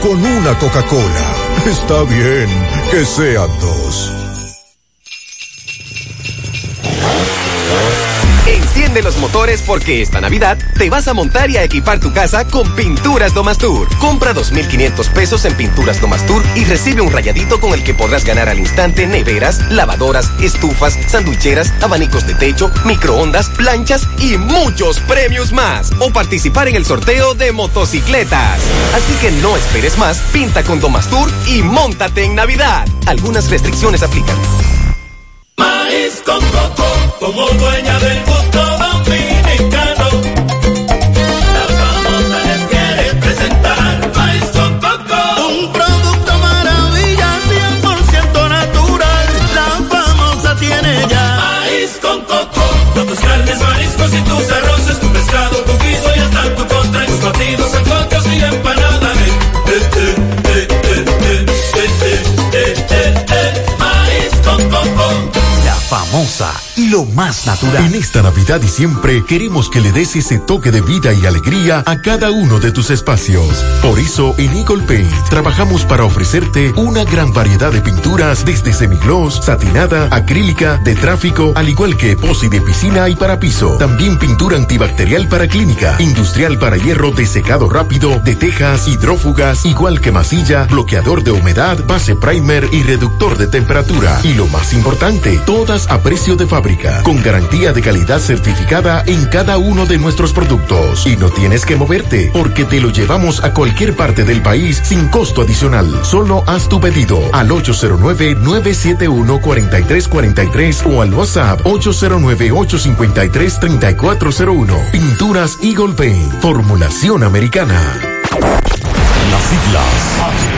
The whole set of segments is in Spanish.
Con una Coca-Cola. Está bien que sean dos. Enciende los motores porque esta Navidad te vas a montar y a equipar tu casa con Pinturas Domastur. Compra 2.500 pesos en Pinturas Domastur y recibe un rayadito con el que podrás ganar al instante neveras, lavadoras, estufas, sanducheras, abanicos de techo, microondas, planchas y muchos premios más. O participar en el sorteo de motocicletas. Así que no esperes más, pinta con Domastur y montate en Navidad. Algunas restricciones aplican. Con coco, como dueña del gusto dominicano. La famosa les quiere presentar Maíz con coco. Un producto maravilla, 100% natural. La famosa tiene ya. Maíz con coco, con tus carnes, mariscos y tus arroces, Ronçá. Y lo más natural. En esta Navidad y siempre queremos que le des ese toque de vida y alegría a cada uno de tus espacios. Por eso en Eagle Paint trabajamos para ofrecerte una gran variedad de pinturas desde semigloss, satinada, acrílica, de tráfico, al igual que epoxi de piscina y para piso. También pintura antibacterial para clínica, industrial para hierro de secado rápido, de tejas, hidrófugas, igual que masilla, bloqueador de humedad, base primer y reductor de temperatura. Y lo más importante, todas a precio de fábrica, con garantía de calidad certificada en cada uno de nuestros productos. Y no tienes que moverte, porque te lo llevamos a cualquier parte del país sin costo adicional. Solo haz tu pedido al 809-971-4343 o al WhatsApp 809-853-3401. Pinturas Eagle Paint, formulación americana. Las siglas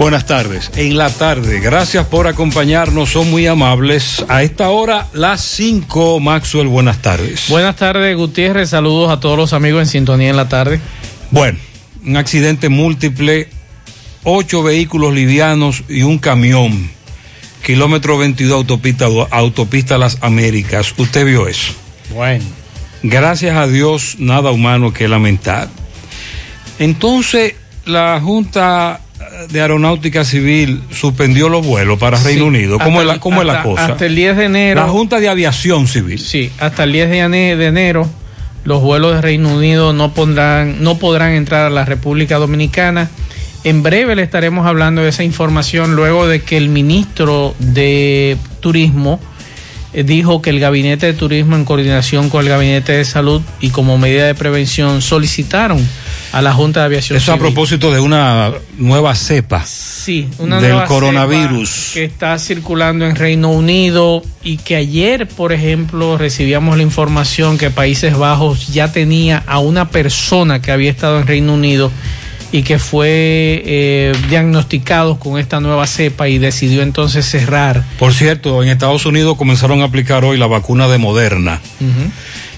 Buenas tardes. En la tarde, gracias por acompañarnos, son muy amables. A esta hora, las 5, Maxwell, buenas tardes. Buenas tardes, Gutiérrez. Saludos a todos los amigos en sintonía en la tarde. Bueno, un accidente múltiple, ocho vehículos livianos y un camión. Kilómetro 22, autopista, autopista Las Américas. ¿Usted vio eso? Bueno. Gracias a Dios, nada humano que lamentar. Entonces, la Junta de Aeronáutica Civil suspendió los vuelos para Reino Sí, Unido. ¿Cómo, es la, hasta- cómo es la cosa? Hasta el 10 de enero. La Junta de Aviación Civil. Sí, hasta el 10 de ene- de enero los vuelos de Reino Unido no pondrán, no podrán entrar a la República Dominicana. En breve le estaremos hablando de esa información luego de que el ministro de Turismo dijo que el Gabinete de Turismo en coordinación con el Gabinete de Salud y como medida de prevención solicitaron a la Junta de Aviación Eso a propósito de una nueva cepa. Sí, una del nueva coronavirus. cepa que está circulando en Reino Unido y que ayer, por ejemplo, recibíamos la información que Países Bajos ya tenía a una persona que había estado en Reino Unido y que fue eh, diagnosticado con esta nueva cepa y decidió entonces cerrar. Por cierto, en Estados Unidos comenzaron a aplicar hoy la vacuna de Moderna.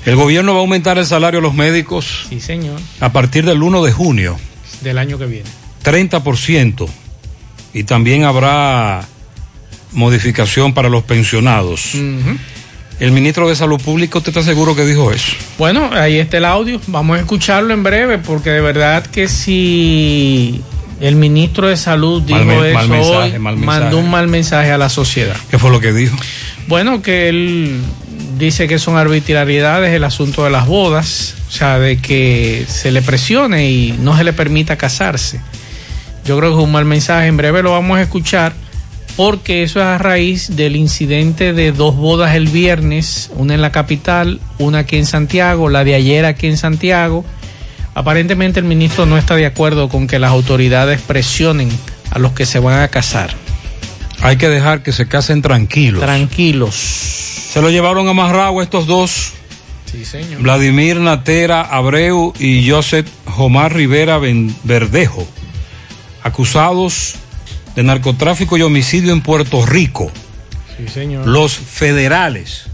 El gobierno va a aumentar el salario a los médicos Sí, señor, a partir del 1 de junio, del año que viene. 30%. Y también habrá modificación para los pensionados. Ujú. El ministro de Salud Pública, ¿usted está seguro que dijo eso? Bueno, ahí está el audio. Vamos a escucharlo en breve porque de verdad que si el ministro de Salud dijo Mal eso mal mensaje, hoy, mal mandó un mal mensaje a la sociedad. ¿Qué fue lo que dijo? Bueno, que él dice que son arbitrariedades el asunto de las bodas, o sea, de que se le presione y no se le permita casarse. Yo creo que es un mal mensaje. En breve lo vamos a escuchar porque eso es a raíz del incidente de dos bodas el viernes, una en la capital, una aquí en Santiago, la de ayer aquí en Santiago. Aparentemente el ministro no está de acuerdo con que las autoridades presionen a los que se van a casar. Hay que dejar que se casen tranquilos. Tranquilos. Se lo llevaron amarrado estos dos. Sí, señor. Vladimir Natera Abreu y Joseph Jomar Rivera Verdejo, acusados de narcotráfico y homicidio en Puerto Rico. Sí, señor. Los federales,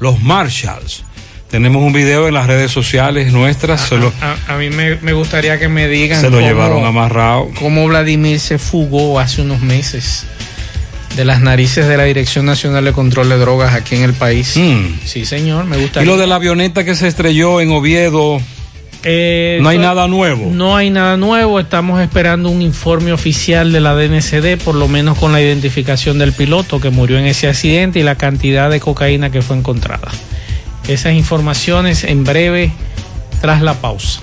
los marshals. Tenemos un video en las redes sociales nuestras. lo, A, a mí me, me gustaría que me digan se lo cómo- llevaron amarrado. cómo Vladimir se fugó hace unos meses de las narices de la Dirección Nacional de Control de Drogas aquí en el país. Mm. Sí, señor, me gusta. Y lo de la avioneta que se estrelló en Oviedo, no hay nada nuevo. No hay nada nuevo, estamos esperando un informe oficial de la DNCD, por lo menos con la identificación del piloto que murió en ese accidente y la cantidad de cocaína que fue encontrada. Esas informaciones en breve tras la pausa.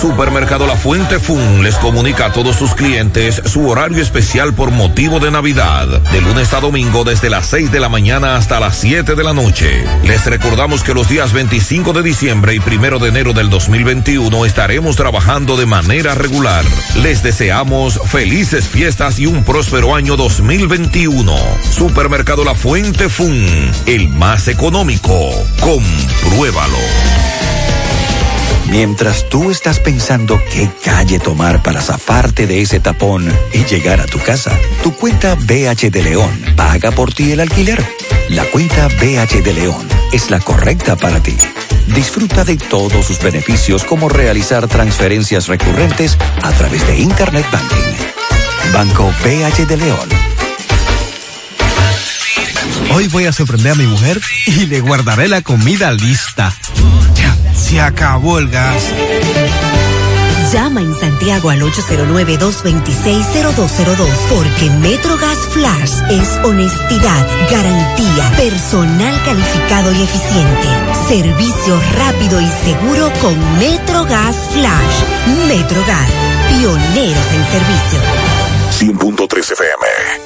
Supermercado La Fuente Fun les comunica a todos sus clientes su horario especial por motivo de Navidad, de lunes a domingo desde las 6 de la mañana hasta las 7 de la noche. Les recordamos que los días 25 de diciembre y 1 de enero del 2021 estaremos trabajando de manera regular. Les deseamos felices fiestas y un próspero año 2021. Supermercado La Fuente Fun, el más económico. Compruébalo. Mientras tú estás pensando qué calle tomar para zafarte de ese tapón y llegar a tu casa, tu cuenta BH de León paga por ti el alquiler. La cuenta BH de León es la correcta para ti. Disfruta de todos sus beneficios como realizar transferencias recurrentes a través de Internet Banking. Banco BH de León. Hoy voy a sorprender a mi mujer y le guardaré la comida lista. Se acabó el gas. Llama en Santiago al 809-226-0202 porque MetroGas Flash es honestidad, garantía, personal calificado y eficiente, servicio rápido y seguro con MetroGas Flash. MetroGas, pioneros en servicio. 100.3 FM.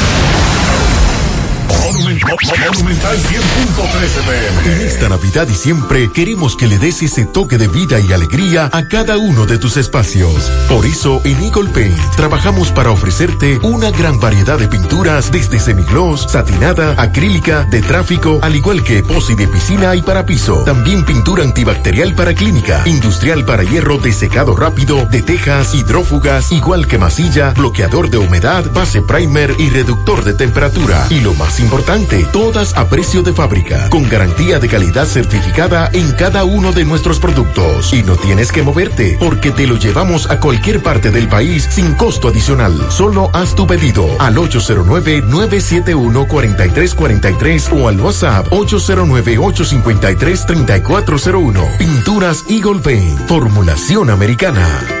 Monumental 100.13 PM. En esta Navidad y siempre queremos que le des ese toque de vida y alegría a cada uno de tus espacios. Por eso en Eagle Paint trabajamos para ofrecerte una gran variedad de pinturas desde semigloss, satinada, acrílica, de tráfico, al igual que epoxi de piscina y para piso. También pintura antibacterial para clínica, industrial para hierro de secado rápido, de tejas, hidrófugas, igual que masilla, bloqueador de humedad, base primer y reductor de temperatura. Y lo más importante, todas a precio de fábrica, con garantía de calidad certificada en cada uno de nuestros productos. Y no tienes que moverte, porque te lo llevamos a cualquier parte del país sin costo adicional. Solo haz tu pedido al 809-971-4343 o al WhatsApp 809-853-3401. Pinturas Eagle Paint, formulación americana.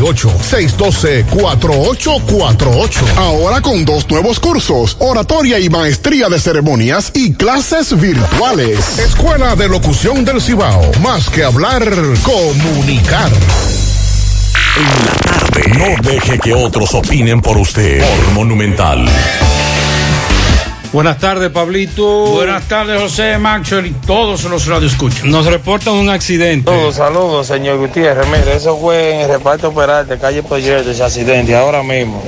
612-4848. Ahora con dos nuevos cursos, oratoria y maestría de ceremonias y clases virtuales. Escuela de Locución del Cibao. Más que hablar, comunicar. En la tarde. No deje que otros opinen por usted. Por Monumental. Buenas tardes, Pablito. Buenas tardes, José Maxwell y todos los radioescuchan. Nos reportan un accidente. Saludos, saludos, señor Gutiérrez. Mire, eso fue en el reparto Peralta, calle Proyecto, ese accidente, ahora mismo.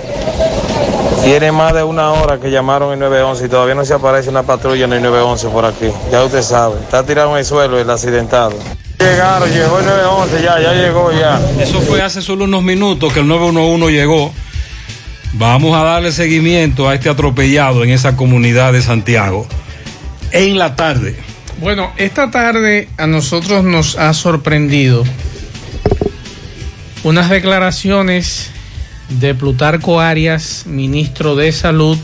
Tiene más de una hora que llamaron el 911 y todavía no se aparece una patrulla en el 911 por aquí. Ya usted sabe, está tirado en el suelo el accidentado. Llegaron, llegó el 911, ya, ya llegó ya. Eso fue hace solo unos minutos que el 911 llegó. Vamos a darle seguimiento a este atropellado en esa comunidad de Santiago en la tarde. Bueno, esta tarde a nosotros nos ha sorprendido unas declaraciones de Plutarco Arias, ministro de Salud,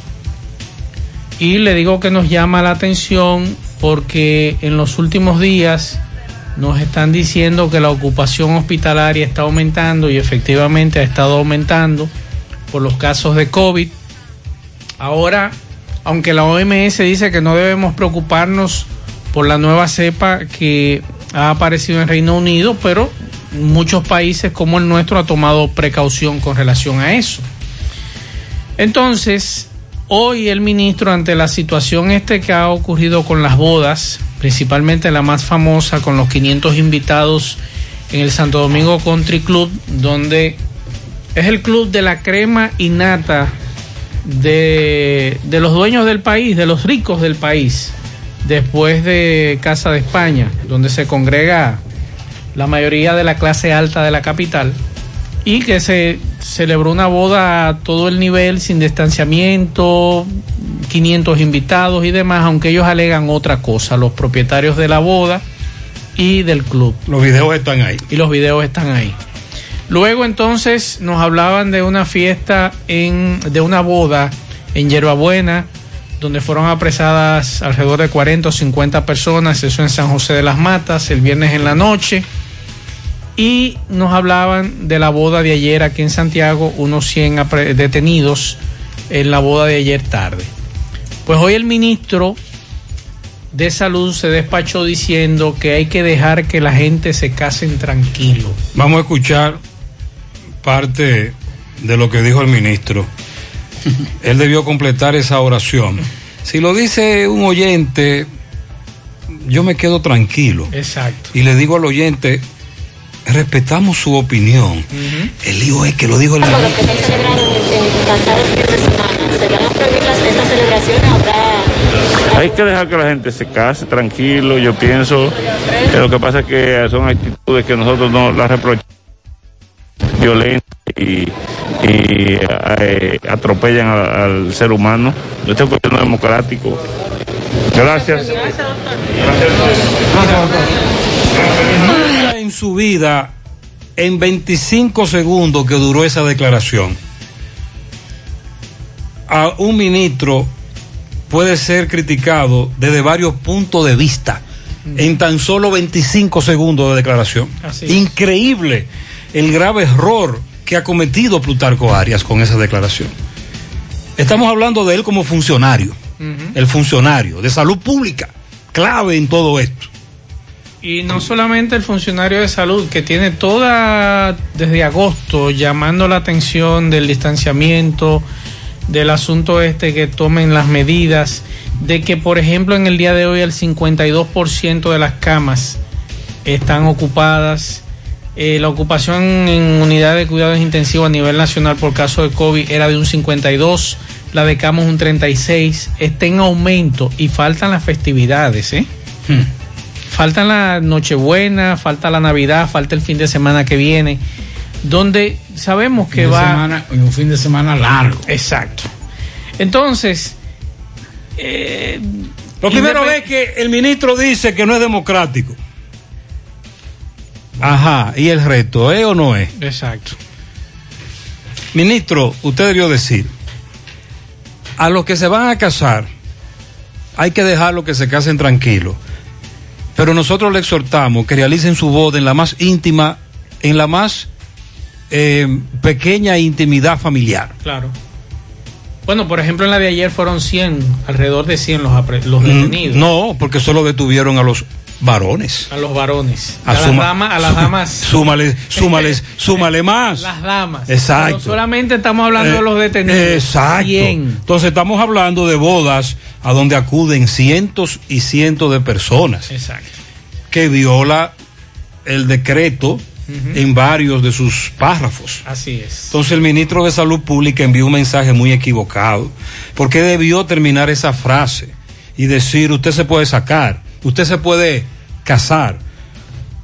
y le digo que nos llama la atención porque en los últimos días nos están diciendo que la ocupación hospitalaria está aumentando y efectivamente ha estado aumentando por los casos de COVID. Ahora, aunque la OMS dice que no debemos preocuparnos por la nueva cepa que ha aparecido en Reino Unido, pero muchos países como el nuestro ha tomado precaución con relación a eso. Entonces, hoy el ministro ante la situación este que ha ocurrido con las bodas, principalmente la más famosa con los 500 invitados en el Santo Domingo Country Club, donde es el club de la crema y nata de, de, los dueños del país, de los ricos del país, después de Casa de España, donde se congrega la mayoría de la clase alta de la capital, y que se celebró una boda a todo el nivel, sin distanciamiento, 500 invitados y demás, aunque ellos alegan otra cosa, los propietarios de la boda y del club. Los videos están ahí. Y los videos están ahí. Luego entonces nos hablaban de una fiesta en, de una boda en Yerbabuena, donde fueron apresadas alrededor de 40 o 50 personas, eso en San José de las Matas, el viernes en la noche. Y nos hablaban de la boda de ayer aquí en Santiago, unos 100 detenidos en la boda de ayer tarde. Pues hoy el ministro de Salud se despachó diciendo que hay que dejar que la gente se casen tranquilo. Vamos a escuchar parte de lo que dijo el ministro. Él debió completar esa oración. Si lo dice un oyente, yo me quedo tranquilo. Exacto. Y le digo al oyente, respetamos su opinión. Uh -huh. El lío es que lo dijo el ministro. Los que están celebrando el pasado fin de semana, ¿se van a prohibir las, estas celebraciones? ¿Habrá hay que dejar que la gente se case tranquilo. Yo pienso que lo que pasa es que son actitudes que nosotros no las reprochamos violentas y, y eh, atropellan al, al, ser humano. Este es un gobierno democrático. Gracias. Nunca en su vida, en 25 segundos que duró esa declaración, a un ministro puede ser criticado desde varios puntos de vista en tan solo 25 segundos de declaración. Increíble el grave error que ha cometido Plutarco Arias con esa declaración. Estamos hablando de él como funcionario, uh -huh. el funcionario de salud pública, clave en todo esto. Y no solamente el funcionario de salud, que tiene toda, desde agosto, llamando la atención del distanciamiento, del asunto este que tomen las medidas, de que por ejemplo en el día de hoy el 52% de las camas están ocupadas, eh, la ocupación en unidades de cuidados intensivos a nivel nacional por caso de COVID era de un 52, la de camas un 36, está en aumento y faltan las festividades, ¿eh? Hmm. Faltan la Nochebuena, falta la Navidad, falta el fin de semana que viene. donde sabemos que Fin de va... semana- un fin de semana largo. Exacto. Entonces, eh, Lo primero es que el ministro dice que no es democrático. Ajá, y el reto, ¿es o no es? Exacto. Ministro, usted debió decir, a los que se van a casar, hay que dejarlo que se casen tranquilos. Pero nosotros le exhortamos que realicen su boda en la más íntima, en la más eh, pequeña intimidad familiar. Claro. Bueno, por ejemplo, en la de ayer fueron 100, alrededor de 100 los, los Mm, detenidos. No, porque solo detuvieron a los varones. A los varones. A, A las damas. A las damas. Súmale, más. Las damas. Exacto. Pero solamente estamos hablando de Eh, los detenidos. Exacto. 100. Entonces estamos hablando de bodas a donde acuden cientos y cientos de personas Exacto. que viola el decreto en varios de sus párrafos. Así es. Entonces el ministro de Salud Pública envió un mensaje muy equivocado, porque debió terminar esa frase y decir, usted se puede sacar, usted se puede casar,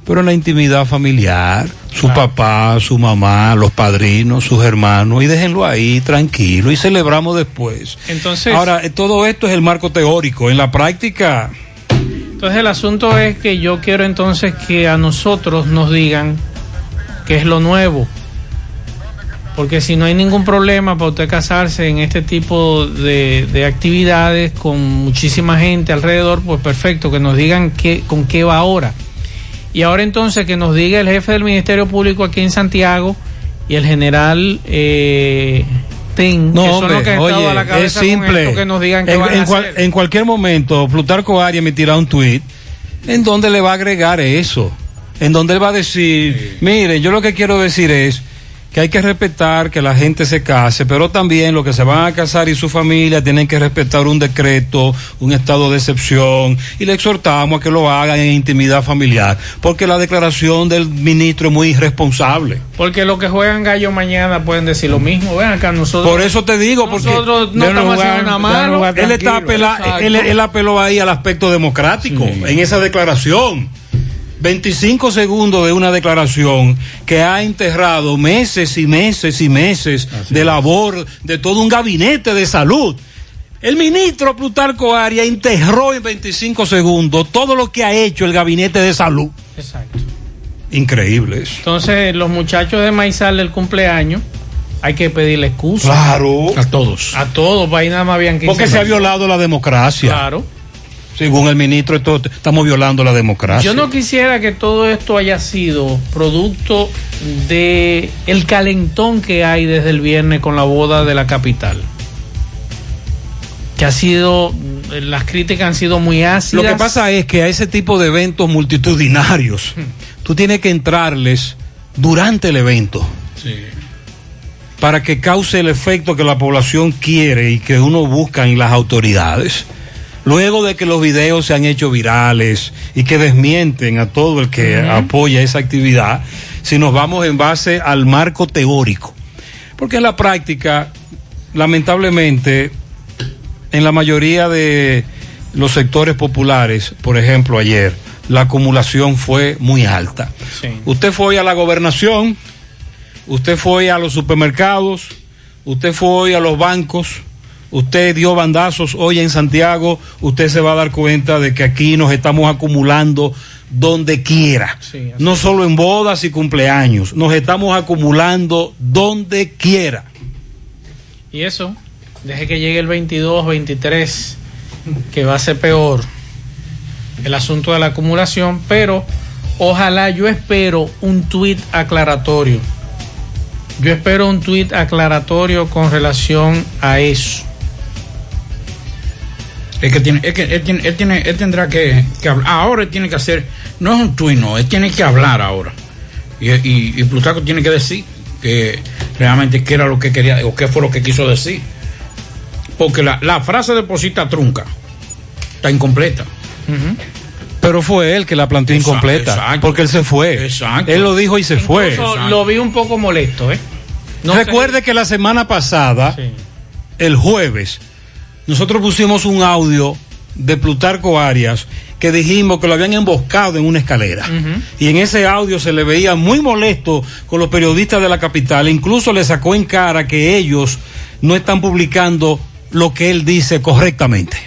pero en la intimidad familiar, su papá, su mamá, los padrinos, sus hermanos, y déjenlo ahí tranquilo y celebramos después. Entonces- Ahora, eh, todo esto es el marco teórico, en la práctica... Entonces el asunto es que yo quiero entonces que a nosotros nos digan qué es lo nuevo. Porque si no hay ningún problema para usted casarse en este tipo de, de actividades con muchísima gente alrededor, pues perfecto, que nos digan qué, con qué va ahora. Y ahora entonces que nos diga el jefe del Ministerio Público aquí en Santiago y el general eh, Ten, que son los que han estado oye, a la es con simple. esto, que nos digan qué en, van a cual- hacer. en cualquier momento, Plutarco Arias me tira un tweet en donde le va a agregar eso. En donde él va a decir, mire, yo lo que quiero decir es que hay que respetar que la gente se case, pero también los que se van a casar y su familia tienen que respetar un decreto, un estado de excepción, y le exhortamos a que lo hagan en intimidad familiar, porque la declaración del ministro es muy irresponsable. Porque los que juegan gallo mañana pueden decir lo mismo. Ven acá, nosotros. Por eso te digo, porque nosotros no estamos jugar- haciendo malo. jugar Él, está apela- él apeló ahí al aspecto democrático en esa declaración. 25 segundos de una declaración que ha enterrado meses y meses y meses de labor de todo un gabinete de salud. El ministro Plutarco Arias enterró en 25 segundos todo lo que ha hecho el gabinete de salud. Exacto. Increíble eso. Entonces, los muchachos de Maizal del cumpleaños, hay que pedirle excusa. Claro. A todos. A todos, va ahí nada más habían 15 Porque se ha violado la democracia. Claro. Según el ministro, esto- estamos violando la democracia. Yo no quisiera que todo esto haya sido producto de el calentón que hay desde el viernes con la boda de la capital. Que ha sido, las críticas han sido muy ácidas. Lo que pasa es que a ese tipo de eventos multitudinarios, tú tienes que entrarles durante el evento para que cause el efecto que la población quiere y que uno busca en las autoridades. Luego de que los videos se han hecho virales y que desmienten a todo el que apoya esa actividad, si nos vamos en base al marco teórico. Porque en la práctica, lamentablemente, en la mayoría de los sectores populares, por ejemplo ayer, la acumulación fue muy alta. Usted fue a la gobernación, usted fue a los supermercados, usted fue a los bancos, usted dio bandazos hoy en Santiago, usted se va a dar cuenta de que aquí nos estamos acumulando donde quiera. no solo en bodas y cumpleaños, nos estamos acumulando donde quiera. Y eso, deje que llegue el 22, 23, que va a ser peor el asunto de la acumulación, pero ojalá yo espero un tuit aclaratorio. Yo espero un tuit aclaratorio con relación a eso. Es que tiene, es que él, tiene, él, tiene, él tendrá que, que hablar. Ahora él tiene que hacer, no es un tuit, no, él tiene que hablar ahora. Y, y, y Plutarco tiene que decir que realmente qué era lo que quería o qué fue lo que quiso decir. Porque la, la frase de Posita trunca está incompleta. Pero fue él que la planteó Exacto, incompleta, exacto. porque él se fue. Exacto. Él lo dijo y se fue. Incluso lo vi un poco molesto, ¿eh? Recuerde que la semana pasada, el jueves, nosotros pusimos un audio de Plutarco Arias que dijimos que lo habían emboscado en una escalera. Y en ese audio se le veía muy molesto con los periodistas de la capital. Incluso le sacó en cara que ellos no están publicando lo que él dice correctamente.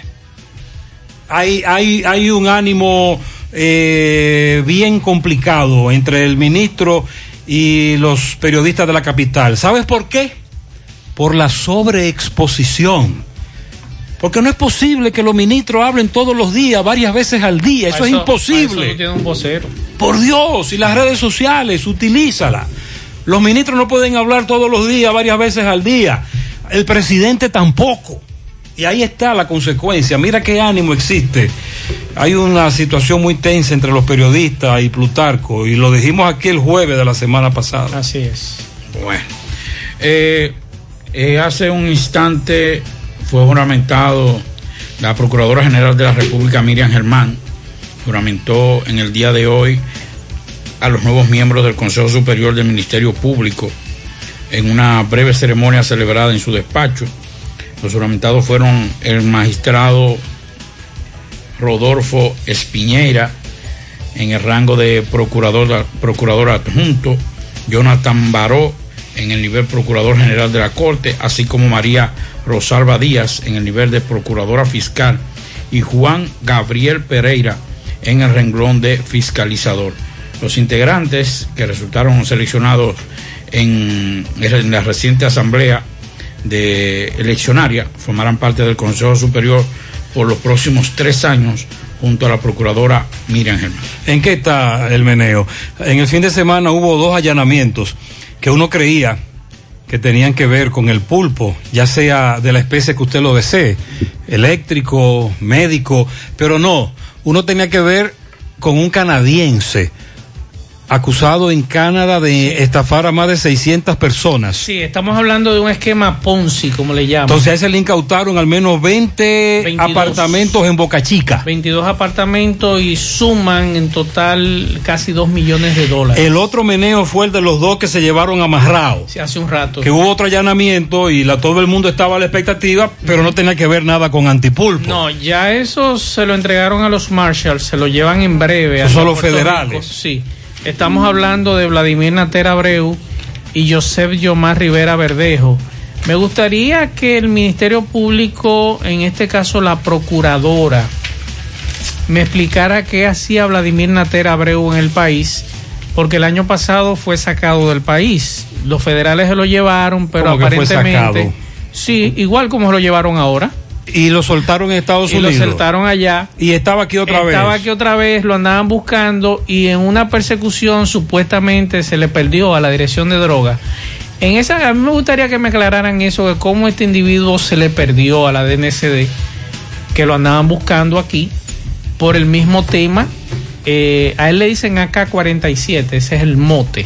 Hay, hay, hay un ánimo eh, bien complicado entre el ministro y los periodistas de la capital. ¿Sabes por qué? Por la sobreexposición. Porque no es posible que los ministros hablen todos los días, varias veces al día. Eso, es imposible. Eso tiene un vocero. Por Dios, y las redes sociales, utilízala. Los ministros no pueden hablar todos los días, varias veces al día. El presidente tampoco. Y ahí está la consecuencia. Mira qué ánimo existe. Hay una situación muy tensa entre los periodistas y Plutarco. Y lo dijimos aquí el jueves de la semana pasada. Así es. Bueno. Eh, eh, hace un instante fue juramentado la Procuradora General de la República, Miriam Germán. Juramentó en el día de hoy a los nuevos miembros del Consejo Superior del Ministerio Público en una breve ceremonia celebrada en su despacho. Los juramentados fueron el magistrado Rodolfo Espiñeira en el rango de procurador, procurador adjunto, Jonathan Baró en el nivel procurador general de la Corte, así como María Rosalba Díaz en el nivel de procuradora fiscal y Juan Gabriel Pereira en el renglón de fiscalizador. Los integrantes que resultaron seleccionados en, la reciente asamblea de eleccionaria formarán parte del Consejo Superior por los próximos tres años junto a la procuradora Miriam Germán. ¿En qué está el meneo? En el fin de semana hubo dos allanamientos que uno creía que tenían que ver con el pulpo, ya sea de la especie que usted lo desee, eléctrico, médico, pero no, uno tenía que ver con un canadiense acusado en Canadá de estafar a más de 600 personas. Sí, estamos hablando de un esquema Ponzi, como le llaman. Entonces a ese le incautaron al menos 20 22. apartamentos en Boca Chica. 22 apartamentos y suman en total casi 2 millones de dólares. El otro meneo fue el de los dos que se llevaron amarrados. Sí, hace un rato. Que hubo otro allanamiento y la, todo el mundo estaba a la expectativa, pero no tenía que ver nada con antipulpo. No, ya eso se lo entregaron a los Marshalls, se lo llevan en breve. Son hacia los federales. Rico. Sí. Estamos hablando de Vladimir Natera Abreu y Josep Yomar Rivera Verdejo. Me gustaría que el Ministerio Público, en este caso la Procuradora, me explicara qué hacía Vladimir Natera Abreu en el país, porque el año pasado fue sacado del país. Los federales se lo llevaron, pero ¿Cómo que fue aparentemente... sacado? Sí, igual como se lo llevaron ahora. Y lo soltaron en Estados y Unidos. lo soltaron allá. Y estaba aquí otra vez. Estaba aquí otra vez, lo andaban buscando y en una persecución supuestamente se le perdió a la dirección de droga. En esa, a mí me gustaría que me aclararan eso, de cómo este individuo se le perdió a la DNCD, que lo andaban buscando aquí por el mismo tema. Eh, a él le dicen AK-47, ese es el mote.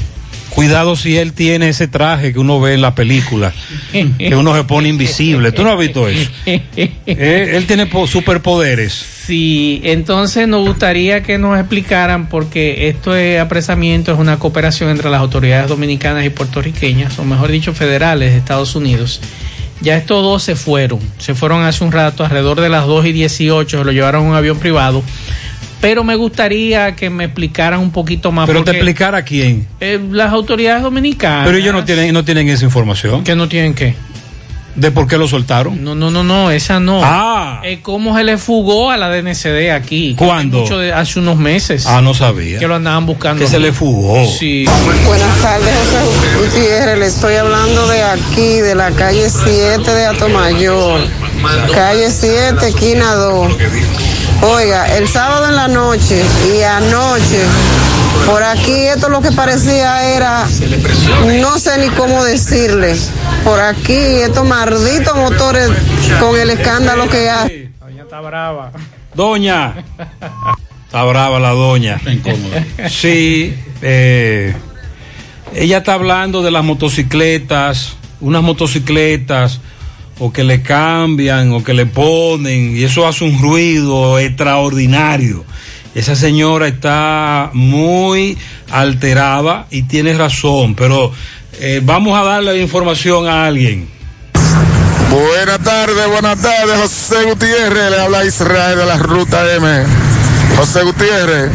Cuidado si él tiene ese traje que uno ve en la película, que uno se pone invisible. ¿Tú no has visto eso? Eh, él tiene po- superpoderes. Sí, entonces nos gustaría que nos explicaran porque esto de apresamiento es una cooperación entre las autoridades dominicanas y puertorriqueñas, o mejor dicho, federales de Estados Unidos. Ya estos dos se fueron, se fueron hace un rato, alrededor de las 2 y 18, se lo llevaron en un avión privado. Pero me gustaría que me explicaran un poquito más. Pero te explicara a quién. eh, las autoridades dominicanas. Pero ellos no tienen, no tienen esa información. ¿Que no tienen qué? ¿De por qué lo soltaron? No, no, no, no, esa no. Ah. Eh, ¿Cómo se le fugó a la DNCD aquí? ¿Cuándo? Mucho de- hace unos meses. Ah, no sabía. Que lo andaban buscando. Que se le fugó. Sí. Buenas tardes, José Gutiérrez. Le estoy hablando de aquí, de la calle 7 de Atomayor. Calle 7, esquina 2. Oiga, el sábado en la noche y anoche, por aquí esto lo que parecía era, no sé ni cómo decirle, por aquí estos malditos motores con el escándalo que hay. Doña está brava. Doña. Está brava la doña. Sí, eh, ella está hablando de las motocicletas, unas motocicletas, o que le cambian, o que le ponen, y eso hace un ruido extraordinario. Esa señora está muy alterada y tiene razón, pero eh, vamos a darle información a alguien. Buenas tardes, buenas tardes, José Gutiérrez, le habla Israel de la Ruta M. José Gutiérrez,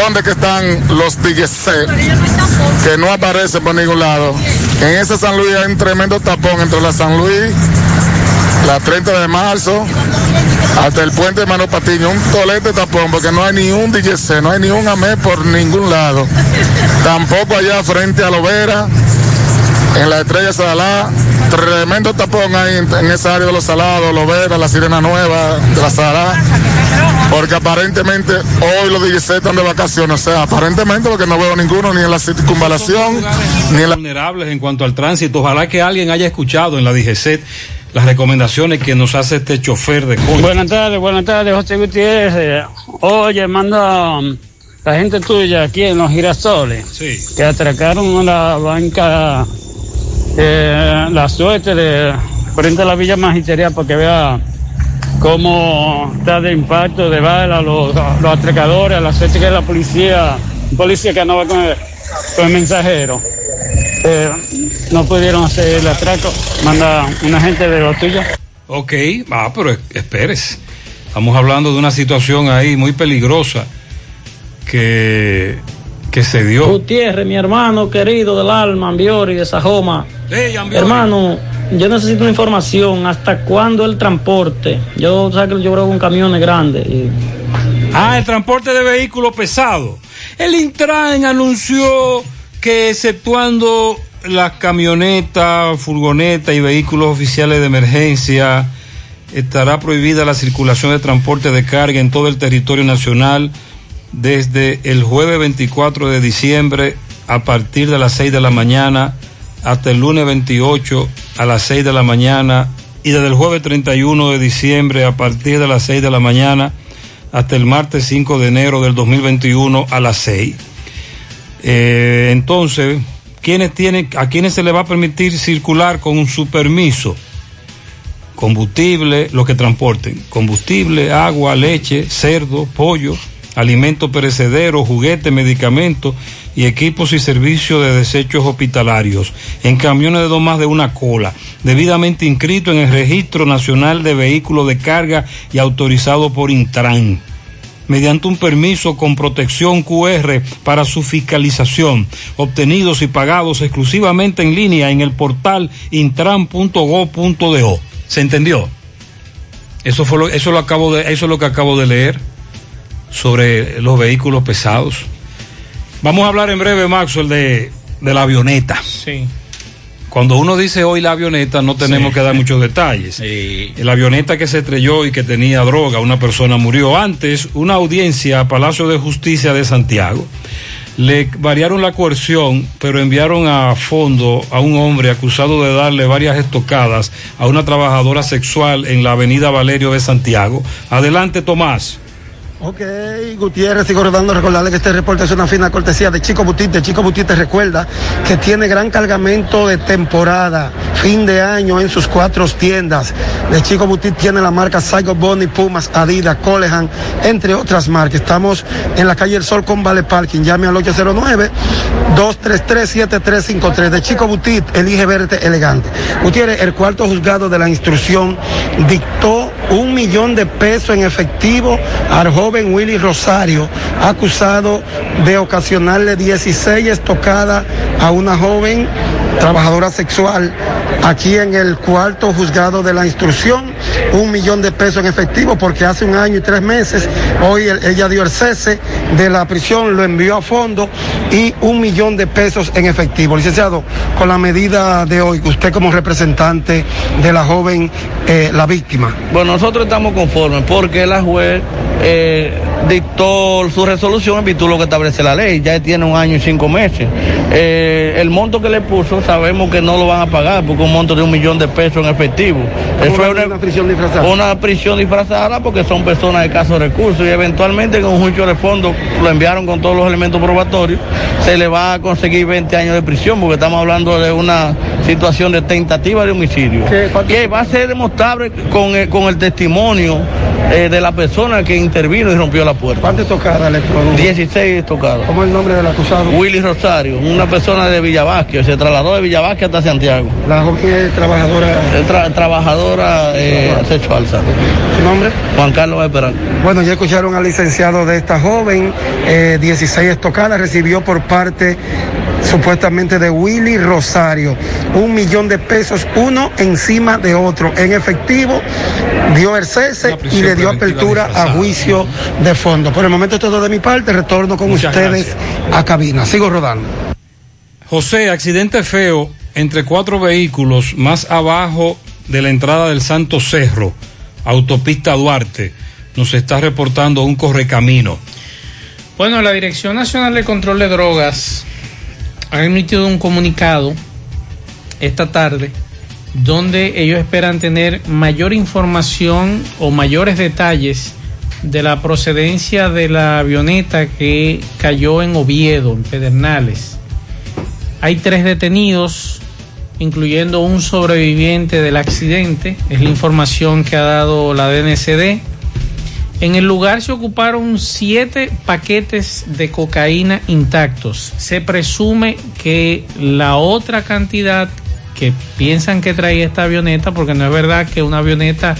¿dónde que están los DJC que no aparecen por ningún lado? En ese San Luis hay un tremendo tapón entre la San Luis, la 30 de marzo, hasta el puente de Mano Patiño, un tolete tapón, porque no hay ni un DJC, no hay ni un AME por ningún lado. Tampoco allá frente a Lovera, en la estrella Salá, tremendo tapón ahí en, en esa área de los salados, Lovera, la Sirena Nueva, de la Salá, porque aparentemente hoy los DJC están de vacaciones, o sea, aparentemente porque no veo ninguno ni en la circunvalación, ni en la... vulnerables en cuanto al tránsito. Ojalá que alguien haya escuchado en la DGCET las recomendaciones que nos hace este chofer de coche. Buenas tardes, buenas tardes, José Gutiérrez. Oye, manda um, la gente tuya aquí en los girasoles que atracaron a la banca eh, La Suerte de frente a la Villa Magisterial para que vea cómo está de impacto de bala los, los atracadores, la suerte que es la policía, policía que andaba con el, con el mensajero. Eh, no pudieron hacer el atraco, manda una gente de los tuyos. Ok, ah, pero es- espérese. Estamos hablando de una situación ahí muy peligrosa que, que se dio. Gutiérrez, mi hermano querido del alma, Ambiori, de Sajoma. Hermano, yo necesito una información. ¿Hasta cuándo el transporte? Yo, sabes que yo creo con camiones grandes. y- Ah, el transporte de vehículos pesados. El Intran anunció que exceptuando las camionetas, furgonetas y vehículos oficiales de emergencia, estará prohibida la circulación de transporte de carga en todo el territorio nacional desde el jueves 24 de diciembre a partir de las 6 de la mañana hasta el lunes 28 a las 6 de la mañana y desde el jueves 31 de diciembre a partir de las 6 de la mañana hasta el martes 5 de enero del 2021 a las 6. Eh, entonces, ¿quiénes tienen, ¿a quiénes se les va a permitir circular con su permiso? Combustible, lo que transporten. Combustible, agua, leche, cerdo, pollo, alimentos perecederos, juguetes, medicamentos y equipos y servicios de desechos hospitalarios en camiones de no más de una cola, debidamente inscrito en el Registro Nacional de Vehículos de Carga y autorizado por Intran mediante un permiso con protección QR para su fiscalización, obtenidos y pagados exclusivamente en línea en el portal intran.go.do. ¿Se entendió? Eso fue eso lo acabo de, eso es lo que acabo de leer sobre los vehículos pesados. Vamos a hablar en breve, Maxwell, de, de la avioneta. Sí. Cuando uno dice hoy la avioneta, no tenemos Sí. que dar muchos detalles. La avioneta que se estrelló y que tenía droga, una persona murió. Antes, una audiencia a Palacio de Justicia de Santiago le variaron la coerción, pero enviaron a fondo a un hombre acusado de darle varias estocadas a una trabajadora sexual en la avenida Valerio de Santiago. Adelante, Tomás. Ok, Gutiérrez, sigo rodando, recordarle que este reporte es una fina cortesía de Chico Butite. Chico Butite recuerda que tiene gran cargamento de temporada, fin de año en sus cuatro tiendas. De Chico Butite tiene la marca Saigo Bonnie, Pumas, Adidas, Colehan, entre otras marcas. Estamos en la calle El Sol con Vale Parking. Llame al 809-233-7353. De Chico Butite, elige verte elegante. Gutiérrez, el cuarto juzgado de la instrucción dictó un millón de pesos en efectivo al joven Willy Rosario, acusado de ocasionarle 16 estocadas a una joven trabajadora sexual aquí en el cuarto juzgado de la instrucción, un millón de pesos en efectivo porque hace un año y tres meses, hoy el- ella dio el cese de la prisión, lo envió a fondo y un millón de pesos en efectivo. Licenciado, con la medida de hoy, usted como representante de la joven, eh, la víctima. Bueno, nosotros estamos conformes porque la juez eh, dictó su resolución en virtud de lo que establece la ley. Ya tiene un año y cinco meses. Eh, el monto que le puso sabemos que no lo van a pagar porque un monto de un millón de pesos en efectivo. Eso es una, prisión disfrazada. Una prisión disfrazada porque son personas de escasos recursos y eventualmente con un juicio de fondo lo enviaron con todos los elementos probatorios. Se le va a conseguir 20 años de prisión porque estamos hablando de una situación de tentativa de homicidio. Que va a ser demostrable con el, con el testimonio eh, de la persona que intervino y rompió la puerta. ¿Cuántas tocadas le 16 tocadas. ¿Cómo es el nombre del acusado? Willy Rosario, una persona de Villavasquio, se trasladó de Villavasquio hasta Santiago. La joven es trabajadora. trabajadora eh, de acecho alza. ¿Su nombre? Juan Carlos Esperar. Bueno, ya escucharon al licenciado de esta joven, eh, 16 estocadas, recibió por parte supuestamente de Willy Rosario, un millón de pesos, uno encima de otro, en efectivo, dio el cese y le dio apertura a juicio de fondo. Por el momento es todo de mi parte, retorno con Muchas ustedes a cabina. Sigo rodando. José, accidente feo entre cuatro vehículos más abajo de la entrada del Santo Cerro, autopista Duarte. Nos está reportando un correcamino. Bueno, la Dirección Nacional de Control de Drogas ha emitido un comunicado esta tarde donde ellos esperan tener mayor información o mayores detalles de la procedencia de la avioneta que cayó en Oviedo, en Pedernales. Hay tres detenidos, incluyendo un sobreviviente del accidente, es la información que ha dado la DNCD. En el lugar se ocuparon siete paquetes de cocaína intactos. Se presume que la otra cantidad que piensan que traía esta avioneta, porque no es verdad que una avioneta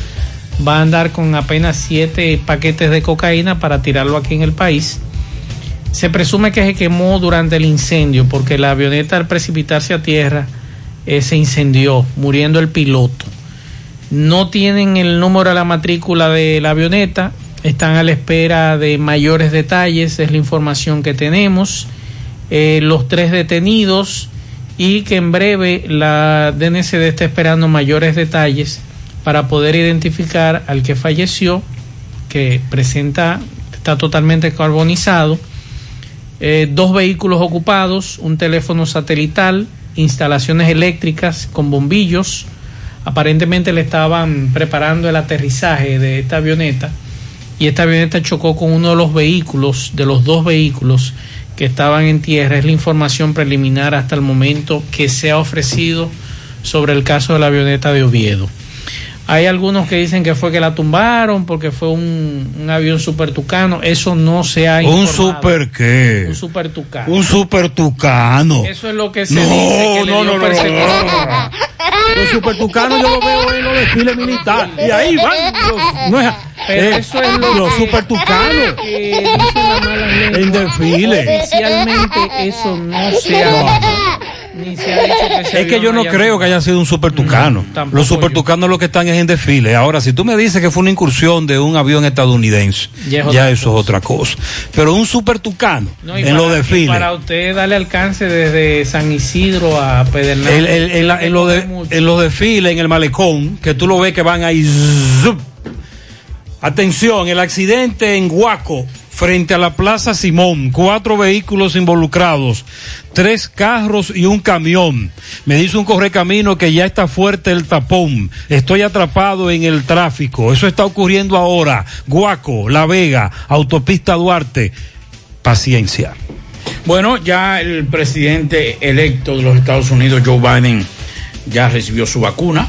va a andar con apenas siete paquetes de cocaína para tirarlo aquí en el país. Se presume que se quemó durante el incendio, porque la avioneta al precipitarse a tierra eh, se incendió, muriendo el piloto. No tienen el número de la matrícula de la avioneta, están a la espera de mayores detalles, es la información que tenemos. Eh, los tres detenidos y que en breve la DNCD está esperando mayores detalles para poder identificar al que falleció, que presenta, está totalmente carbonizado, eh, dos vehículos ocupados, un teléfono satelital, instalaciones eléctricas con bombillos. Aparentemente le estaban preparando el aterrizaje de esta avioneta y esta avioneta chocó con uno de los vehículos, de los dos vehículos que estaban en tierra. Es la información preliminar hasta el momento que se ha ofrecido sobre el caso de la avioneta de Oviedo. Hay algunos que dicen que fue que la tumbaron porque fue un, un avión super tucano. Eso no se ha ¿Un informado. super qué? Un super tucano. Un super tucano. Eso es lo que se No, dice que no, no, no, persecución. Los supertucanos yo lo veo en los desfiles militares. Y ahí van. los- no es- Pero eh, eso es lo los que- supertucanos. que dice la mala lengua. En desfile. Oficialmente eso no se ha ni se ha dicho que ese Es que yo no creo que haya sido un supertucano. tampoco Los supertucanos lo que están es en desfile. Ahora, si tú me dices que fue una incursión de un avión estadounidense, Ya eso es otra cosa. Pero un supertucano No, y en los desfiles. Para usted darle alcance desde San Isidro a Pedernales. En, los de- en los desfiles, en el malecón, que tú lo ves que van ahí. zup. Atención, el accidente en Huaco, frente a la Plaza Simón. Cuatro vehículos involucrados, tres carros y un camión. Me dice un correcamino que ya está fuerte el tapón. Estoy atrapado en el tráfico. Eso está ocurriendo ahora. Huaco, La Vega, Autopista Duarte. Paciencia. Bueno, ya el presidente electo de los Estados Unidos, Joe Biden, ya recibió su vacuna.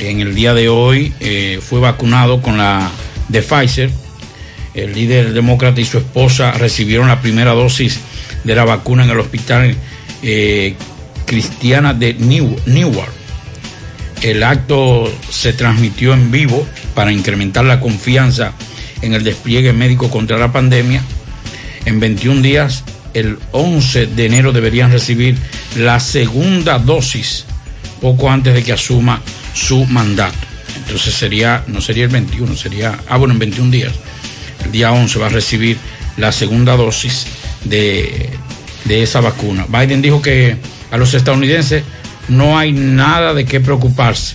En el día de hoy eh, fue vacunado con la de Pfizer. El líder demócrata y su esposa recibieron la primera dosis de la vacuna en el hospital eh, cristiana de New- Newark. El acto se transmitió en vivo para incrementar la confianza en el despliegue médico contra la pandemia. En 21 días, el 11 de enero deberían recibir la segunda dosis, poco antes de que asuma su mandato. Entonces sería, no sería el 21, sería, ah bueno, en 21 días. El día 11 va a recibir la segunda dosis de, de esa vacuna. Biden dijo que a los estadounidenses no hay nada de qué preocuparse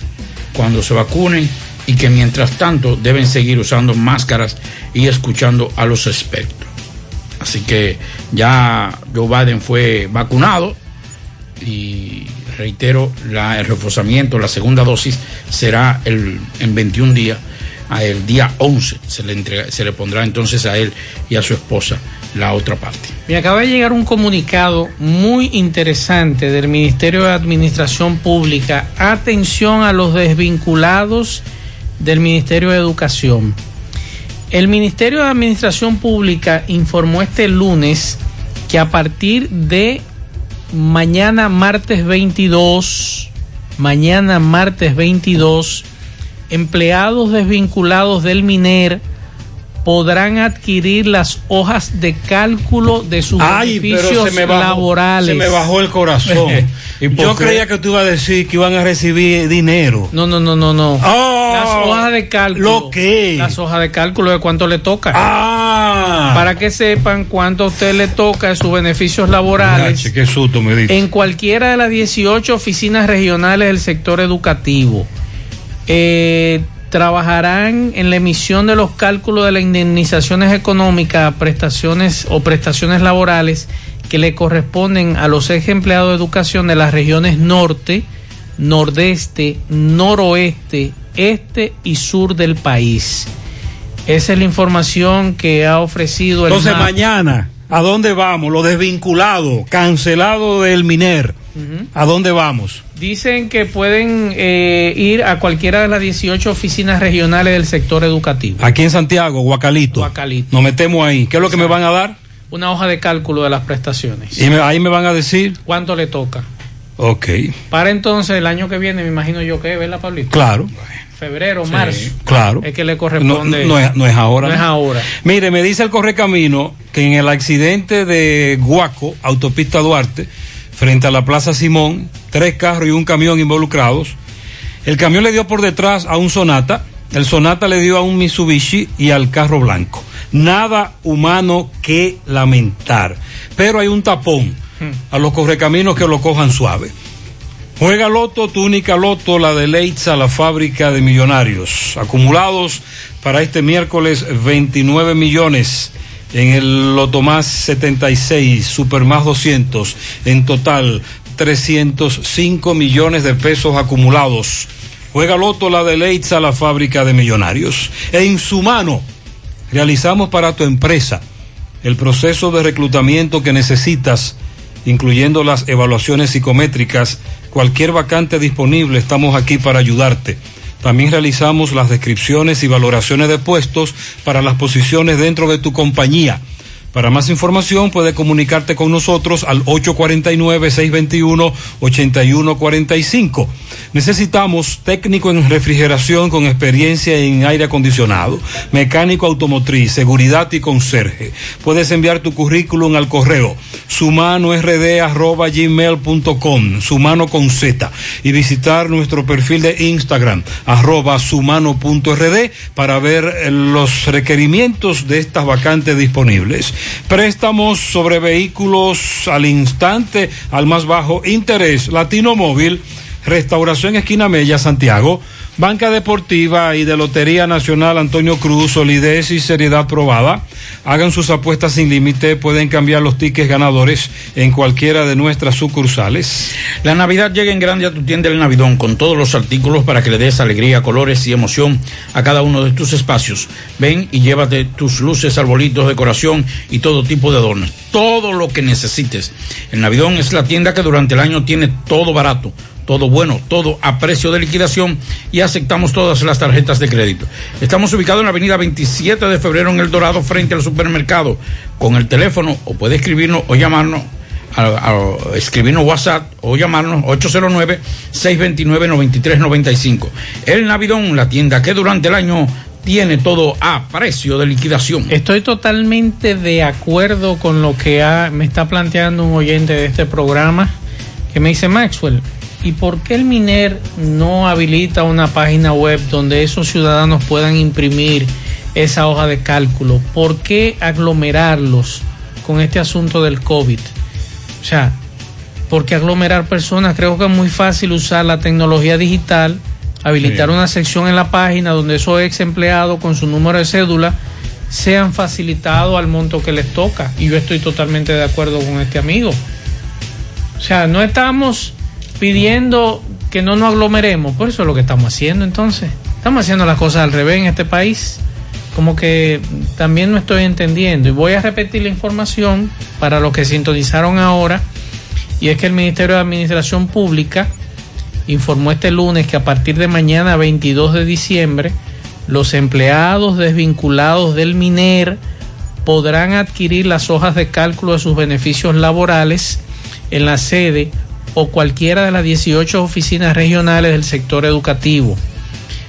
cuando se vacunen y que mientras tanto deben seguir usando máscaras y escuchando a los expertos. Así que ya Joe Biden fue vacunado y reitero, el reforzamiento, la segunda dosis será el, en 21 días, el día 11 se le, entrega- se le pondrá entonces a él y a su esposa la otra parte. Me acaba de llegar un comunicado muy interesante del Ministerio de Administración Pública. Atención a los desvinculados del Ministerio de Educación. El Ministerio de Administración Pública informó este lunes que a partir de mañana martes 22, mañana martes 22, empleados desvinculados del MINER podrán adquirir las hojas de cálculo de sus Ay, beneficios se me bajó, laborales. se me bajó el corazón. ¿Y por Yo creía que tú ibas a decir que iban a recibir dinero. No, no, no, no, no. Oh, las hojas de cálculo. ¿Lo qué? Las hojas de cálculo de cuánto le toca. Ah. Para que sepan cuánto a usted le toca de sus beneficios laborales. Yache, qué susto me dice. en cualquiera de las 18 oficinas regionales del sector educativo. Eh, trabajarán en la emisión de los cálculos de las indemnizaciones económicas, prestaciones o prestaciones laborales que le corresponden a los ex empleados de educación de las regiones norte, nordeste, noroeste, este y sur del país. Esa es la información que ha ofrecido el Entonces MAP. mañana, ¿a dónde vamos? Lo desvinculado, cancelado del MINER. ¿A dónde vamos? Dicen que pueden eh, ir a cualquiera de las 18 oficinas regionales del sector educativo. Aquí en Santiago, Guacalito. Guacalito. Nos metemos ahí. ¿Qué es lo que me van a dar? Una hoja de cálculo de las prestaciones. Y me- ahí me van a decir. ¿Cuánto le toca? Ok, Para entonces, el año que viene, me imagino yo que, ¿verdad, Pablito? claro, Febrero, Sí, marzo. claro. Es que le No, corresponde. no es, no es ahora. No es ahora. Mire, me dice el correcamino que en el accidente de Guaco, autopista Duarte, frente a la Plaza Simón, tres carros y un camión involucrados. El camión le dio por detrás a un Sonata, el Sonata le dio a un Mitsubishi y al carro blanco. Nada humano que lamentar. Pero hay un tapón a los correcaminos que lo cojan suave. Juega Loto, tu única Loto, la de Leitza, la fábrica de millonarios. Acumulados para este miércoles 29 millones. En el Loto Más 76, Super Más 200. En total 305 millones de pesos acumulados. Juega Loto, la de Leitza, la fábrica de millonarios. En su mano realizamos para tu empresa el proceso de reclutamiento que necesitas, incluyendo las evaluaciones psicométricas, cualquier vacante disponible, estamos aquí para ayudarte. También realizamos las descripciones y valoraciones de puestos para las posiciones dentro de tu compañía. Para más información puede comunicarte con nosotros al 849-621-8145. Necesitamos técnico en refrigeración con experiencia en aire acondicionado, mecánico automotriz, seguridad y conserje. Puedes enviar tu currículum al correo sumano.rd@gmail.com, sumano con Z, y visitar nuestro perfil de Instagram, arroba sumano.rd, para ver los requerimientos de estas vacantes disponibles. Préstamos sobre vehículos al instante, al más bajo interés. Latino Móvil, Restauración Esquina Mella, Santiago. Banca Deportiva y de Lotería Nacional Antonio Cruz, solidez y seriedad probada. Hagan sus apuestas sin límite, pueden cambiar los tickets ganadores en cualquiera de nuestras sucursales. La Navidad llega en grande a tu tienda El Navidón con todos los artículos para que le des alegría, colores y emoción a cada uno de tus espacios. Ven y llévate tus luces, arbolitos, decoración y todo tipo de adornos. Todo lo que necesites. El Navidón es la tienda que durante el año tiene todo barato. Todo bueno, todo a precio de liquidación y aceptamos todas las tarjetas de crédito. Estamos ubicados en la avenida 27 de febrero en El Dorado frente al supermercado con el teléfono o puede escribirnos o llamarnos escribirnos WhatsApp o llamarnos 809-629-9395. El Navidón, la tienda que durante el año tiene todo a precio de liquidación. Estoy totalmente de acuerdo con lo que me está planteando un oyente de este programa que me dice Maxwell. ¿Y por qué el MINER no habilita una página web donde esos ciudadanos puedan imprimir esa hoja de cálculo? ¿Por qué aglomerarlos con este asunto del COVID? O sea, ¿por qué aglomerar personas? Creo que es muy fácil usar la tecnología digital, habilitar Sí. una sección en la página donde esos ex empleados con su número de cédula sean facilitados al monto que les toca. Y yo estoy totalmente de acuerdo con este amigo. O sea, no estamos pidiendo que no nos aglomeremos, por eso es lo que estamos haciendo entonces. Estamos haciendo las cosas al revés en este país. Como que también no estoy entendiendo. Y voy a repetir la información para los que sintonizaron ahora. Y es que el Ministerio de Administración Pública informó este lunes que a partir de mañana 22 de diciembre los empleados desvinculados del MINER podrán adquirir las hojas de cálculo de sus beneficios laborales en la sede o cualquiera de las 18 oficinas regionales del sector educativo.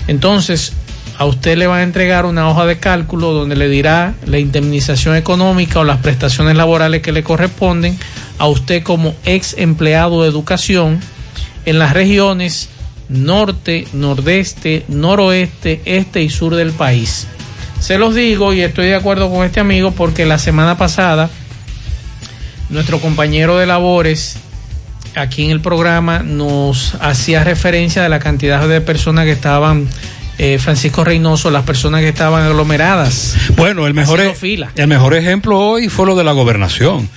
Entonces, a usted le van a entregar una hoja de cálculo donde le dirá la indemnización económica o las prestaciones laborales que le corresponden a usted como ex empleado de educación en las regiones norte, nordeste, noroeste, este y sur del país. Se los digo y estoy de acuerdo con este amigo porque la semana pasada nuestro compañero de labores aquí en el programa nos hacía referencia de la cantidad de personas que estaban eh, Francisco Reynoso, las personas que estaban aglomeradas. Bueno, el mejor, e- fila. el mejor ejemplo hoy fue lo de la gobernación.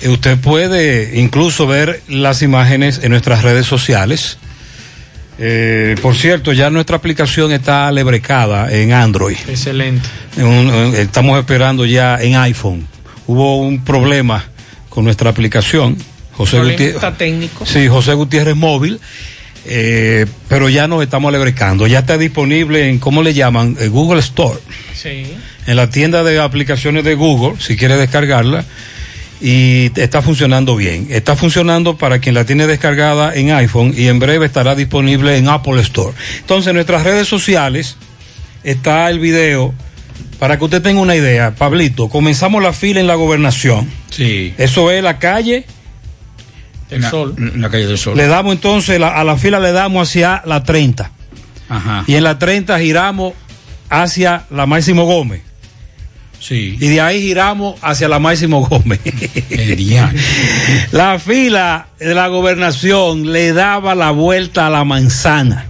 Eh, Usted puede incluso ver las imágenes en nuestras redes sociales. Eh, por cierto, ya nuestra aplicación está lebrecada en Android. Excelente. En un- en- estamos esperando ya en iPhone. Hubo un problema con nuestra aplicación. José Gutiérrez. Técnico. Sí, José Gutiérrez móvil. eh, pero ya nos estamos lebrecando. Ya está disponible en, ¿cómo le llaman? Eh, Google Store. Sí. En la tienda de aplicaciones de Google, si quiere descargarla. Y está funcionando bien. Está funcionando para quien la tiene descargada en iPhone y en breve estará disponible en Apple Store. Entonces, en nuestras redes sociales está el video para que usted tenga una idea. Pablito, comenzamos la fila en la gobernación. Sí. Eso es la calle. El sol. La calle del sol. Le damos entonces, la- a la fila le damos hacia la 30. Ajá. Y en la 30 giramos hacia la Máximo Gómez. Sí. Y de ahí giramos hacia la Máximo Gómez. la fila de la gobernación le daba la vuelta a la manzana.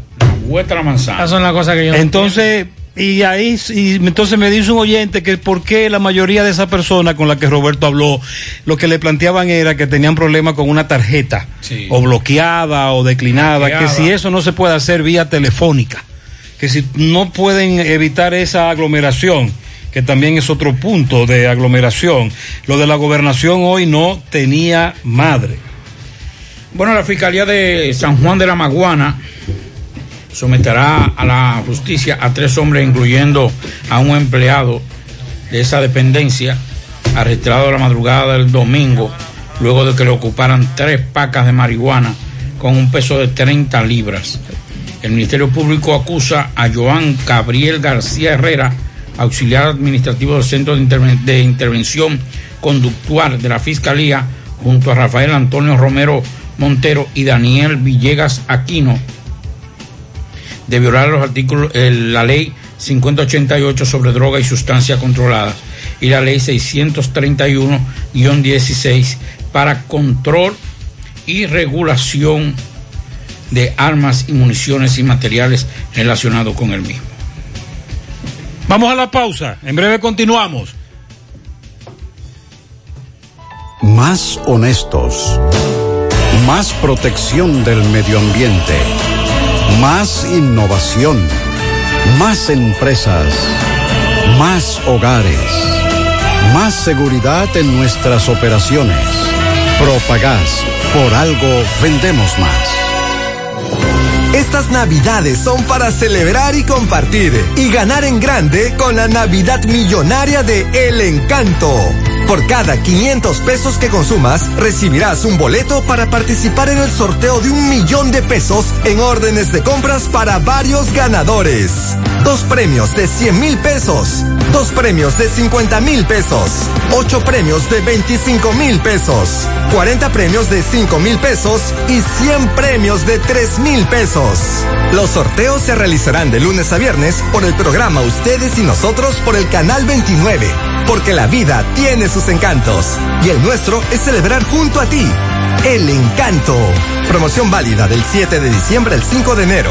Vuelta a la manzana. Esas son las cosas que yo no Entonces, y ahí, y entonces me dice un oyente que por qué la mayoría de esas personas con las que Roberto habló, lo que le planteaban era que tenían problemas con una tarjeta, Sí. o bloqueada o declinada, Bloqueada. que si eso no se puede hacer vía telefónica, que si no pueden evitar esa aglomeración, que también es otro punto de aglomeración, lo de la gobernación hoy no tenía madre. Bueno, la Fiscalía de San Juan de la Maguana someterá a la justicia a tres hombres, incluyendo a un empleado de esa dependencia, arrestado la madrugada del domingo, luego de que le ocuparan tres pacas de marihuana con un peso de 30 libras. El Ministerio Público acusa a Joan Gabriel García Herrera, auxiliar administrativo del Centro de, de Intervención Conductual de la Fiscalía, junto a Rafael Antonio Romero Montero y Daniel Villegas Aquino, de violar los artículos, la ley 5088 sobre droga y sustancias controladas y la ley 631-16 para control y regulación de armas y municiones y materiales relacionados con el mismo. Vamos a la pausa, en breve continuamos. Más honestos. Más protección del medio ambiente. Más innovación. Más empresas. Más hogares. Más seguridad en nuestras operaciones. Propagás. Por algo vendemos más. Estas navidades son para celebrar y compartir y ganar en grande con la Navidad Millonaria de El Encanto. Por cada 500 pesos que consumas, recibirás un boleto para participar en el sorteo de un millón de pesos en órdenes de compras para varios ganadores. Dos premios de 100 mil pesos, dos premios de 50 mil pesos, ocho premios de 25 mil pesos, 40 premios de 5 mil pesos y 100 premios de 3 mil pesos. Los sorteos se realizarán de lunes a viernes por el programa Ustedes y Nosotros por el Canal 29, porque la vida tiene sus encantos y el nuestro es celebrar junto a ti. El encanto. Promoción válida del 7 de diciembre al 5 de enero.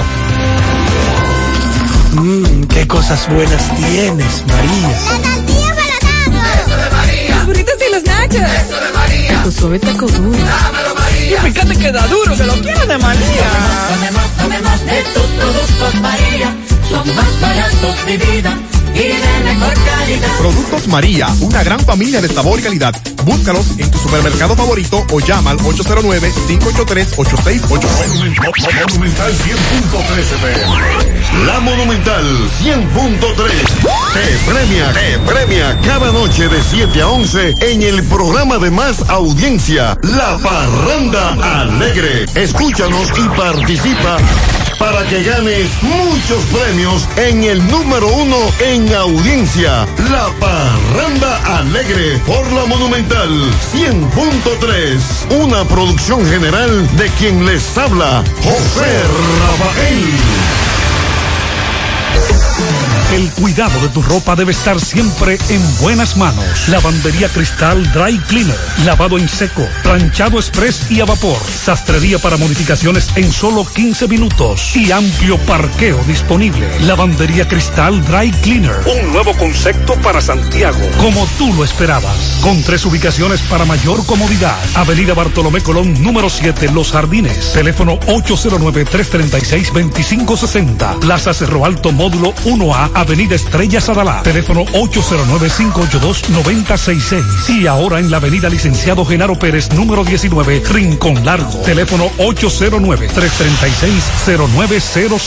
Mmm, qué cosas buenas tienes, María. La tortilla para Eso de María. Los burritos y los nachos. Eso de María. Tu suave taco duro. Dámelo, María. Y fíjate que da duro, que lo quiero de María. Tomemos, tomemos de tus productos, María. Son más baratos de vida y de mejor calidad. Productos María, una gran familia de sabor y calidad. Búscalos en tu supermercado favorito o llama al 809-583-8689. Monumental 100.3 FM. La Monumental 100.3 te premia, te premia cada noche de 7 a 11 en el programa de más audiencia, La Parranda Alegre. Escúchanos y participa para que ganes muchos premios en el número uno en audiencia, La Parranda Alegre por la Monumental 100.3, una producción general de quien les habla, José Rafael. El cuidado de tu ropa debe estar siempre en buenas manos. Lavandería Cristal Dry Cleaner. Lavado en seco, planchado express y a vapor. Sastrería para modificaciones en solo 15 minutos. Y amplio parqueo disponible. Lavandería Cristal Dry Cleaner. Un nuevo concepto para Santiago. Como tú lo esperabas. Con tres ubicaciones para mayor comodidad. Avenida Bartolomé Colón, número 7, Los Jardines. Teléfono 809-336-2560. Plaza Cerro Alto, módulo 1A, Avenida Estrella Sadalá. Teléfono 809-582-9066. Y ahora en la Avenida Licenciado Genaro Pérez, número 19, Rincón Largo. Teléfono 809-336-0900.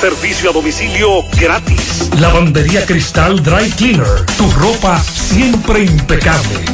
Servicio a domicilio gratis. Lavandería Cristal Dry Cleaner. Tu ropa siempre impecable.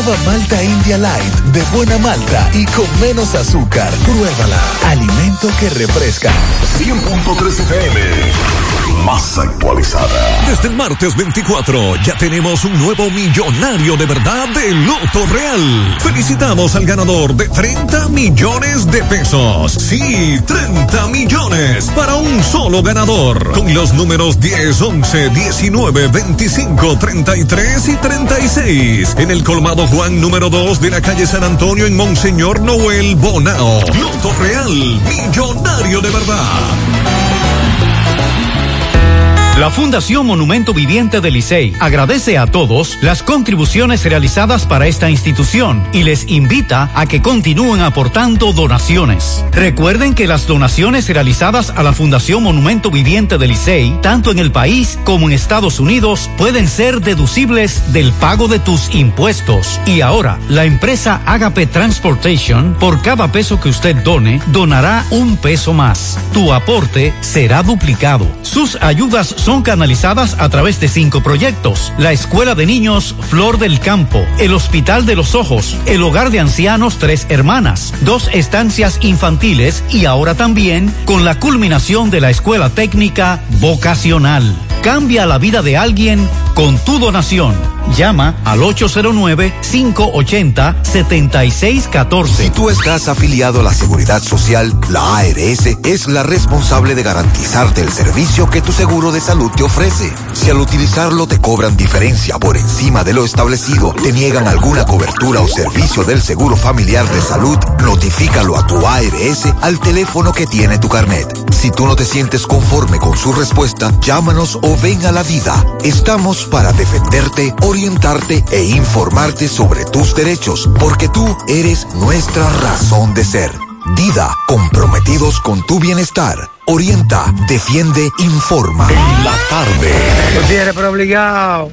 Nueva Malta India Light de buena malta y con menos azúcar. Pruébala. Alimento que refresca. 100.3 FM. Más actualizada. Desde el martes 24 ya tenemos un nuevo millonario de verdad de Loto Real. Felicitamos al ganador de 30 millones de pesos. Sí, 30 millones para un solo ganador. Con los números 10, 11, 19, 25, 33 y 36. En el colmado Juan número 2 de la calle San Antonio en Monseñor Noel Bonao. Loto Real, millonario de verdad. La Fundación Monumento Viviente del Licey agradece a todos las contribuciones realizadas para esta institución y les invita a que continúen aportando donaciones. Recuerden que las donaciones realizadas a la Fundación Monumento Viviente del Licey, tanto en el país como en Estados Unidos, pueden ser deducibles del pago de tus impuestos. Y ahora, la empresa Agape Transportation, por cada peso que usted done, donará un peso más. Tu aporte será duplicado. Sus ayudas son canalizadas a través de cinco proyectos. La Escuela de Niños Flor del Campo, el Hospital de los Ojos, el Hogar de Ancianos Tres Hermanas, dos estancias infantiles y ahora también con la culminación de la Escuela Técnica Vocacional. Cambia la vida de alguien con tu donación. Llama al 809-580-7614. Si tú estás afiliado a la Seguridad Social, la ARS es la responsable de garantizarte el servicio que tu seguro de salud te ofrece. Si al utilizarlo te cobran diferencia por encima de lo establecido, te niegan alguna cobertura o servicio del seguro familiar de salud, notifícalo a tu ARS al teléfono que tiene tu carnet. Si tú no te sientes conforme con su respuesta, llámanos o ven a la vida. Estamos para defenderte, orientarte e informarte sobre tus derechos, porque tú eres nuestra razón de ser. Dida, comprometidos con tu bienestar. Orienta, defiende, informa. En la tarde. Gutiérrez, pero obligado.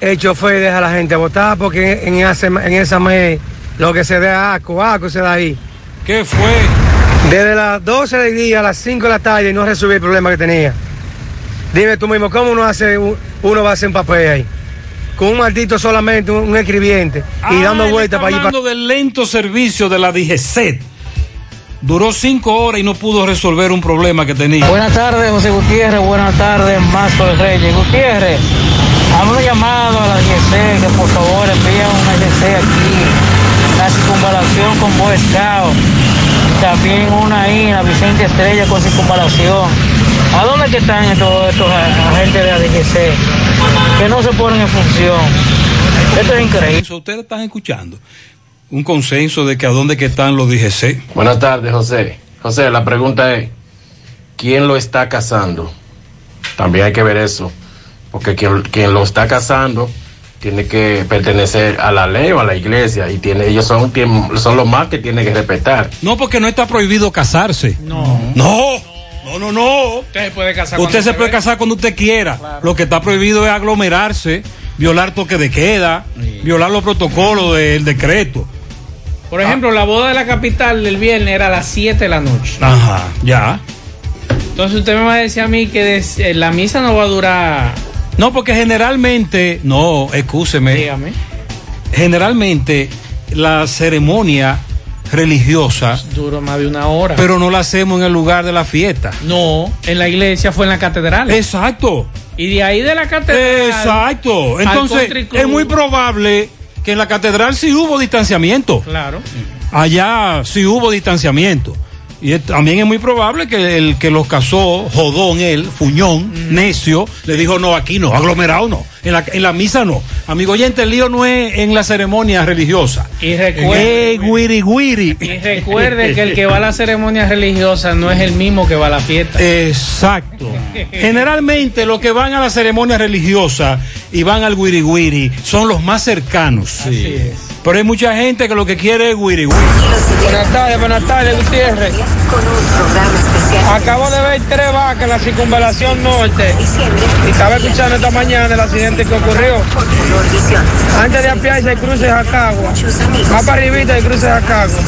El chofer deja a la gente votar porque en, ese, en esa mes lo que se da asco, asco se da ahí. ¿Qué fue? Desde las 12 del día a las 5 de la tarde y no resolví el problema que tenía. Dime tú mismo, ¿cómo uno, hace, uno va a hacer un papel ahí? Con un maldito solamente, un, un escribiente, y dando vueltas para allí. Hablando del lento servicio de la DGCET. Duró cinco horas y no pudo resolver un problema que tenía. Buenas tardes, José Gutiérrez. Buenas tardes, Mazo de Reyes. Gutiérrez, hago un llamado a la DGC que por favor envíen una DGC aquí. La circunvalación con Boy Scout. También una ahí en la Vicente Estrella con circunvalación. ¿A dónde que están todos estos agentes de la DGC? Que no se ponen en función. Esto es increíble. Ustedes están escuchando un consenso de que a dónde que están los DGC. Buenas tardes, José. José, la pregunta es, ¿quién lo está casando? También hay que ver eso, porque quien, quien lo está casando tiene que pertenecer a la ley o a la iglesia y tiene ellos son, son los más que tienen que respetar. No, porque no está prohibido casarse. No. No. No, no, no. Usted se puede casar Usted se puede ve. casar cuando usted quiera. Lo que está prohibido es aglomerarse, violar toque de queda, violar los protocolos del decreto. Por ejemplo, la boda de la capital del viernes era a las 7 de la noche. Ajá, ya. Entonces usted me va a decir a mí que eh, la misa no va a durar. No, porque generalmente, no, excúseme. Dígame. Generalmente la ceremonia religiosa, Duró más de una hora. pero no la hacemos en el lugar de la fiesta. No, en la iglesia fue en la catedral. Exacto. Y de ahí de la catedral. Exacto. Entonces, es muy probable que en la catedral sí hubo distanciamiento. Claro. Allá sí hubo distanciamiento. Y es- también es muy probable que el que los casó, jodón él, fuñón, necio, le dijo no, aquí no, aglomerado no, en la, en la misa no. Amigo oyente, el lío no es en la ceremonia religiosa. Y recuerde, Eh, guiri guiri. y recuerde que el que va a la ceremonia religiosa no es el mismo que va a la fiesta. Exacto. Generalmente los que van a la ceremonia religiosa y van al guiri guiri son los más cercanos. Pero hay mucha gente que lo que quiere es guiri guiri. Buenas tardes, buenas tardes, Gutiérrez. Acabo de ver tres vacas en la circunvalación norte y estaba escuchando esta mañana el accidente que ocurrió. Antes de apiarse el cruce Jacagua, más para arribita el cruce Jacagua.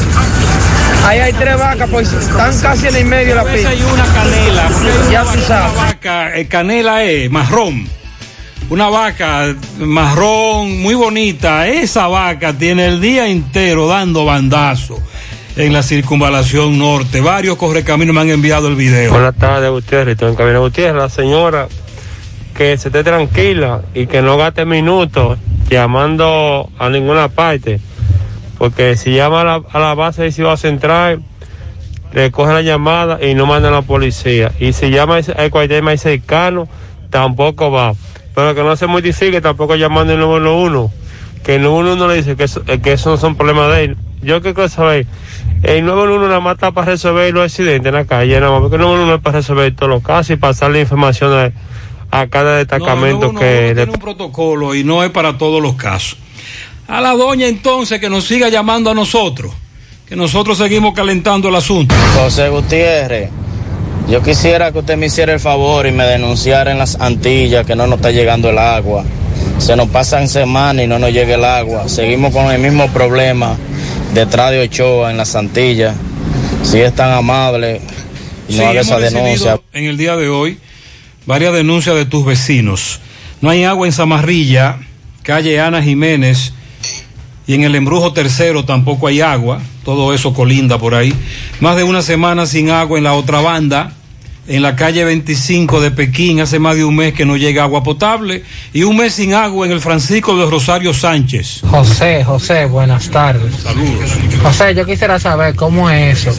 Ahí hay tres vacas, pues están casi en el medio de la pista. hay una canela. Ya tú sabes. vaca, eh, canela es marrón. Una vaca marrón muy bonita. Esa vaca tiene el día entero dando bandazo en la circunvalación norte. Varios correcaminos me han enviado el video. Buenas tardes, Gutiérrez. Estoy en Camino Gutiérrez. La señora que se esté tranquila y que no gaste minutos llamando a ninguna parte. Porque si llama a la, a la base de Ciudad Central, le coge la llamada y no mandan a la policía. Y si llama a cualquier más cercano, tampoco va. Pero que no se mortifique tampoco llamando el 911. Que el 911 le dice que eso, eh, que eso no son problemas de él. Yo qué cosa saber. El 911 nada más está para resolver los accidentes en la calle, nada más. Porque el 911 es para resolver todos los casos y pasarle información a, a cada destacamento No, que le tiene un protocolo y no es para todos los casos. A la doña entonces que nos siga llamando a nosotros, que nosotros seguimos calentando el asunto. José Gutiérrez, yo quisiera que usted me hiciera el favor y me denunciara en las Antillas que no nos está llegando el agua. Se nos pasan semanas y no nos llega el agua. Seguimos con el mismo problema detrás de Ochoa en las Antillas. Si es tan amable, no Sí, haga esa denuncia. en el día de hoy varias denuncias de tus vecinos. No hay agua en Zamarrilla, calle Ana Jiménez, y en el embrujo tercero tampoco hay agua. Todo eso colinda por ahí. Más de una semana sin agua en la otra banda. En la calle 25 de Pekín hace más de un mes que no llega agua potable y un mes sin agua en el Francisco de Rosario Sánchez. José, José, buenas tardes. Saludos. José, yo quisiera saber cómo es eso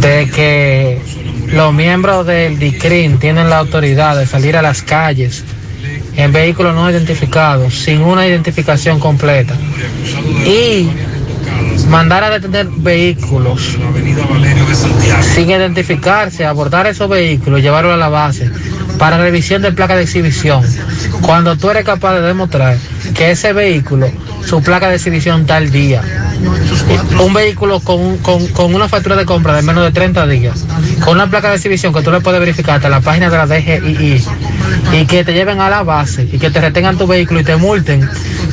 de que los miembros del DICRIN tienen la autoridad de salir a las calles en vehículos no identificados, sin una identificación completa, y mandar a detener vehículos sin identificarse, abordar esos vehículos, llevarlos a la base para revisión de placa de exhibición. Cuando tú eres capaz de demostrar que ese vehículo, su placa de exhibición está al día, un vehículo con, con, con una factura de compra de menos de 30 días, con una placa de exhibición que tú le puedes verificar hasta la página de la DGII y que te lleven a la base y que te retengan tu vehículo y te multen,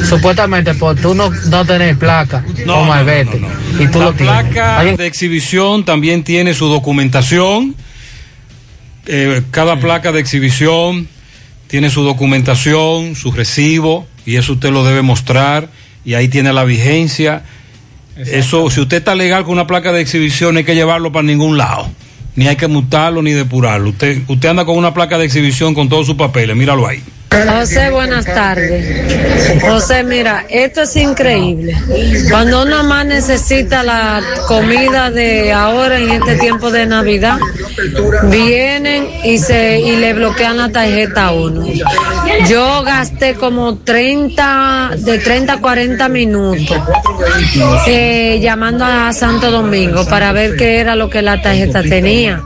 supuestamente por tú no, no tener placa o malvete y tú La lo tienes. placa de exhibición también tiene su documentación. Eh, cada placa de exhibición tiene su documentación, su recibo, y eso usted lo debe mostrar, y ahí tiene la vigencia. Eso, si usted está legal con una placa de exhibición, no hay que llevarlo para ningún lado. Ni hay que multarlo ni depurarlo. Usted, usted anda con una placa de exhibición con todos sus papeles, míralo ahí. José, buenas tardes. José, mira, esto es increíble. Cuando uno más necesita la comida de ahora en este tiempo de Navidad, vienen y se y le bloquean la tarjeta a uno. Yo gasté como 30, de 30 a 40 minutos eh, llamando a Santo Domingo para ver qué era lo que la tarjeta tenía.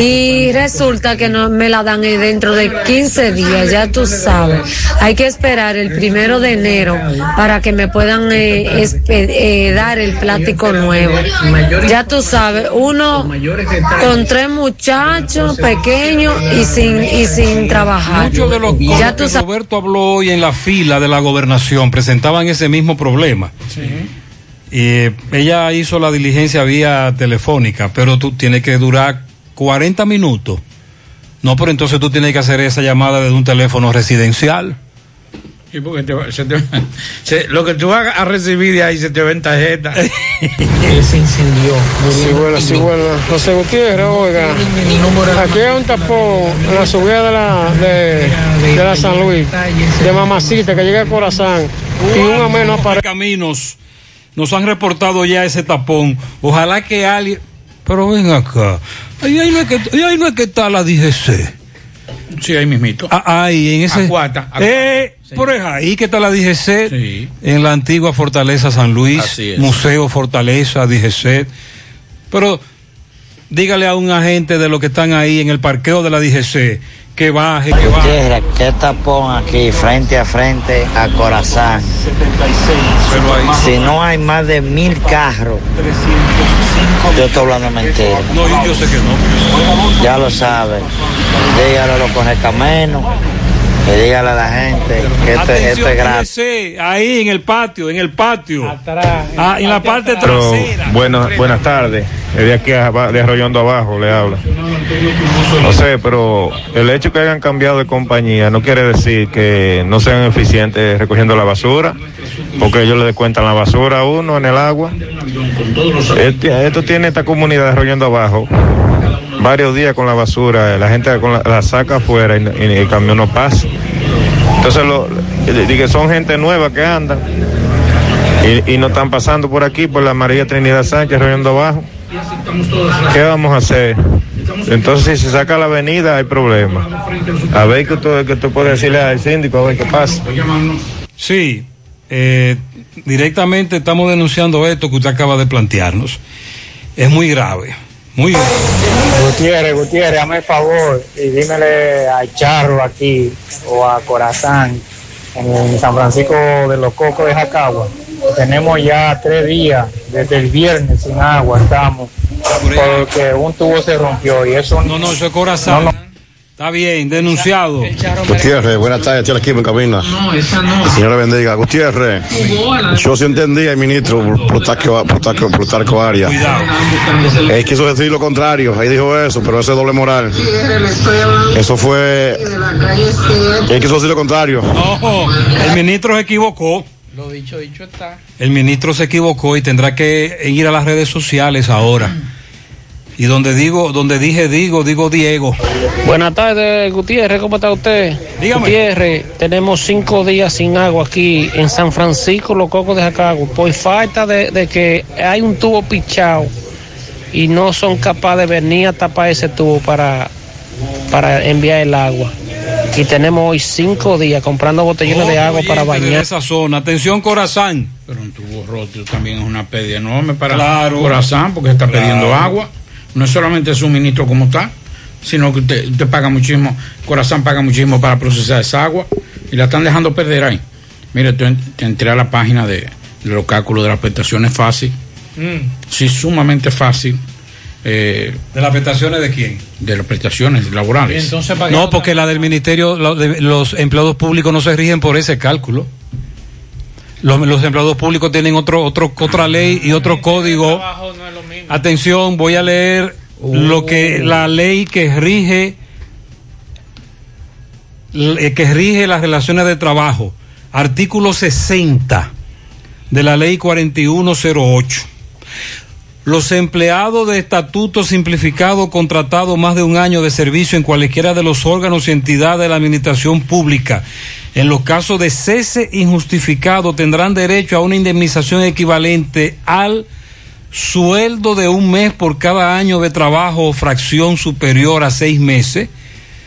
Y resulta que no me la dan dentro de 15 días, ya tú sabes. Hay que esperar el primero de enero para que me puedan eh, espe- eh, dar el plástico nuevo. Ya tú sabes, uno con tres muchachos pequeños y sin, y sin trabajar. Muchos de los ya los que Roberto habló hoy en la fila de la gobernación presentaban ese mismo problema. Y ella hizo la diligencia vía telefónica, pero tú tienes que durar 40 minutos. No, pero entonces tú tienes que hacer esa llamada desde un teléfono residencial. Sí, porque te va- se te- se- lo que tú vas a recibir de ahí se te ven tarjeta. se incendió. Sí, bueno, sí, bueno. José Gutiérrez, oiga, aquí hay un tapón en la subida de la, de, de la San Luis, de Mamacita, que llega a Corazán, y un ameno aparece. Caminos nos han reportado ya ese tapón. Ojalá que alguien. Pero ven acá. Ahí, ahí no, es que, ahí, ahí no es que está la DGC. Sí, ahí mismito. Ah, ahí, en ese. Acuata, acuata. Eh, por ahí que está la DGC. En la antigua Fortaleza San Luis. Así es. Museo Fortaleza, DGC. Pero dígale a un agente de los que están ahí en el parqueo de la DGC que baje, que baje. ¿qué tapón aquí frente a frente a Corazán? Si no hay más de mil carros, yo estoy hablando mentira. No, yo, sé que no. Ya lo sabe. Dígale a los correcaminos, y dígale a la gente que esto, es gratis. Ahí en el patio, en el patio. Ah, en la parte Pero, trasera. bueno, buenas tardes. De aquí a, de Arroyondo Abajo le habla. No sé, pero el hecho que hayan cambiado de compañía no quiere decir que no sean eficientes recogiendo la basura, porque ellos le descuentan la basura a uno en el agua. Este- esto tiene esta comunidad de Arroyondo Abajo varios días con la basura, la gente con la, saca afuera y, el camión no pasa. Entonces, lo, que son gente nueva que andan y, no están pasando por aquí, por la María Trinidad Sánchez, Arroyondo Abajo. ¿Qué vamos a hacer? Entonces, si se saca la avenida, hay problema. A ver que tú puedes decirle al síndico, a ver qué pasa. Sí, eh, directamente estamos denunciando esto que usted acaba de plantearnos. Es muy grave, muy grave. Gutiérrez, Gutiérrez, hazme el favor y dímele a Charro aquí o a Corazán en San Francisco de los Cocos de Jacagua. Tenemos ya tres días, desde el viernes sin agua estamos, porque un tubo se rompió y eso no, no, eso es corazón. Está bien, denunciado. Gutiérrez, buenas tardes, estoy aquí en cabina. No, esa no. El Señor bendiga. Gutiérrez, yo sí entendí al ministro Plutarco, Plutarco, Plutarco Arias. Él quiso decir lo contrario, ahí dijo eso, pero ese es doble moral. Eso fue. Él quiso decir lo contrario. No, el ministro se equivocó. Lo dicho, dicho está. El ministro se equivocó y tendrá que ir a las redes sociales ahora. Y donde digo, donde dije digo, digo Diego. Buenas tardes, Gutiérrez, ¿cómo está usted? Dígame. Gutiérrez, tenemos cinco días sin agua aquí en San Francisco, los cocos de Jacagua, por falta de, de que hay un tubo pichado y no son capaces de venir a tapar ese tubo para, para enviar el agua. Y tenemos hoy cinco días comprando botellones de agua para bañar. esa zona. Atención, Corazán. Pero un tubo roto también es una pérdida enorme para Claro. Corazán porque está Claro. pidiendo agua. No es solamente suministro como está, sino que usted, usted paga muchísimo, Corazán paga muchísimo para procesar esa agua y la están dejando perder ahí. Mire, te entré a la página de, de los cálculos de las prestaciones fácil. Sí, sumamente fácil. eh, ¿De las prestaciones de quién? De las prestaciones laborales. No, porque la del ministerio, lo de- los empleados públicos no se rigen por ese cálculo. Los, los empleados públicos tienen otro, otro, otra ley y otro código. Atención, voy a leer lo que la ley que rige eh, que rige las relaciones de trabajo. Artículo 60 de la ley 4108. Los empleados de estatuto simplificado contratado más de un año de servicio en cualquiera de los órganos y entidades de la administración pública, en los casos de cese injustificado, tendrán derecho a una indemnización equivalente al sueldo de un mes por cada año de trabajo o fracción superior a seis meses,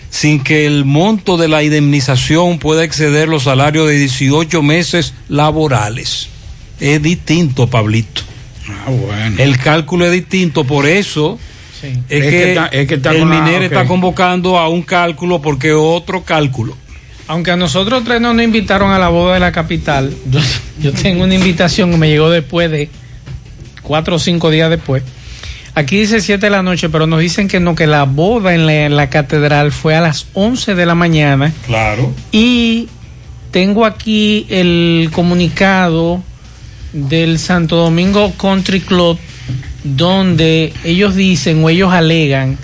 sin que el monto de la indemnización pueda exceder los salarios de 18 meses laborales. Es distinto, Pablito. Ah, bueno. El cálculo es distinto, por eso Es, Es que, que está- es que está el con la- MINER ok. está convocando a un cálculo porque otro cálculo. Aunque a nosotros tres no nos invitaron a la boda de la capital, yo, yo tengo una invitación que me llegó después de cuatro o cinco días después. Aquí dice 7 de la noche, pero nos dicen que no, que la boda en la, en la catedral fue a las 11 de la mañana. Claro. Y tengo aquí el comunicado del Santo Domingo Country Club, donde ellos dicen o ellos alegan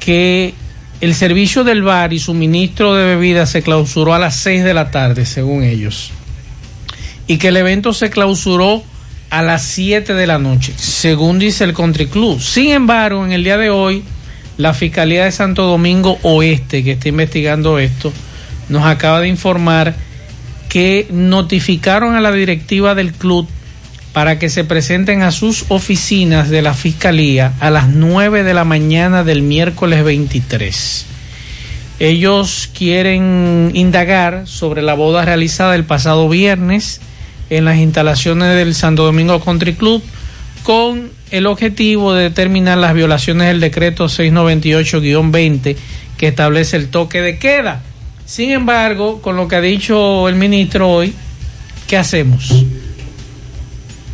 que el servicio del bar y suministro de bebidas se clausuró a las 6 de la tarde, según ellos. Y que el evento se clausuró a las 7 de la noche, según dice el Country Club. Sin embargo, en el día de hoy, la Fiscalía de Santo Domingo Oeste, que está investigando esto, nos acaba de informar que notificaron a la directiva del club para que se presenten a sus oficinas de la Fiscalía a las 9 de la mañana del miércoles 23. Ellos quieren indagar sobre la boda realizada el pasado viernes en las instalaciones del Santo Domingo Country Club con el objetivo de determinar las violaciones del decreto 698-20 que establece el toque de queda. Sin embargo, con lo que ha dicho el ministro hoy, ¿qué hacemos?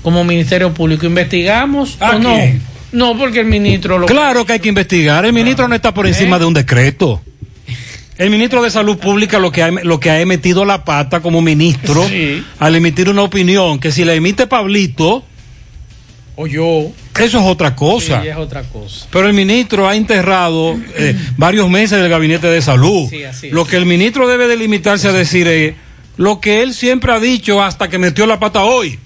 Como Ministerio Público, ¿investigamos ¿A o no? quién? No, porque el ministro lo Claro que hay que investigar. El ministro no está por encima de un decreto. El ministro de Salud Pública lo que ha, lo que ha metido la pata como ministro Sí. al emitir una opinión que si la emite Pablito o yo, eso es otra cosa. Sí, es otra cosa. Pero el ministro ha enterrado eh, varios meses del gabinete de salud. Sí, así es. Lo que el ministro debe de limitarse a decir es lo que él siempre ha dicho hasta que metió la pata hoy.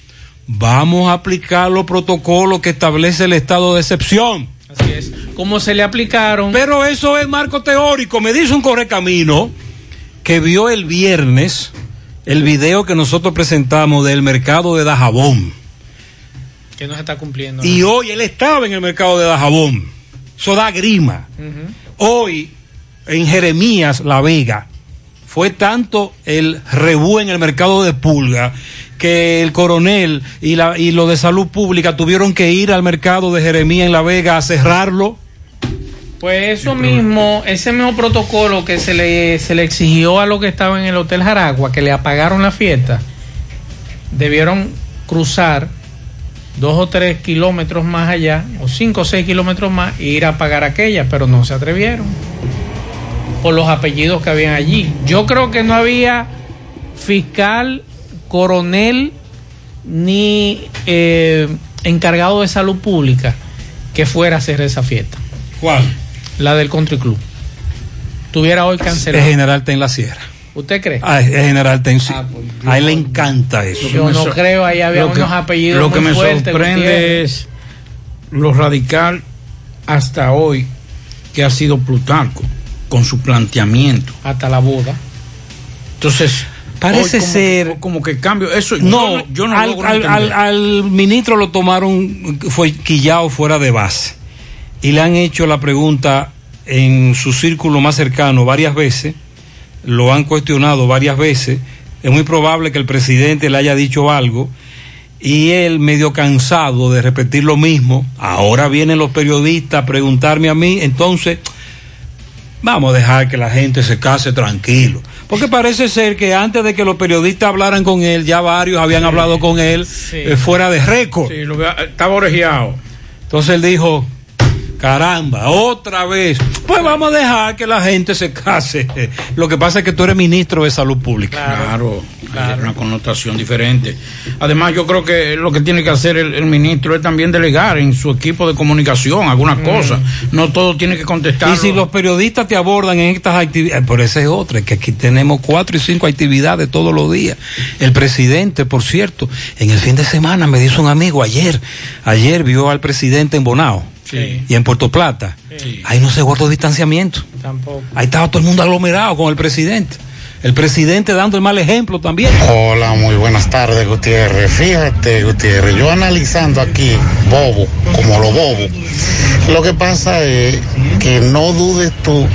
Vamos a aplicar los protocolos que establece el estado de excepción. Así es. ¿Cómo se le aplicaron? Pero eso es marco teórico. Me dice un correcamino que vio el viernes el video que nosotros presentamos del mercado de Dajabón. Que no se está cumpliendo. Y hoy él estaba en el mercado de Dajabón. Eso da grima. Hoy, en Jeremías La Vega, fue tanto el rebú en el mercado de Pulga que el coronel y, la, y lo de salud pública tuvieron que ir al mercado de Jeremías en La Vega a cerrarlo. Pues eso mismo, ese mismo protocolo que se le, se le exigió a los que estaban en el Hotel Jaragua, que le apagaron la fiesta, debieron cruzar dos o tres kilómetros más allá, o cinco o seis kilómetros más, e ir a pagar aquella, pero no se atrevieron por los apellidos que habían allí. Yo creo que no había fiscal, coronel, ni eh, encargado de salud pública que fuera a hacer esa fiesta. ¿Cuál? La del Country Club. Tuviera hoy cancelado. General Ten la Sierra. ¿Usted cree? Ah, es General Ten sí. a él le encanta eso. Yo no creo, ahí había Lo que- unos apellidos Lo que muy me fuertes, sorprende es lo radical hasta hoy que ha sido Plutarco con su planteamiento. Hasta la boda. Entonces, Parece como ser- que- como que cambio. Eso No, yo, yo no al, logro al- entender. al- al ministro lo tomaron, fue quillado fuera de base. Y le han hecho la pregunta en su círculo más cercano varias veces, lo han cuestionado varias veces. Es muy probable que el presidente le haya dicho algo y él medio cansado de repetir lo mismo. Ahora vienen los periodistas a preguntarme a mí, entonces vamos a dejar que la gente se case tranquilo. Porque parece ser que antes de que los periodistas hablaran con él, ya varios habían hablado con él eh, fuera de récord. Sí, lo estaba orejeado. Entonces él dijo, caramba, otra vez. Pues vamos a dejar que la gente se case. Lo que pasa es que tú eres ministro de salud pública. Claro, hay una connotación diferente. Además, yo creo que lo que tiene que hacer el, el ministro es también delegar en su equipo de comunicación algunas cosas. No todo tiene que contestar. Y si los periodistas te abordan en estas actividades, por esa es otra, que aquí tenemos cuatro y cinco actividades todos los días. El presidente, por cierto, en el fin de semana me dijo un amigo ayer, ayer vio al presidente en Bonao Sí. y en Puerto Plata. Ahí no se guardó distanciamiento. Tampoco. Ahí estaba todo el mundo aglomerado con el presidente. El presidente dando el mal ejemplo también. Hola, muy buenas tardes, Gutiérrez. Fíjate, Gutiérrez, yo analizando aquí, bobo, como lo bobo. Lo que pasa es que no dudes tú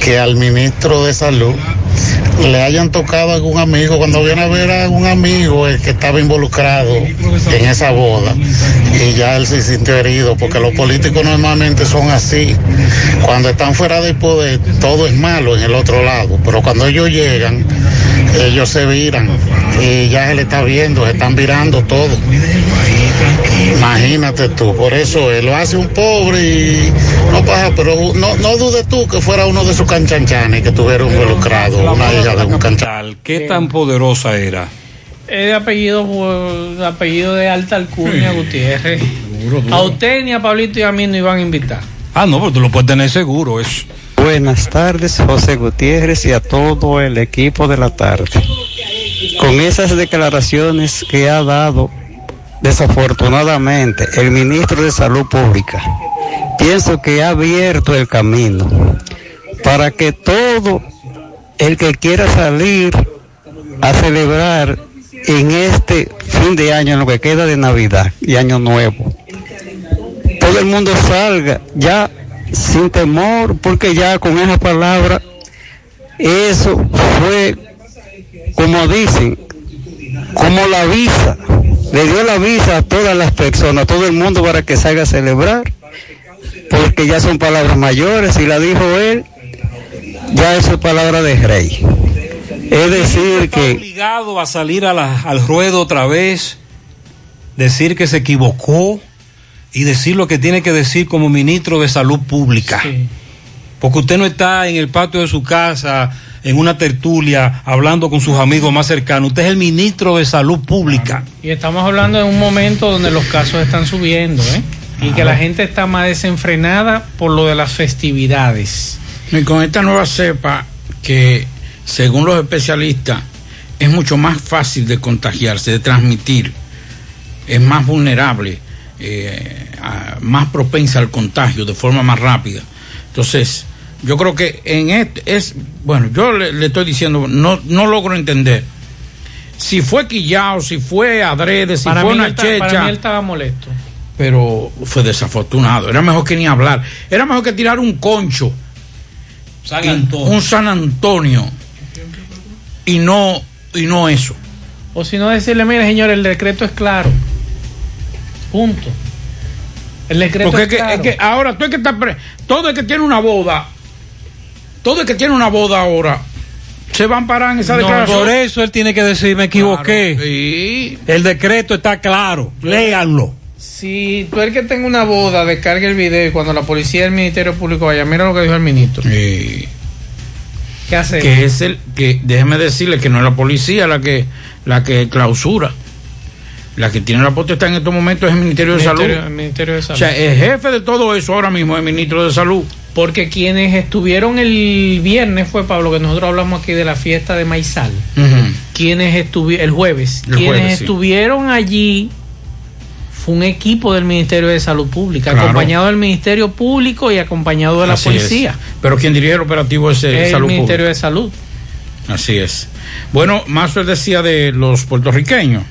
que al ministro de Salud le hayan tocado a algún amigo, cuando viene a ver a algún amigo el que estaba involucrado en esa boda y ya él se sintió herido, porque los políticos normalmente son así. Cuando están fuera del poder, todo es malo en el otro lado, pero cuando ellos llegan, ellos se viran y ya se le está viendo, se están virando todo. Imagínate tú, por eso él lo hace un pobre y no pasa, pero no, no dudes tú que fuera uno de sus canchanchanes que estuviera involucrado, una hija de un canchan. ¿Qué tan poderosa era? Es de apellido, pues, de apellido de alta alcurnia, Gutiérrez. A usted ni a Pablito y a mí no iban a invitar. Ah, no, pero tú lo puedes tener seguro, eso. Buenas tardes, José Gutiérrez y a todo el equipo de la tarde. Con esas declaraciones que ha dado desafortunadamente el ministro de Salud Pública, pienso que ha abierto el camino para que todo el que quiera salir a celebrar en este fin de año, en lo que queda de Navidad y Año Nuevo, todo el mundo salga ya sin temor, porque ya con esa palabra, eso fue, como dicen, como la visa, le dio la visa a todas las personas, a todo el mundo para que salga a celebrar, porque ya son palabras mayores, y la dijo él, ya eso es palabra de rey. Es decir que... obligado a salir a la- al ruedo otra vez, decir que se equivocó y decir lo que tiene que decir como ministro de salud pública. Porque usted no está en el patio de su casa, en una tertulia, hablando con sus amigos más cercanos. Usted es el ministro de salud pública. Y estamos hablando de un momento donde los casos están subiendo, ¿eh? Y que la gente está más desenfrenada por lo de las festividades. Y con esta nueva cepa que, según los especialistas, es mucho más fácil de contagiarse, de transmitir, es más vulnerable, eh, a- más propensa al contagio de forma más rápida. Entonces, yo creo que en este es, bueno, yo le, le estoy diciendo, no, no logro entender si fue quillao, si fue adrede, si para, fue mí una él está- para checha mí él estaba molesto. pero fue desafortunado. Era mejor que ni hablar. Era mejor que tirar un concho. San Antonio. Un San Antonio. Y no, y no eso. O si no decirle, mire señor, el decreto es claro. Punto. El decreto Porque es es que, claro. es que ahora tú es que estás pre- todo el que tiene una boda, todo el que tiene una boda ahora, se van a parar en esa No, declaración. por eso él tiene que decir, me equivoqué. El decreto está claro, léanlo. Si tú el que tenga una boda, descargue el video y cuando la policía del Ministerio Público vaya, mira lo que dijo el ministro. ¿Qué hace? que es el que déjeme decirle que no es la policía la que la que clausura la que tiene la potestad en estos momentos es el Ministerio de Ministerio- Salud el Ministerio de Salud. o sea el jefe de todo eso ahora mismo es el ministro de Salud Porque quienes estuvieron el viernes fue Pablo, que nosotros hablamos aquí de la fiesta de Maizal. Quienes estuvieron el jueves, El quienes jueves, sí. estuvieron allí fue un equipo del Ministerio de Salud Pública, Claro. acompañado del Ministerio Público y acompañado de la Así policía. es. pero quien dirige el operativo es el, Es el Salud Ministerio Pública. de Salud. así es bueno Mazo decía de los puertorriqueños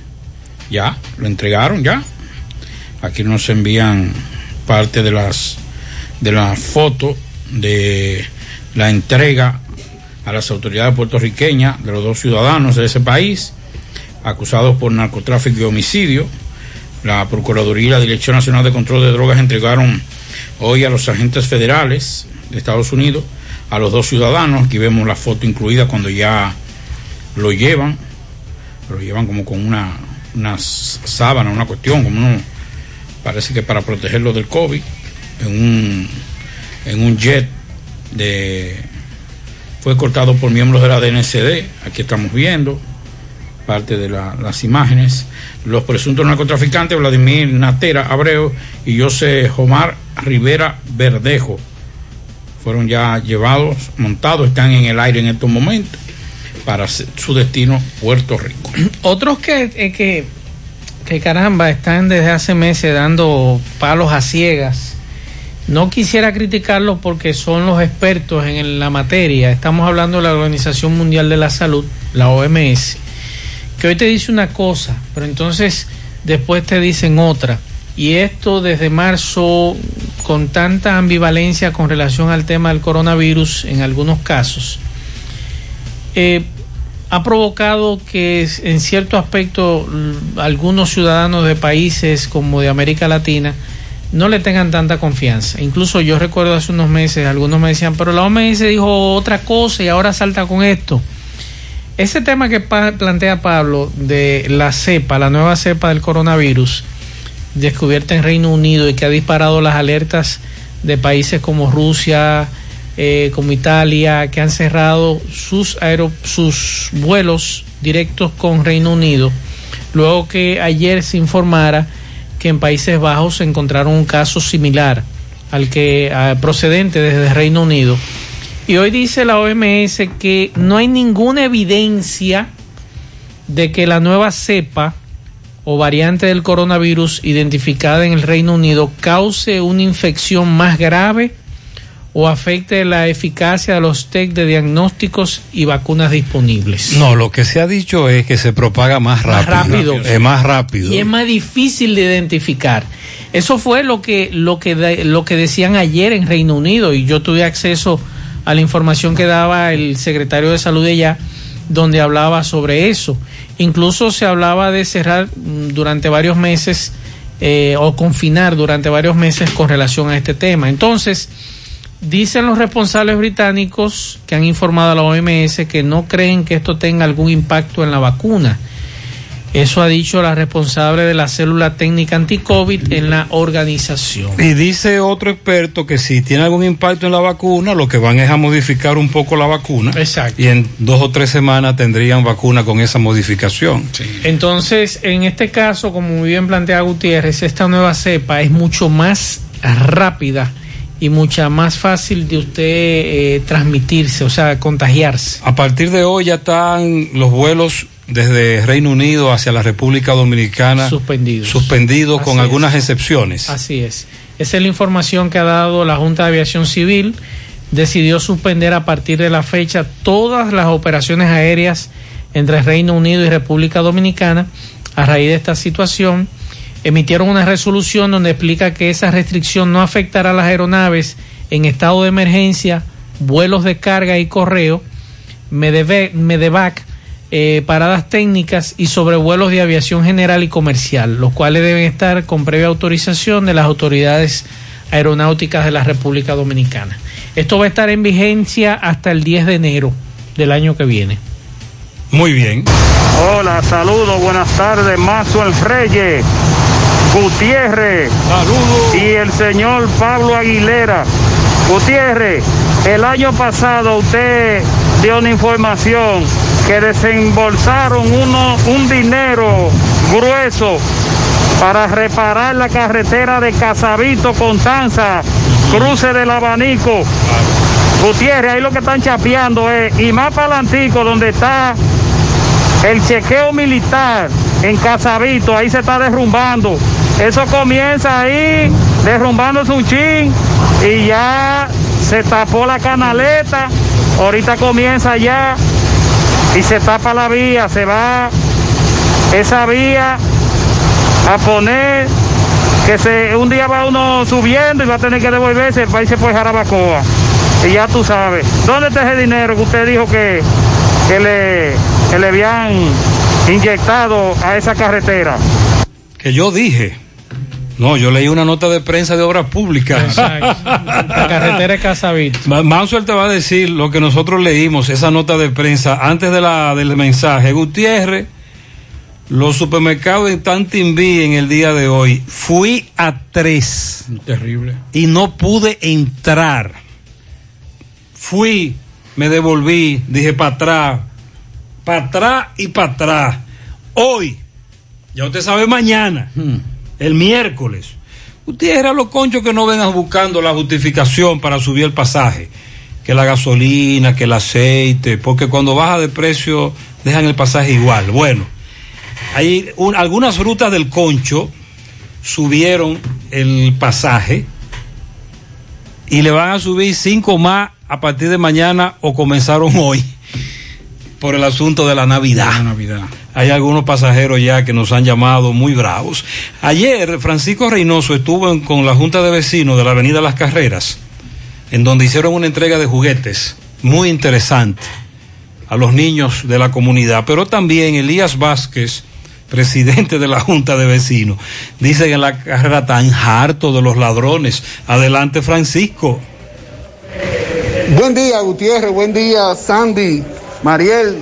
ya lo entregaron ya aquí nos envían parte de las de la foto de la entrega a las autoridades puertorriqueñas de los dos ciudadanos de ese país acusados por narcotráfico y homicidio. La Procuraduría y la Dirección Nacional de Control de Drogas entregaron hoy a los agentes federales de Estados Unidos a los dos ciudadanos. Aquí vemos la foto incluida cuando ya lo llevan. Lo llevan como con una, una sábana, una cuestión, como uno, parece que para protegerlo del COVID, en un, en un jet de fue cortado por miembros de la DNCD, aquí estamos viendo parte de la- las imágenes, los presuntos narcotraficantes Vladimir Natera Abreu y José Jomar Rivera Verdejo fueron ya llevados, montados, están en el aire en estos momentos para su destino Puerto Rico. Otros que, eh, que, que caramba están desde hace meses dando palos a ciegas. No quisiera criticarlos porque son los expertos en la materia. Estamos hablando de la Organización Mundial de la Salud, la OMS, que hoy te dice una cosa, pero entonces después te dicen otra. Y esto desde marzo, con tanta ambivalencia con relación al tema del coronavirus en algunos casos. eh, ha provocado que en cierto aspecto algunos ciudadanos de países como de América Latina no le tengan tanta confianza. Incluso yo recuerdo hace unos meses, algunos me decían, pero la OMS dijo otra cosa y ahora salta con esto. Ese tema que plantea Pablo de la cepa, la nueva cepa del coronavirus, descubierta en Reino Unido y que ha disparado las alertas de países como Rusia, eh, como Italia, que han cerrado sus vuelos directos con Reino Unido, luego que ayer se informara que en Países Bajos se encontraron un caso similar al que procedente desde Reino Unido. Y hoy dice la OMS que no hay ninguna evidencia de que la nueva cepa o variante del coronavirus identificada en el Reino Unido cause una infección más grave o afecte la eficacia de los test de diagnósticos y vacunas disponibles. No, lo que se ha dicho es que se propaga más Más rápido. Es más rápido. Y es más difícil de identificar. Eso fue lo que, lo que, de- lo que decían ayer en Reino Unido y yo tuve acceso a la información que daba el secretario de salud de allá, donde hablaba sobre eso. Incluso se hablaba de cerrar mm, durante varios meses eh, o confinar durante varios meses con relación a este tema. Entonces, dicen los responsables británicos que han informado a la OMS que no creen que esto tenga algún impacto en la vacuna. Eso ha dicho la responsable de la célula técnica anti-COVID en la organización. Y dice otro experto que si tiene algún impacto en la vacuna, lo que van es a modificar un poco la vacuna. Exacto. Y en dos o tres semanas tendrían vacuna con esa modificación. Entonces, en este caso, como muy bien plantea Gutiérrez, esta nueva cepa es mucho más rápida y mucha más fácil de usted eh, transmitirse, o sea, contagiarse. A partir de hoy ya están los vuelos desde Reino Unido hacia la República Dominicana suspendidos, suspendidos con Así algunas es. excepciones. Así es. Esa es la información que ha dado la Junta de Aviación Civil. Decidió suspender a partir de la fecha todas las operaciones aéreas entre Reino Unido y República Dominicana a raíz de esta situación. Emitieron una resolución donde explica que esa restricción no afectará a las aeronaves en estado de emergencia, vuelos de carga y correo, Medevac, eh, paradas técnicas y sobrevuelos de aviación general y comercial, los cuales deben estar con previa autorización de las autoridades aeronáuticas de la República Dominicana. Esto va a estar en vigencia hasta el 10 de enero del año que viene. Muy bien. Hola, saludos, buenas tardes, Maxwell Reyes, Gutiérrez. Saludos. Y el señor Pablo Aguilera. Gutiérrez, el año pasado usted dio una información que desembolsaron uno, un dinero grueso para reparar la carretera de Casabito Constanza, cruce del abanico. Gutiérrez, ahí lo que están chapeando es, y más para adelantico, donde está el chequeo militar en Casabito, ahí se está derrumbando. Eso comienza ahí, derrumbándose un chin, y ya se tapó la canaleta, ahorita comienza ya, y se tapa la vía, se va esa vía a poner que se un día va uno subiendo y va a tener que devolverse, el país se fue Jarabacoa. Y ya tú sabes, ¿dónde está ese dinero que usted dijo que, que le, que le habían inyectado a esa carretera? Que yo dije. No, yo leí una nota de prensa de obras públicas. La carretera de Casabito. Ma- Mansell te va a decir lo que nosotros leímos, esa nota de prensa, antes de la, del mensaje. Gutiérrez, los supermercados están Timbí en el día de hoy. Fui a tres. Terrible. Y no pude entrar. Fui, me devolví, dije para atrás, para atrás y para atrás. Hoy, ya usted sabe mañana, el miércoles. Ustedes eran los conchos que no vengan buscando la justificación para subir el pasaje. Que la gasolina, que el aceite, porque cuando baja de precio dejan el pasaje igual. Bueno, hay un- algunas rutas del concho subieron el pasaje y le van a subir cinco más a partir de mañana o comenzaron hoy por el asunto de la Navidad. Hay algunos pasajeros ya que nos han llamado muy bravos. Ayer Francisco Reynoso estuvo en- con la Junta de Vecinos de la Avenida Las Carreras, en donde hicieron una entrega de juguetes muy interesante. a los niños de la comunidad. Pero también Elías Vázquez, presidente de la Junta de Vecinos, dice que en la carrera tan harto de los ladrones. Adelante, Francisco. Buen día, Gutiérrez. Buen día, Sandy, Mariel.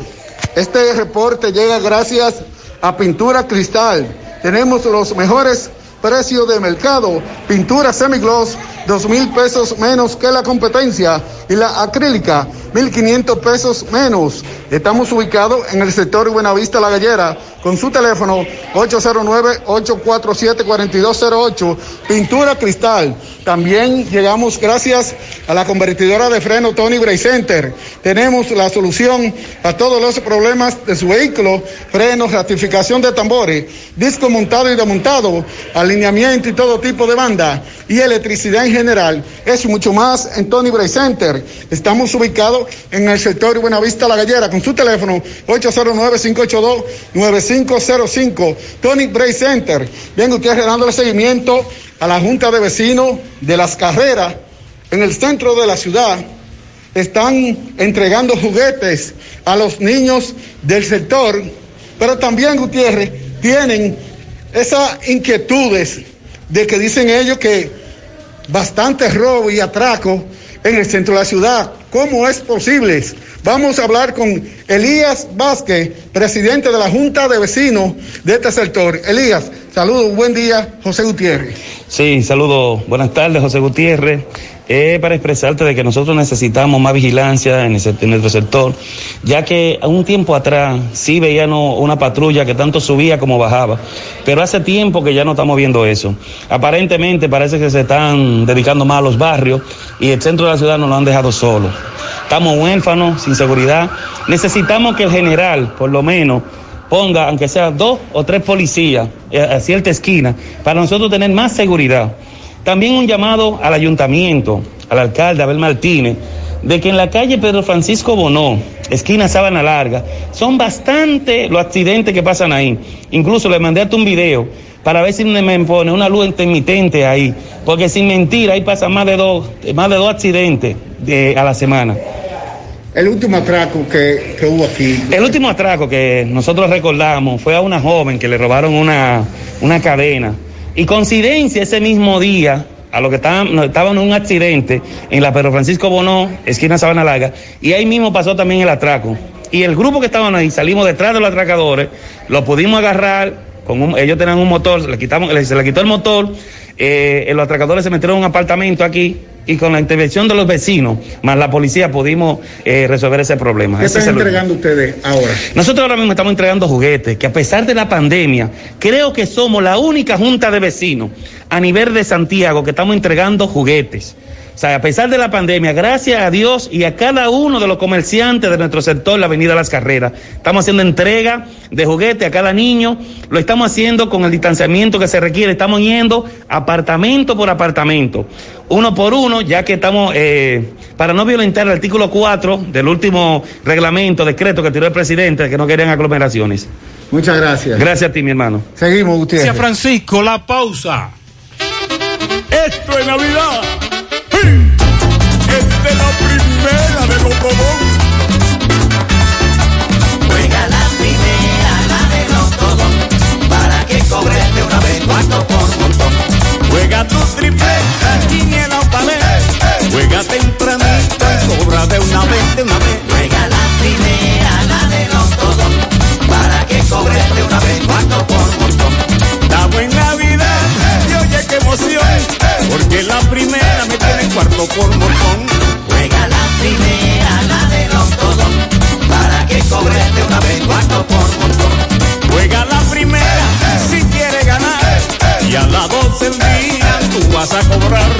Este reporte llega gracias a Pintura Cristal. Tenemos los mejores precios de mercado. Pintura semigloss, dos mil pesos menos que la competencia. Y la acrílica, mil quinientos pesos menos. Estamos ubicados en el sector Buenavista La Gallera con su teléfono 809-847-4208. Pintura cristal. También llegamos gracias a la convertidora de freno Tony Bray Center. Tenemos la solución a todos los problemas de su vehículo, frenos, ratificación de tambores, disco montado y desmontado, alineamiento y todo tipo de banda y electricidad en general. Es mucho más en Tony Bray Center. Estamos ubicados en el sector Buenavista La Gallera con su teléfono 809-582-9505. Tony Bray Center. Bien, ustedes dándole seguimiento a la Junta de Vecinos de las Carreras en el centro de la ciudad. Están entregando juguetes a los niños del sector, pero también, Gutiérrez, tienen esas inquietudes de que dicen ellos que bastante robo y atraco en el centro de la ciudad. ¿Cómo es posible? Vamos a hablar con Elías Vázquez, presidente de la Junta de Vecinos de este sector. Elías, saludos, buen día, José Gutiérrez. Sí, saludos, buenas tardes, José Gutiérrez. Eh, para expresarte de que nosotros necesitamos más vigilancia en, ese, en, nuestro sector, ya que un tiempo atrás sí veíamos una patrulla que tanto subía como bajaba, pero hace tiempo que ya no estamos viendo eso. Aparentemente parece que se están dedicando más a los barrios y el centro de la ciudad nos lo han dejado solo. Estamos huérfanos, sin seguridad. Necesitamos que el general, por lo menos, ponga, aunque sea dos o tres policías a cierta esquina, para nosotros tener más seguridad. También un llamado al ayuntamiento, al alcalde Abel Martínez, de que en la calle Pedro Francisco Bonó, esquina Sábana Larga, son bastante los accidentes que pasan ahí. Incluso le mandé hasta un video para ver si me pone una luz intermitente ahí, porque sin mentir ahí pasan más de dos, más de dos accidentes de, a la semana. El último atraco que, que, hubo aquí. El último atraco que nosotros recordamos fue a una joven que le robaron una, una cadena. Y coincidencia ese mismo día, a lo que estaban, estaban en un accidente en la Pedro Francisco Bonó, esquina Sabana Larga, y ahí mismo pasó también el atraco. Y el grupo que estaban ahí, salimos detrás de los atracadores, lo pudimos agarrar, con ellos tenían un motor, se le, quitamos, se le quitó el motor, eh, los atracadores se metieron en un apartamento aquí y con la intervención de los vecinos, más la policía, pudimos eh, resolver ese problema. ¿Qué ese están entregando ustedes ahora? Nosotros ahora mismo estamos entregando juguetes, que a pesar de la pandemia, creo que somos la única junta de vecinos a nivel de Santiago que estamos entregando juguetes. O sea, a pesar de la pandemia, gracias a Dios y a cada uno de los comerciantes de nuestro sector, la Avenida Las Carreras, estamos haciendo entrega de juguete a cada niño, lo estamos haciendo con el distanciamiento que se requiere, estamos yendo apartamento por apartamento, uno por uno, ya que estamos, eh, para no violentar el artículo 4 del último reglamento, decreto que tiró el presidente, que no querían aglomeraciones. Muchas gracias. Gracias a ti, mi hermano. Seguimos, Gutiérrez. Gracias, Francisco. La pausa. Esto es Navidad. De una vez cuarto por montón. Juega tu tripleta, quiniela o paleta. Juega tempranito y cobra de una vez, de una vez. Juega la primera, la de Lotodón. Para que cobres de una vez cuarto por montón. Da buena Navidad y oye qué emoción. Porque la primera me tiene cuarto por montón. Juega la primera, la de Lotodón. Para que cobres de una vez cuarto por montón. Juega la primera. Y a las 12 del día tú vas a cobrar.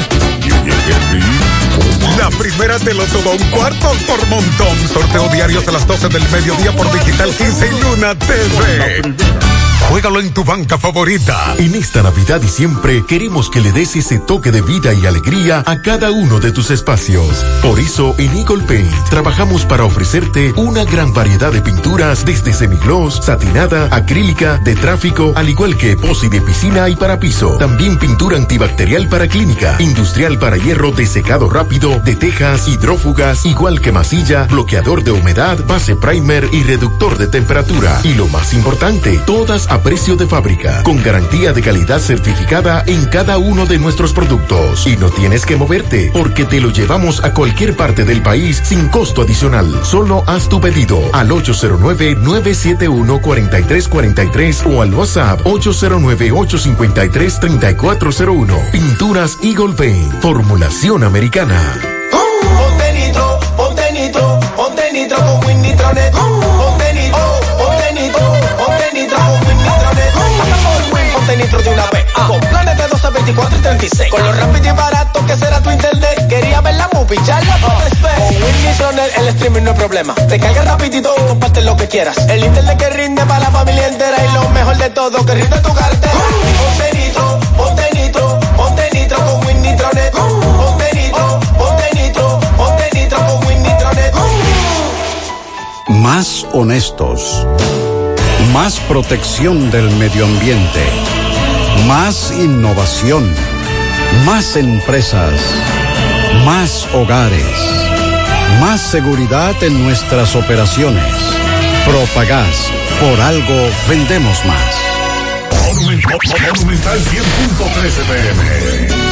La primera te lo todo un cuarto por montón. Sorteo diarios a las 12 del mediodía por Digital 15 y Luna TV. Juégalo en tu banca favorita. En esta Navidad y siempre queremos que le des ese toque de vida y alegría a cada uno de tus espacios. Por eso en Eagle Paint trabajamos para ofrecerte una gran variedad de pinturas desde semigloss, satinada, acrílica, de tráfico, al igual que epoxi de piscina y para piso. También pintura antibacterial para clínica, industrial para hierro de secado rápido, de tejas, hidrófugas, igual que masilla, bloqueador de humedad, base primer y reductor de temperatura. Y lo más importante, todas precio de fábrica, con garantía de calidad certificada en cada uno de nuestros productos. Y no tienes que moverte, porque te lo llevamos a cualquier parte del país sin costo adicional. Solo haz tu pedido al 809-971-4343 o al WhatsApp 809-853-3401. Pinturas Eagle Paint, formulación americana. Ponte nitro, ponte nitro, ponte nitro con Win Nitronet. De una vez. Con planes de 12, 24 y 36. Con lo rápido y barato que será tu internet. Quería ver la movie, ya la ver. Con Win Nitronet el streaming no es problema. Te carga rapidito y comparte lo que quieras. El internet que rinde para la familia entera. Y lo mejor de todo, que rinde tu cartera. Ponte nitro, ponte nitro, ponte nitro con Win Nitronet. Ponte nitro, ponte nitro, ponte nitro con. Más honestos. Más protección del medio ambiente. Más innovación. Más empresas. Más hogares. Más seguridad en nuestras operaciones. Propagás. Por algo vendemos más. Monumental 100.13 pm.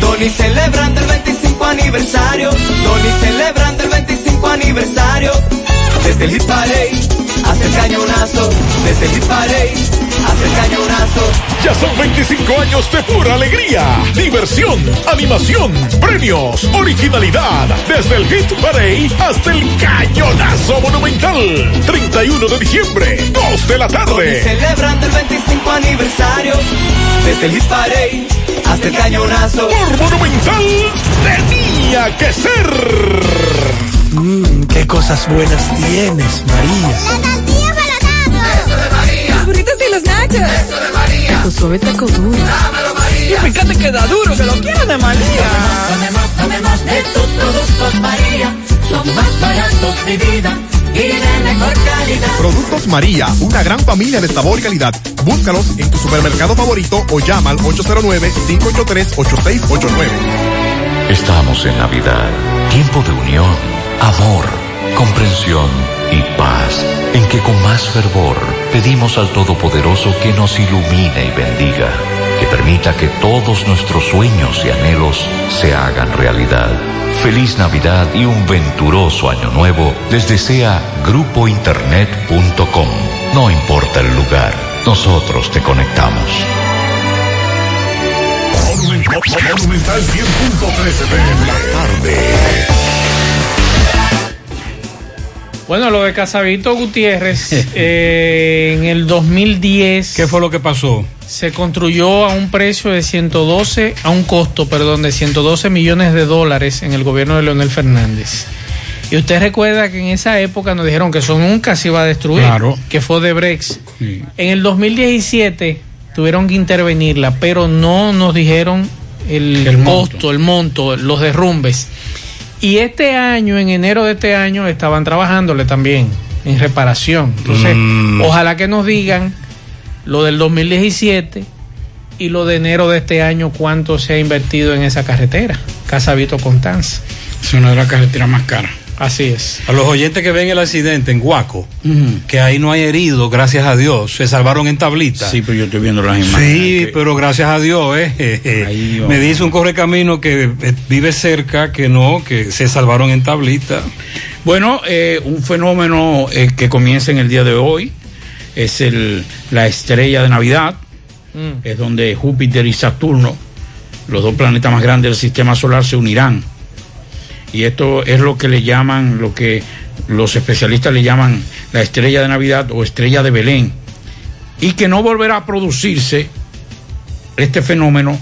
Tony celebrando el 25 aniversario. Tony celebrando el 25 aniversario. Desde el hit parade hasta el cañonazo. Desde el hit parade hasta el cañonazo. Ya son 25 años de pura alegría, diversión, animación, premios, originalidad. Desde el Hit Parade hasta el Cañonazo Monumental. 31 de diciembre, 2 de la tarde. celebrando el 25 aniversario. Desde el hit parade hasta el cañonazo. Por Monumental tenía que ser. Mmm, qué cosas buenas tienes, María. Nachos. Eso de María. Tu suave taco duro. Dámelo, María. Y fíjate que da duro, que lo quiero de María. Tomemos, tomemos de tus productos, María. Son más baratos de vida y de mejor calidad. Productos María, una gran familia de sabor y calidad. Búscalos en tu supermercado favorito o llama al 809-583-8689. Estamos en Navidad, tiempo de unión, amor, comprensión y paz, en que con más fervor pedimos al Todopoderoso que nos ilumine y bendiga, que permita que todos nuestros sueños y anhelos se hagan realidad. Feliz Navidad y un venturoso año nuevo les desea grupointernet.com. No importa el lugar, nosotros te conectamos. Monumental 100.13 pm. tarde. Bueno, lo de Casavito Gutiérrez, eh, en el 2010. ¿Qué fue lo que pasó? Se construyó a un precio de 112, a un costo, perdón, de 112 millones de dólares en el gobierno de Leonel Fernández. Y usted recuerda que en esa época nos dijeron que eso nunca se iba a destruir, Claro. que fue de Brex. En el 2017 tuvieron que intervenirla, pero no nos dijeron el, El monto. costo, el monto, los derrumbes. Y este año, en enero de este año, estaban trabajándole también en reparación. Entonces, Mm. ojalá que nos digan lo del 2017 y lo de enero de este año, cuánto se ha invertido en esa carretera, Casavito Constanza. Es una de las carreteras más caras. Así es. A los oyentes que ven el accidente en Guaco, que ahí no hay heridos, gracias a Dios, se salvaron en tablita. Sí, pero yo estoy viendo las imágenes. Sí, pero gracias a Dios, eh, eh, eh, me dice un correcamino que eh, vive cerca que no, que se salvaron en tablita. Bueno, eh, un fenómeno eh, que comienza en el día de hoy es el, la estrella de Navidad, es donde Júpiter y Saturno, los dos planetas más grandes del sistema solar, se unirán. Y esto es lo que le llaman, lo que los especialistas le llaman la estrella de Navidad o estrella de Belén. Y que no volverá a producirse este fenómeno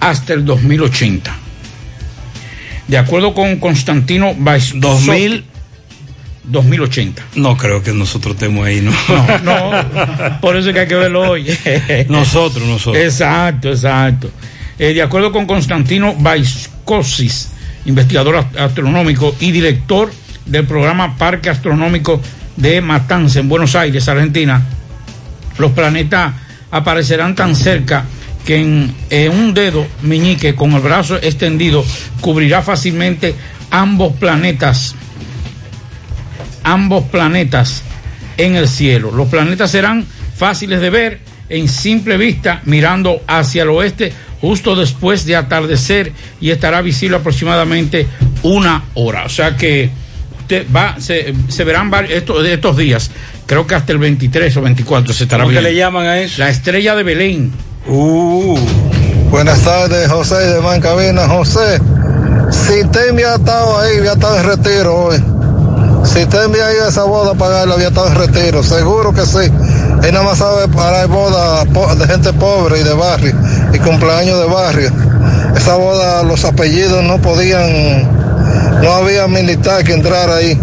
hasta el 2080. De acuerdo con Constantino Weiss, 2000 2080. No creo que nosotros estemos ahí, ¿no? No, por eso es que hay que verlo hoy. nosotros, nosotros. Exacto, exacto. Eh, de acuerdo con Constantino Baiscosis, investigador ast- astronómico y director del programa Parque Astronómico de Matanza en Buenos Aires, Argentina, los planetas aparecerán tan cerca que en, en un dedo meñique con el brazo extendido cubrirá fácilmente ambos planetas ambos planetas en el cielo. Los planetas serán fáciles de ver en simple vista mirando hacia el oeste justo después de atardecer y estará visible aproximadamente una hora. O sea que usted va, se, se verán varios, estos, estos días, creo que hasta el 23 o 24 se estará ¿Cómo que viendo. le llaman a eso? La estrella de Belén. Uh. Buenas tardes, José de Mancabina. José, si te había estado ahí, había estado en retiro hoy. Si te había ido a esa boda a pagarlo, había estado en retiro. Seguro que sí. Él nada más sabe parar bodas de gente pobre y de barrio, y cumpleaños de barrio. Esa boda, los apellidos no podían, no había militar que entrara ahí.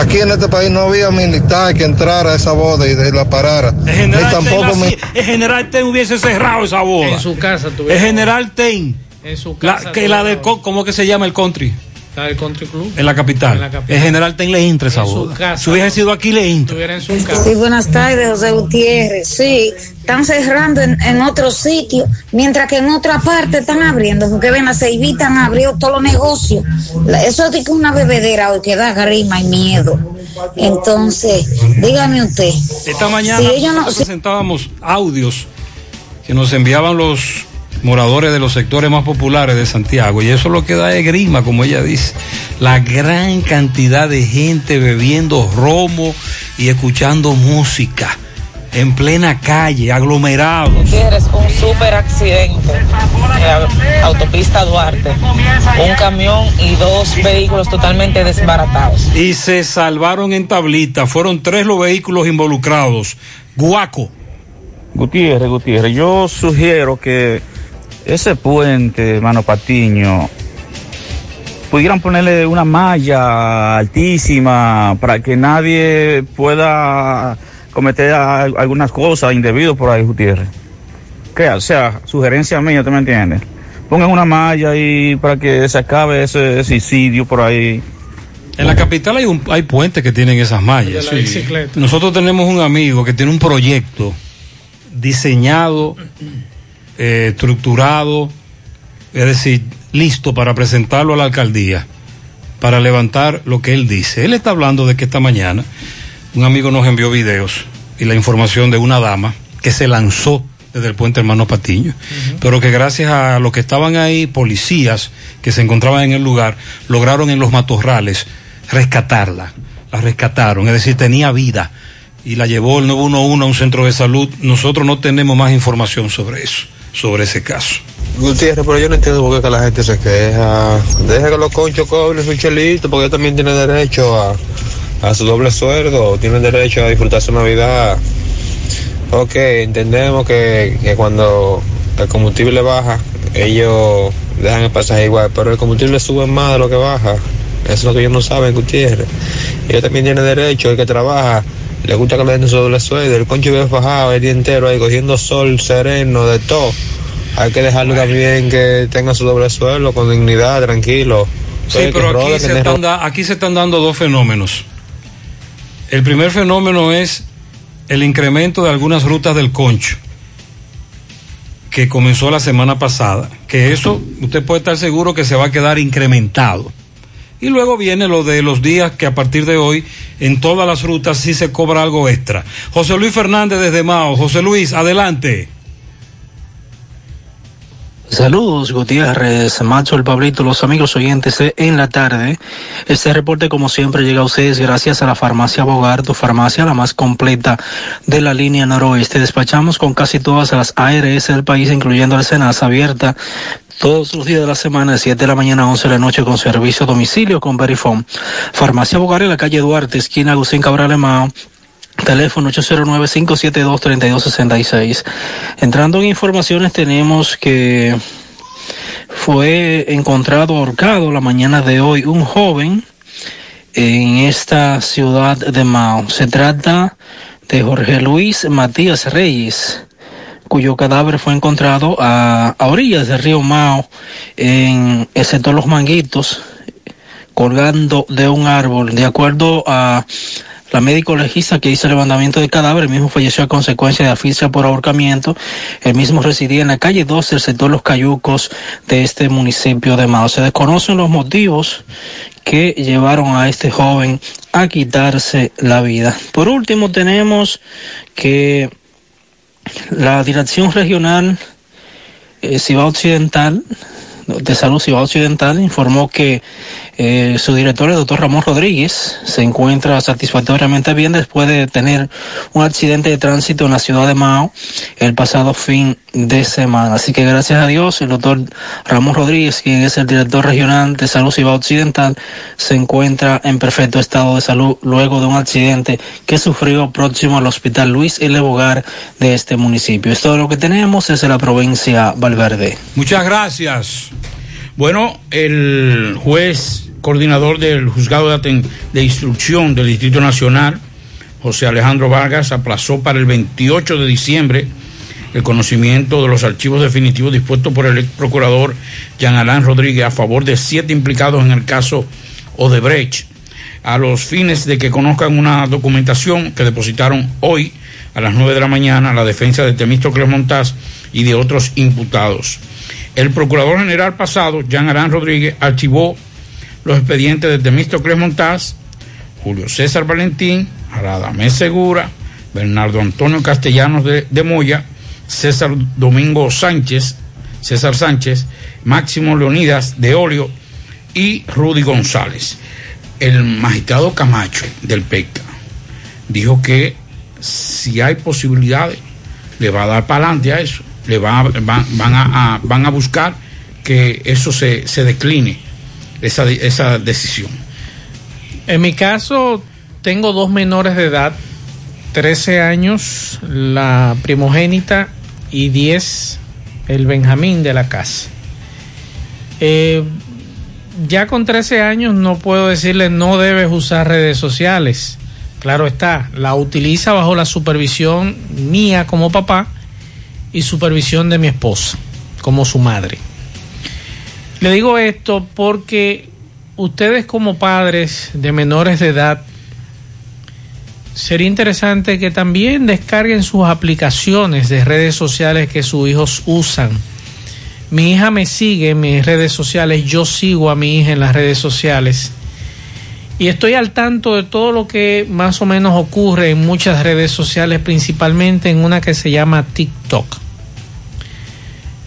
Aquí en este país no había militar que entrara a esa boda y de- la parara. El general, tampoco Ten, así- el general Ten hubiese cerrado esa boda. En su casa El tuviera. general Ten. En su La, casa. que la de, ¿Cómo que se llama el country? La del Country Club. En la capital. En la capital. El general Ten le entra esa boda. Si hubiese sido aquí, le en su casa. Sí, buenas tardes, José Gutiérrez. Sí, están cerrando en, en otros sitios, mientras que en otra parte están abriendo, porque ven, la Ceibita han abierto todos los negocios. Eso es una bebedera hoy que da grima y miedo. Entonces, dígame usted. Esta mañana Si ellos no- presentábamos audios que nos enviaban los moradores de los sectores más populares de Santiago y eso lo que da es grima, como ella dice. La gran cantidad de gente bebiendo romo y escuchando música en plena calle, aglomerados. Gutiérrez, un super accidente en la autopista Duarte. Un camión y dos vehículos totalmente desbaratados. Y se salvaron en tablita. Fueron tres los vehículos involucrados. Guaco. Gutiérrez, Gutiérrez, yo sugiero que ese puente, mano Patiño, pudieran ponerle una malla altísima para que nadie pueda cometer a- algunas cosas indebidas por ahí, Gutiérrez. Que, o sea, sugerencia mía, ¿tú me entiendes? Pongan una malla y para que se acabe ese suicidio por ahí. En la capital hay, un, hay puentes que tienen esas mallas. De la bicicleta. Nosotros tenemos un amigo que tiene un proyecto diseñado, eh, estructurado, es decir, listo para presentarlo a la alcaldía, para levantar lo que él dice. Él está hablando de que esta mañana un amigo nos envió videos y la información de una dama que se lanzó desde el puente Hermano Patiño, pero que gracias a los que estaban ahí, policías que se encontraban en el lugar, lograron en los matorrales rescatarla. La rescataron, es decir, tenía vida y la llevó el 911 a un centro de salud. Nosotros no tenemos más información sobre eso, sobre ese caso. Gutiérrez, pero yo no entiendo por qué la gente se queja. Deja que los conchos cobren su chelito, porque ellos también tienen derecho a, a su doble sueldo, tienen derecho a disfrutar su Navidad. Ok, entendemos que, que cuando el combustible baja, ellos dejan el pasaje igual, pero el combustible sube más de lo que baja. Eso es lo que ellos no saben, Gutiérrez. Ellos también tienen derecho, el que trabaja, le gusta que le den su doble sueldo, el concho vive fajado el día entero ahí cogiendo sol sereno, de todo. Hay que dejarlo también que tenga su doble sueldo con dignidad, tranquilo. Sí, pero robe, aquí que se, ne- están da- aquí se están dando dos fenómenos. El primer fenómeno es el incremento de algunas rutas del concho, que comenzó la semana pasada, que eso usted puede estar seguro que se va a quedar incrementado. Y luego viene lo de los días que a partir de hoy en todas las rutas sí se cobra algo extra. José Luis Fernández desde Mao. José Luis, adelante. Saludos Gutiérrez, Macho, el Pablito, los amigos oyentes en la tarde. Este reporte como siempre llega a ustedes gracias a la farmacia Bogar, tu farmacia la más completa de la línea noroeste. Despachamos con casi todas las ARS del país, incluyendo el Senasa abierta todos los días de la semana, de 7 de la mañana a 11 de la noche, con servicio a domicilio con Verifone. Farmacia Bogar en la calle Duarte, esquina Agustín Cabral Emao. Teléfono 809-572-3266. Entrando en informaciones, tenemos que fue encontrado ahorcado la mañana de hoy un joven en esta ciudad de Mao. Se trata de Jorge Luis Matías Reyes, cuyo cadáver fue encontrado a, orillas del río Mao, en el sector Los Manguitos, colgando de un árbol. De acuerdo a la médico legista que hizo el levantamiento del cadáver, el mismo falleció a consecuencia de asfixia por ahorcamiento. El mismo residía en la calle 12 del sector Los Cayucos de este municipio de Mao. Se desconocen los motivos que llevaron a este joven a quitarse la vida. Por último, tenemos que la Dirección Regional eh, Cibao Occidental de Salud Ciudad Occidental informó que eh, su director, el doctor Ramón Rodríguez, se encuentra satisfactoriamente bien después de tener un accidente de tránsito en la ciudad de Mao el pasado fin de semana. Así que gracias a Dios, el doctor Ramón Rodríguez, quien es el director regional de Salud Ciudad Occidental, se encuentra en perfecto estado de salud luego de un accidente que sufrió próximo al hospital Luis L. Bogar de este municipio. Es lo que tenemos desde la provincia Valverde. Muchas gracias. Bueno, el juez coordinador del juzgado de, instrucción del Distrito Nacional, José Alejandro Vargas, aplazó para el 28 de diciembre el conocimiento de los archivos definitivos dispuestos por el ex procurador Jean Alain Rodríguez a favor de siete implicados en el caso Odebrecht, a los fines de que conozcan una documentación que depositaron hoy a las 9 de la mañana la defensa de Temístocles Montaz y de otros imputados. El procurador general pasado, Jean Arán Rodríguez, archivó los expedientes de Temístocles Montaz, Julio César Valentín, Radamés Segura, Bernardo Antonio Castellanos de, de Moya, César Domingo Sánchez, César Sánchez, Máximo Leonidas de Olio y Rudy González. El magistrado Camacho del PECA dijo que si hay posibilidades, le va a dar para adelante a eso, le van, a- van a buscar que eso se, se decline, esa, esa decisión. En mi caso, tengo dos menores de edad, 13 años la primogénita y 10 el Benjamín de la casa. Eh, ya con 13 años no puedo decirle no debes usar redes sociales. Claro está, la utiliza bajo la supervisión mía como papá y supervisión de mi esposa como su madre. Le digo esto porque ustedes como padres de menores de edad, sería interesante que también descarguen sus aplicaciones de redes sociales que sus hijos usan. Mi hija me sigue en mis redes sociales, yo sigo a mi hija en las redes sociales y estoy al tanto de todo lo que más o menos ocurre en muchas redes sociales, principalmente en una que se llama TikTok.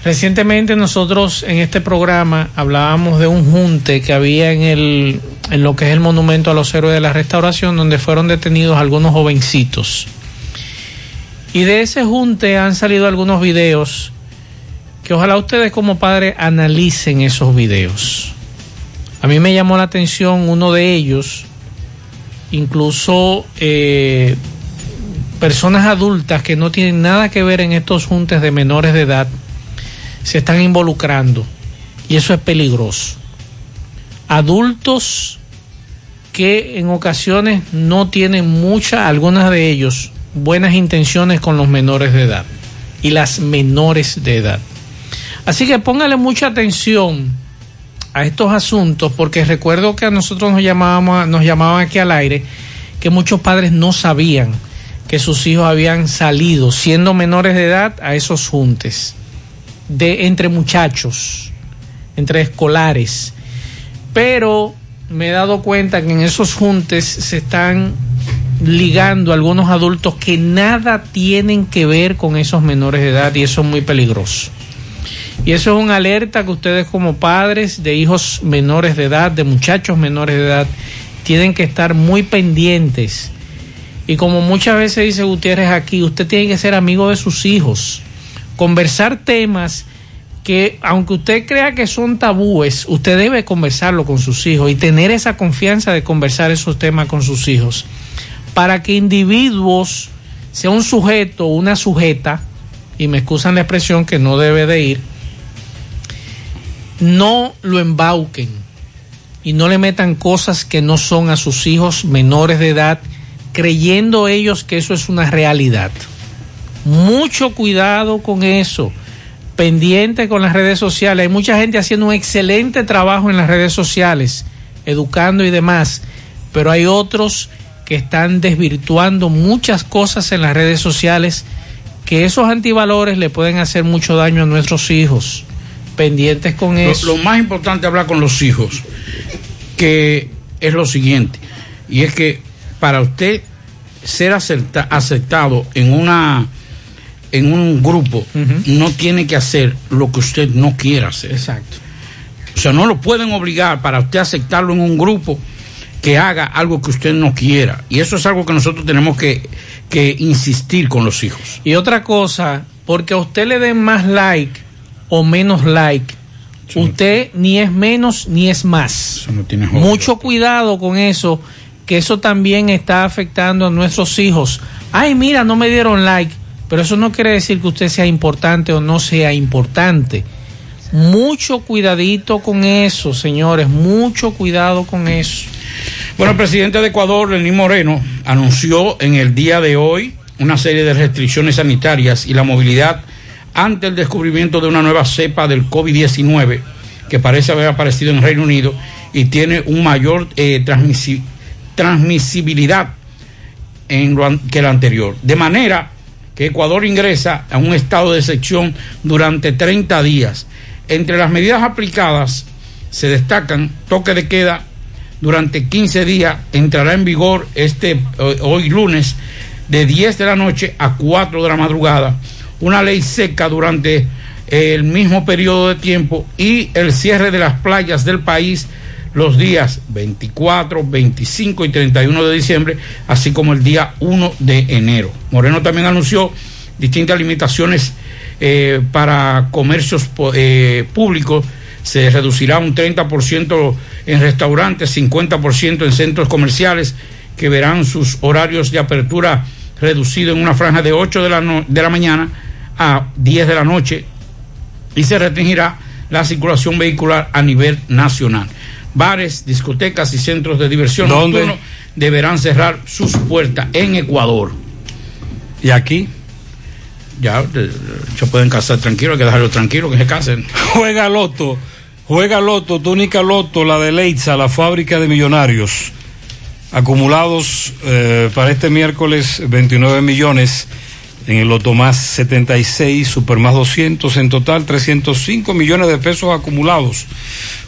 Recientemente nosotros en este programa hablábamos de un junte que había en, el, en lo que es el monumento a los héroes de la restauración, donde fueron detenidos algunos jovencitos. Y de ese junte han salido algunos videos que ojalá ustedes como padres analicen esos videos. A mí me llamó la atención uno de ellos, incluso eh, personas adultas que no tienen nada que ver en estos juntes de menores de edad se están involucrando y eso es peligroso. Adultos que en ocasiones no tienen muchas, algunas de ellos, buenas intenciones con los menores de edad y las menores de edad. Así que póngale mucha atención a estos asuntos porque recuerdo que a nosotros nos llamábamos, nos llamaban aquí al aire que muchos padres no sabían que sus hijos habían salido siendo menores de edad a esos juntes de entre muchachos, entre escolares. Pero me he dado cuenta que en esos juntes se están ligando algunos adultos que nada tienen que ver con esos menores de edad y eso es muy peligroso. Y eso es una alerta que ustedes como padres de hijos menores de edad, de muchachos menores de edad, tienen que estar muy pendientes. Y como muchas veces dice Gutiérrez aquí, usted tiene que ser amigo de sus hijos, conversar temas que aunque usted crea que son tabúes, usted debe conversarlo con sus hijos y tener esa confianza de conversar esos temas con sus hijos para que individuos, sea un sujeto o una sujeta, y me excusan la expresión que no debe de ir, no lo embauquen, y no le metan cosas que no son a sus hijos menores de edad, creyendo ellos que eso es una realidad. Mucho cuidado con eso. Pendiente con las redes sociales. Hay mucha gente haciendo un excelente trabajo en las redes sociales, educando y demás, pero hay otros que están desvirtuando muchas cosas en las redes sociales que esos antivalores le pueden hacer mucho daño a nuestros hijos. Pendientes con Lo, eso. lo más importante es hablar con los hijos, que es lo siguiente, y es que para usted ser acepta- aceptado en una en un grupo, no tiene que hacer lo que usted no quiera hacer. Exacto. O sea, no lo pueden obligar para usted aceptarlo en un grupo que haga algo que usted no quiera. Y eso es algo que nosotros tenemos que, que insistir con los hijos. Y otra cosa, porque a usted le den más like o menos like, usted ni es menos ni es más. Eso no tiene. Mucho cuidado con eso, que eso también está afectando a nuestros hijos. Ay, mira, no me dieron like, pero eso no quiere decir que usted sea importante o no sea importante. Mucho cuidadito con eso, señores, mucho cuidado con eso. Bueno, el presidente de Ecuador, Lenín Moreno, anunció en el día de hoy una serie de restricciones sanitarias y la movilidad ante el descubrimiento de una nueva cepa del COVID-19 que parece haber aparecido en Reino Unido y tiene un mayor eh, transmisi- transmisibilidad en lo que la anterior. De manera que Ecuador ingresa a un estado de excepción durante 30 días. Entre las medidas aplicadas se destacan toque de queda durante 15 días, entrará en vigor este eh, hoy lunes de 10 de la noche a 4 de la madrugada, una ley seca durante el mismo periodo de tiempo y el cierre de las playas del país los días 24, 25 y 31 de diciembre, así como el día 1 de enero. Moreno también anunció distintas limitaciones eh, para comercios eh, públicos. Se reducirá un 30% en restaurantes, 50% en centros comerciales que verán sus horarios de apertura reducidos en una franja de 8 de la, de la mañana a 10 de la noche y se restringirá la circulación vehicular a nivel nacional. Bares, discotecas y centros de diversión ¿Dónde? deberán cerrar sus puertas en Ecuador. ¿Y aquí? Ya, se pueden casar tranquilos, hay que dejarlos tranquilos, que se casen. Juega Loto, juega Loto, túnica Loto, la de Leitza, la fábrica de millonarios. Acumulados eh, para este miércoles 29 millones, en el Loto más 76, Super más 200, en total 305 millones de pesos acumulados.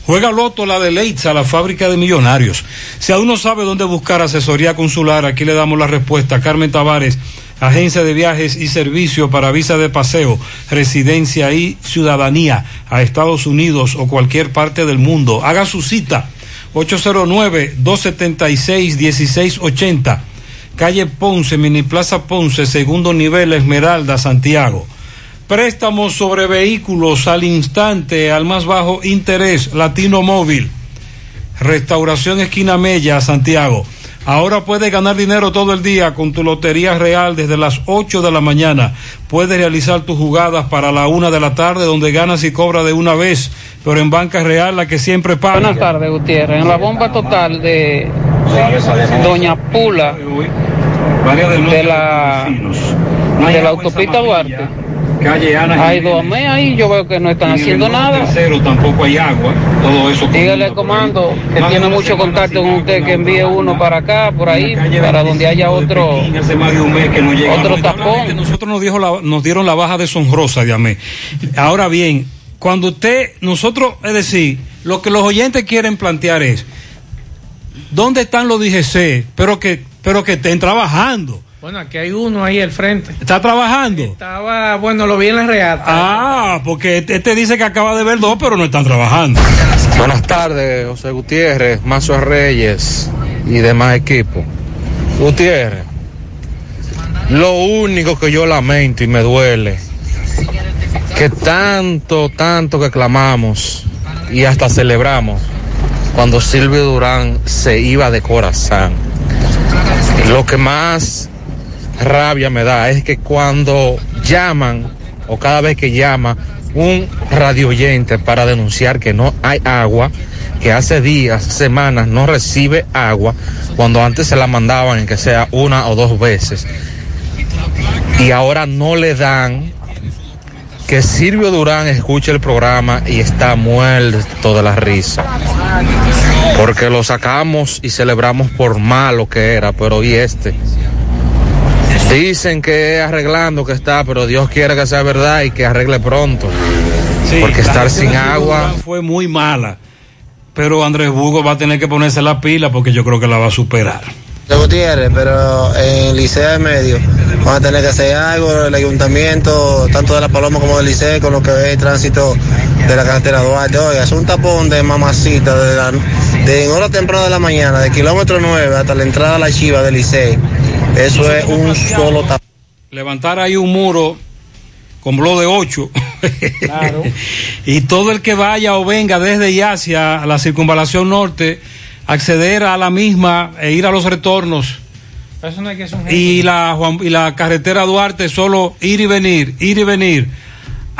Juega Loto, la de Leitza, la fábrica de millonarios. Si aún no sabe dónde buscar asesoría consular, aquí le damos la respuesta. Carmen Tavares, agencia de viajes y servicio para visa de paseo, residencia y ciudadanía a Estados Unidos o cualquier parte del mundo. Haga su cita. 809-276-1680. Calle Ponce, Mini Plaza Ponce, segundo nivel, Esmeralda, Santiago. Préstamos sobre vehículos al instante, al más bajo interés, Latino Móvil. Restauración Esquina Mella, Santiago. Ahora puedes ganar dinero todo el día con tu Lotería Real desde las 8 de la mañana. Puedes realizar tus jugadas para la una de la tarde donde ganas y cobras de una vez, pero en Banca Real la que siempre paga. Buenas tardes, Gutiérrez. En la bomba total de Doña Pula, de la, de la autopista Duarte, hay dos ahí, yo veo que no están haciendo nada. tampoco hay agua, todo eso. Dígale al comando que tiene mucho contacto con usted, que envíe uno para acá, por ahí, para donde haya otro, otro tapón. Nosotros nos, dijo la- nos dieron la baja deshonrosa, Diamé. Ahora bien, cuando usted, nosotros, es decir, lo que los oyentes quieren plantear es, ¿dónde están los DGC? Pero que, pero que estén trabajando. Bueno, aquí hay uno ahí al frente. ¿Está trabajando? Estaba, bueno, lo vi en la reata. Ah, porque este, este dice que acaba de ver dos, pero no están trabajando. Buenas tardes, José Gutiérrez, Mazo Reyes y demás equipos. Gutiérrez, lo único que yo lamento y me duele, que tanto, tanto que clamamos y hasta celebramos cuando Silvio Durán se iba de corazón. Lo que más rabia me da es que cuando llaman o cada vez que llama un radio oyente para denunciar que no hay agua, que hace días, semanas no recibe agua cuando antes se la mandaban en que sea una o dos veces. Y ahora no le dan que Silvio Durán escuche el programa y está muerto de la risa. Porque lo sacamos y celebramos por malo que era, pero y este. Dicen que es arreglando que está, pero Dios quiere que sea verdad y que arregle pronto. porque estar sin agua. Fue muy mala. Pero Andrés Bugo va a tener que ponerse la pila porque yo creo que la va a superar. De Gutiérrez, pero en Licea de Medio van a tener que hacer algo, el ayuntamiento, tanto de La Paloma como del Liceo, con lo que es el tránsito de la carretera Duarte. Oiga, es un tapón de mamacita de, la, de en hora temprana de la mañana, de kilómetro 9 hasta la entrada a la Chiva del Liceo. Eso es un solo tapón. Levantar ahí un muro con blo de 8. y todo el que vaya o venga desde y hacia la circunvalación norte, acceder a la misma e ir a los retornos. Eso no hay que ser un Y la, Juan- y la carretera Duarte, solo ir y venir, ir y venir.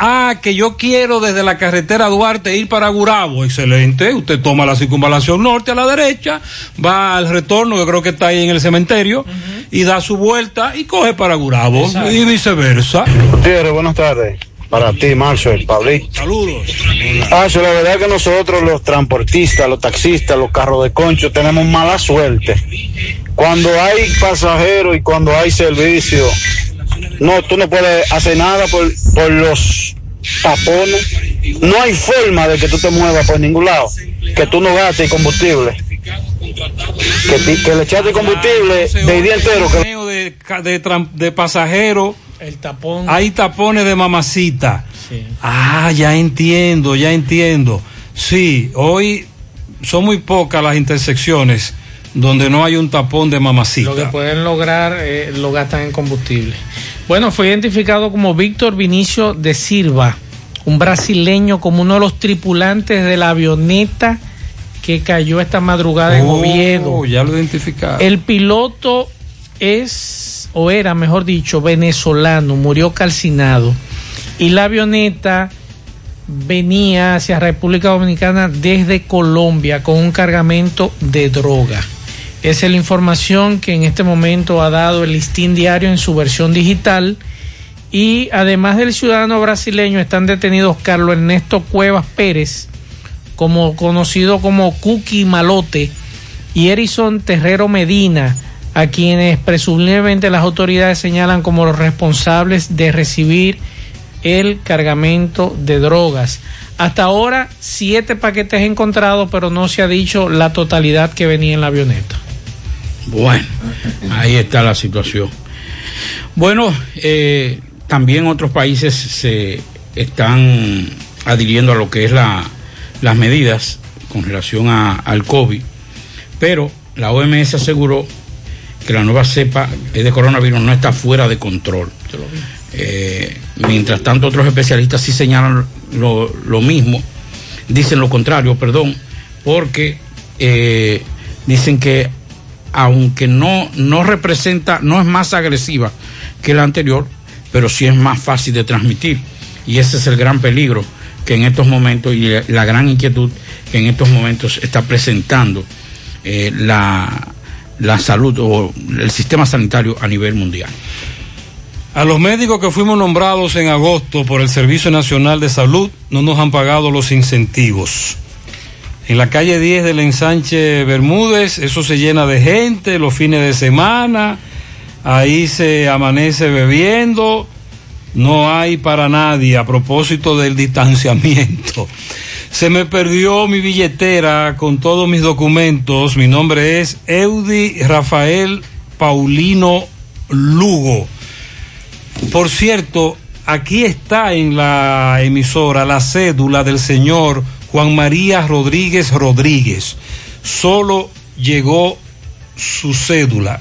Ah, que yo quiero desde la carretera Duarte ir para Gurabo. Excelente. Usted toma la circunvalación norte a la derecha, va al retorno, que creo que está ahí en el cementerio, y da su vuelta y coge para Gurabo. Y viceversa. Gutiérrez, buenas tardes. Para ti, Marcel, Pablito. Saludos. Ah, la verdad que nosotros los transportistas, los taxistas, los carros de concho, tenemos mala suerte. Cuando hay pasajeros y cuando hay servicio, no, tú no puedes hacer nada por, por los tapones. No hay forma de que tú te muevas por ningún lado, que tú no gastes combustible. Que, le echaste combustible de día entero. Que... De, de pasajeros. El tapón. Hay tapones de mamacita. Ah, ya entiendo, ya entiendo. Sí, hoy son muy pocas las intersecciones donde no hay un tapón de mamacita. Lo que pueden lograr eh, lo gastan en combustible. Bueno, fue identificado como Víctor Vinicio de Silva, un brasileño como uno de los tripulantes de la avioneta que cayó esta madrugada en Oh, Oviedo. Ya lo identificaron. El piloto es, o era, mejor dicho, venezolano, murió calcinado. Y la avioneta venía hacia República Dominicana desde Colombia con un cargamento de droga. Esa es la información que en este momento ha dado el listín diario en su versión digital. Y además del ciudadano brasileño están detenidos Carlos Ernesto Cuevas Pérez, como conocido como Cookie Malote, y Erison Terrero Medina, a quienes presumiblemente las autoridades señalan como los responsables de recibir el cargamento de drogas. Hasta ahora, siete paquetes encontrados, pero no se ha dicho la totalidad que venía en la avioneta. Bueno, ahí está la situación. Bueno, eh, también otros países se están adhiriendo a lo que es la, las medidas con relación a- al COVID, pero la OMS aseguró que la nueva cepa de coronavirus no está fuera de control. Eh, mientras tanto, otros especialistas sí señalan lo, lo mismo, dicen lo contrario, perdón, porque eh, dicen que aunque no, no representa, no es más agresiva que la anterior, pero sí es más fácil de transmitir. Y ese es el gran peligro que en estos momentos y la gran inquietud que en estos momentos está presentando eh, la, la salud o el sistema sanitario a nivel mundial. A los médicos que fuimos nombrados en agosto por el Servicio Nacional de Salud no nos han pagado los incentivos. En la calle 10 del ensanche Bermúdez, eso se llena de gente los fines de semana, ahí se amanece bebiendo, no hay para nadie a propósito del distanciamiento. Se me perdió mi billetera con todos mis documentos, mi nombre es Eudi Rafael Paulino Lugo. Por cierto, aquí está en la emisora la cédula del señor Juan María Rodríguez Rodríguez. Solo llegó su cédula.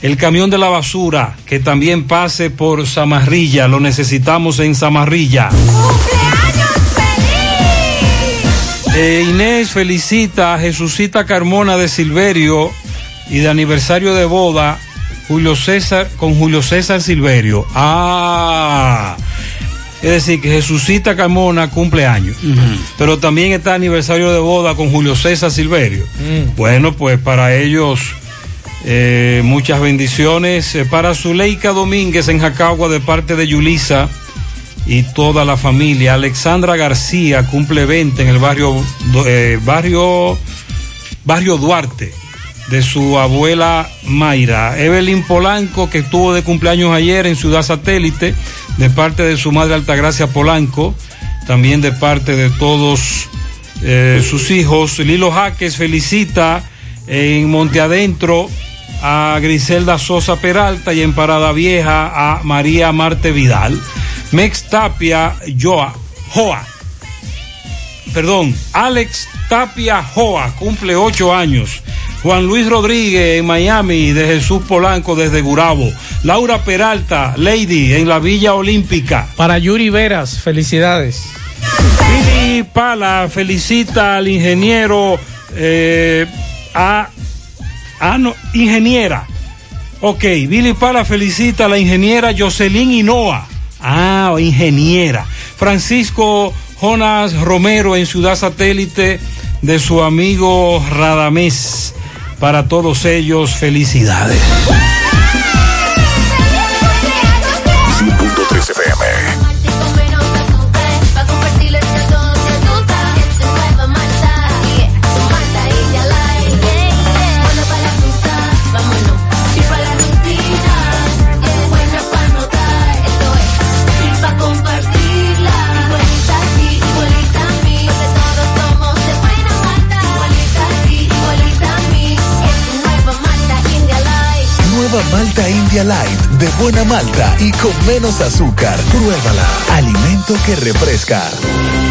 El camión de la basura que también pase por Zamarrilla, lo necesitamos en Zamarrilla. Eh, Inés felicita a Jesucita Carmona de Silverio y de aniversario de boda Julio César con Julio César Silverio. Ah, Es decir, que Jesucita Carmona cumple años. Pero también está aniversario de boda con Julio César Silverio. Mm. Bueno, pues para ellos eh, muchas bendiciones. Eh, para Zuleika Domínguez en Jacagua de parte de Yulisa y toda la familia. Alexandra García cumple 20 en el barrio, eh, barrio, barrio Duarte de su abuela Mayra. Evelyn Polanco, que estuvo de cumpleaños ayer en Ciudad Satélite, de parte de su madre Altagracia Polanco, también de parte de todos eh, sus hijos. Lilo Jaques felicita en Monte Adentro a Griselda Sosa Peralta y en Parada Vieja a María Marte Vidal. Mex Tapia Joa, Joa, perdón, Alex Tapia Joa cumple ocho años. Juan Luis Rodríguez en Miami, de Jesús Polanco desde Gurabo. Laura Peralta, Lady en la Villa Olímpica. Para Yuri Veras, felicidades. Billy Pala felicita al ingeniero eh, a, a no, ingeniera. Ok, Billy Pala felicita a la ingeniera Jocelyn Hinoa. Ah, ingeniera. Francisco Jonas Romero en Ciudad Satélite de su amigo Radamés. Para todos ellos, felicidades. Light de buena malta y con menos azúcar. Pruébala. Alimento que refresca.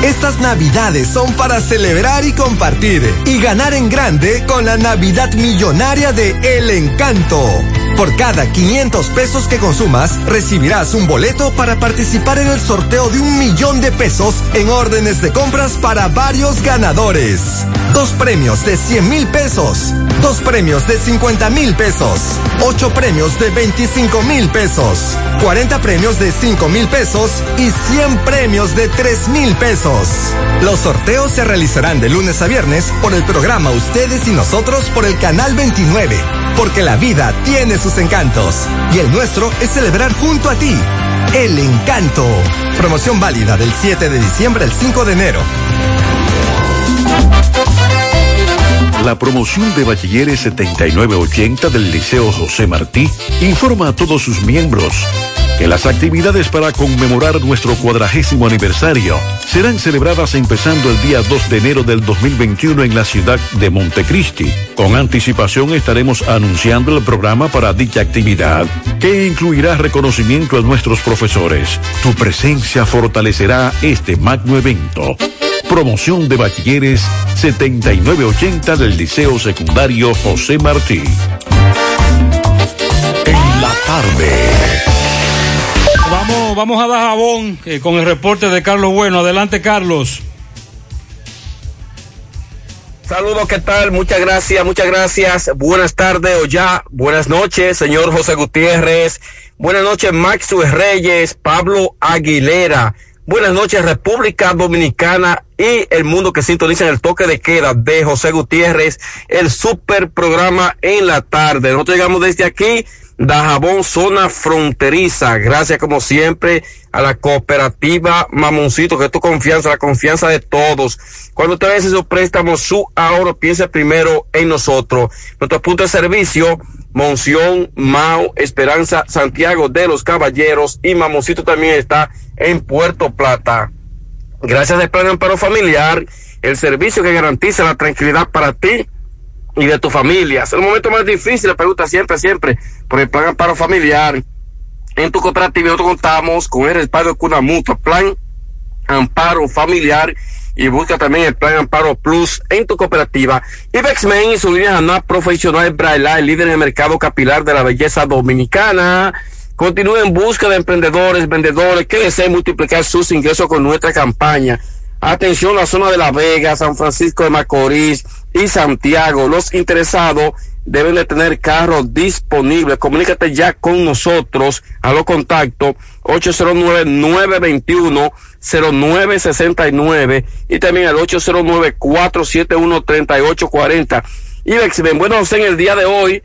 Estas navidades son para celebrar y compartir y ganar en grande con la Navidad Millonaria de El Encanto. Por cada 500 pesos que consumas, recibirás un boleto para participar en el sorteo de un millón de pesos en órdenes de compras para varios ganadores. Dos premios de 100 mil pesos, dos premios de 50 mil pesos, ocho premios de 25 mil pesos, 40 premios de 5 mil pesos y 100 premios de 3 mil pesos. Los sorteos se realizarán de lunes a viernes por el programa Ustedes y Nosotros por el Canal 29, porque la vida tiene sus encantos y el nuestro es celebrar junto a ti. El encanto. Promoción válida del 7 de diciembre al 5 de enero. La promoción de bachilleres 7980 del Liceo José Martí informa a todos sus miembros que las actividades para conmemorar nuestro cuadragésimo aniversario serán celebradas empezando el día 2 de enero del 2021 en la ciudad de Montecristi. Con anticipación estaremos anunciando el programa para dicha actividad, que incluirá reconocimiento a nuestros profesores. Tu presencia fortalecerá este magno evento. Promoción de bachilleres 7980 del Liceo Secundario José Martí. En la tarde. Vamos, vamos a dar jabón eh, con el reporte de Carlos Bueno. Adelante, Carlos. Saludos, ¿qué tal? Muchas gracias, muchas gracias. Buenas tardes o ya, buenas noches, señor José Gutiérrez. Buenas noches, Maxwell Reyes, Pablo Aguilera. Buenas noches, República Dominicana y el mundo que sintoniza en el toque de queda de José Gutiérrez, el super programa en la tarde. Nosotros llegamos desde aquí, Dajabón, zona fronteriza. Gracias, como siempre, a la cooperativa Mamoncito, que es tu confianza, la confianza de todos. Cuando te veas esos préstamos, su ahorro, piensa primero en nosotros. Nuestro punto de servicio, Monción, Mao, Esperanza, Santiago de los Caballeros y Mamoncito también está en Puerto Plata. Gracias al Plan Amparo Familiar, el servicio que garantiza la tranquilidad para ti y de tu familia. Es el momento más difícil, la pregunta siempre, siempre, por el Plan Amparo Familiar. En tu cooperativa nosotros contamos con el respaldo de Cuna Mutua, Plan Amparo Familiar y busca también el Plan Amparo Plus en tu cooperativa. Ibexmen y su línea ANAP profesional Braille, el líder en el mercado capilar de la belleza dominicana. Continúa en busca de emprendedores, vendedores que deseen multiplicar sus ingresos con nuestra campaña. Atención, la zona de La Vega, San Francisco de Macorís y Santiago. Los interesados deben de tener carros disponibles. Comunícate ya con nosotros a los contactos 809-921-0969 y también al 809-471-3840. Y bueno, en el día de hoy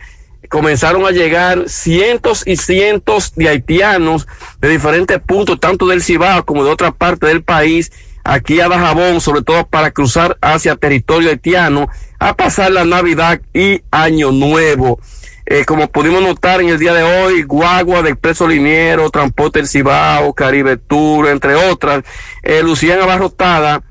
comenzaron a llegar cientos y cientos de haitianos de diferentes puntos, tanto del Cibao como de otra parte del país, aquí a Dajabón, sobre todo para cruzar hacia territorio haitiano, a pasar la Navidad y Año Nuevo. Eh, como pudimos notar en el día de hoy, Guagua del Expreso Liniero, Transporte del Cibao, Caribe Tour, entre otras, eh, lucían abarrotada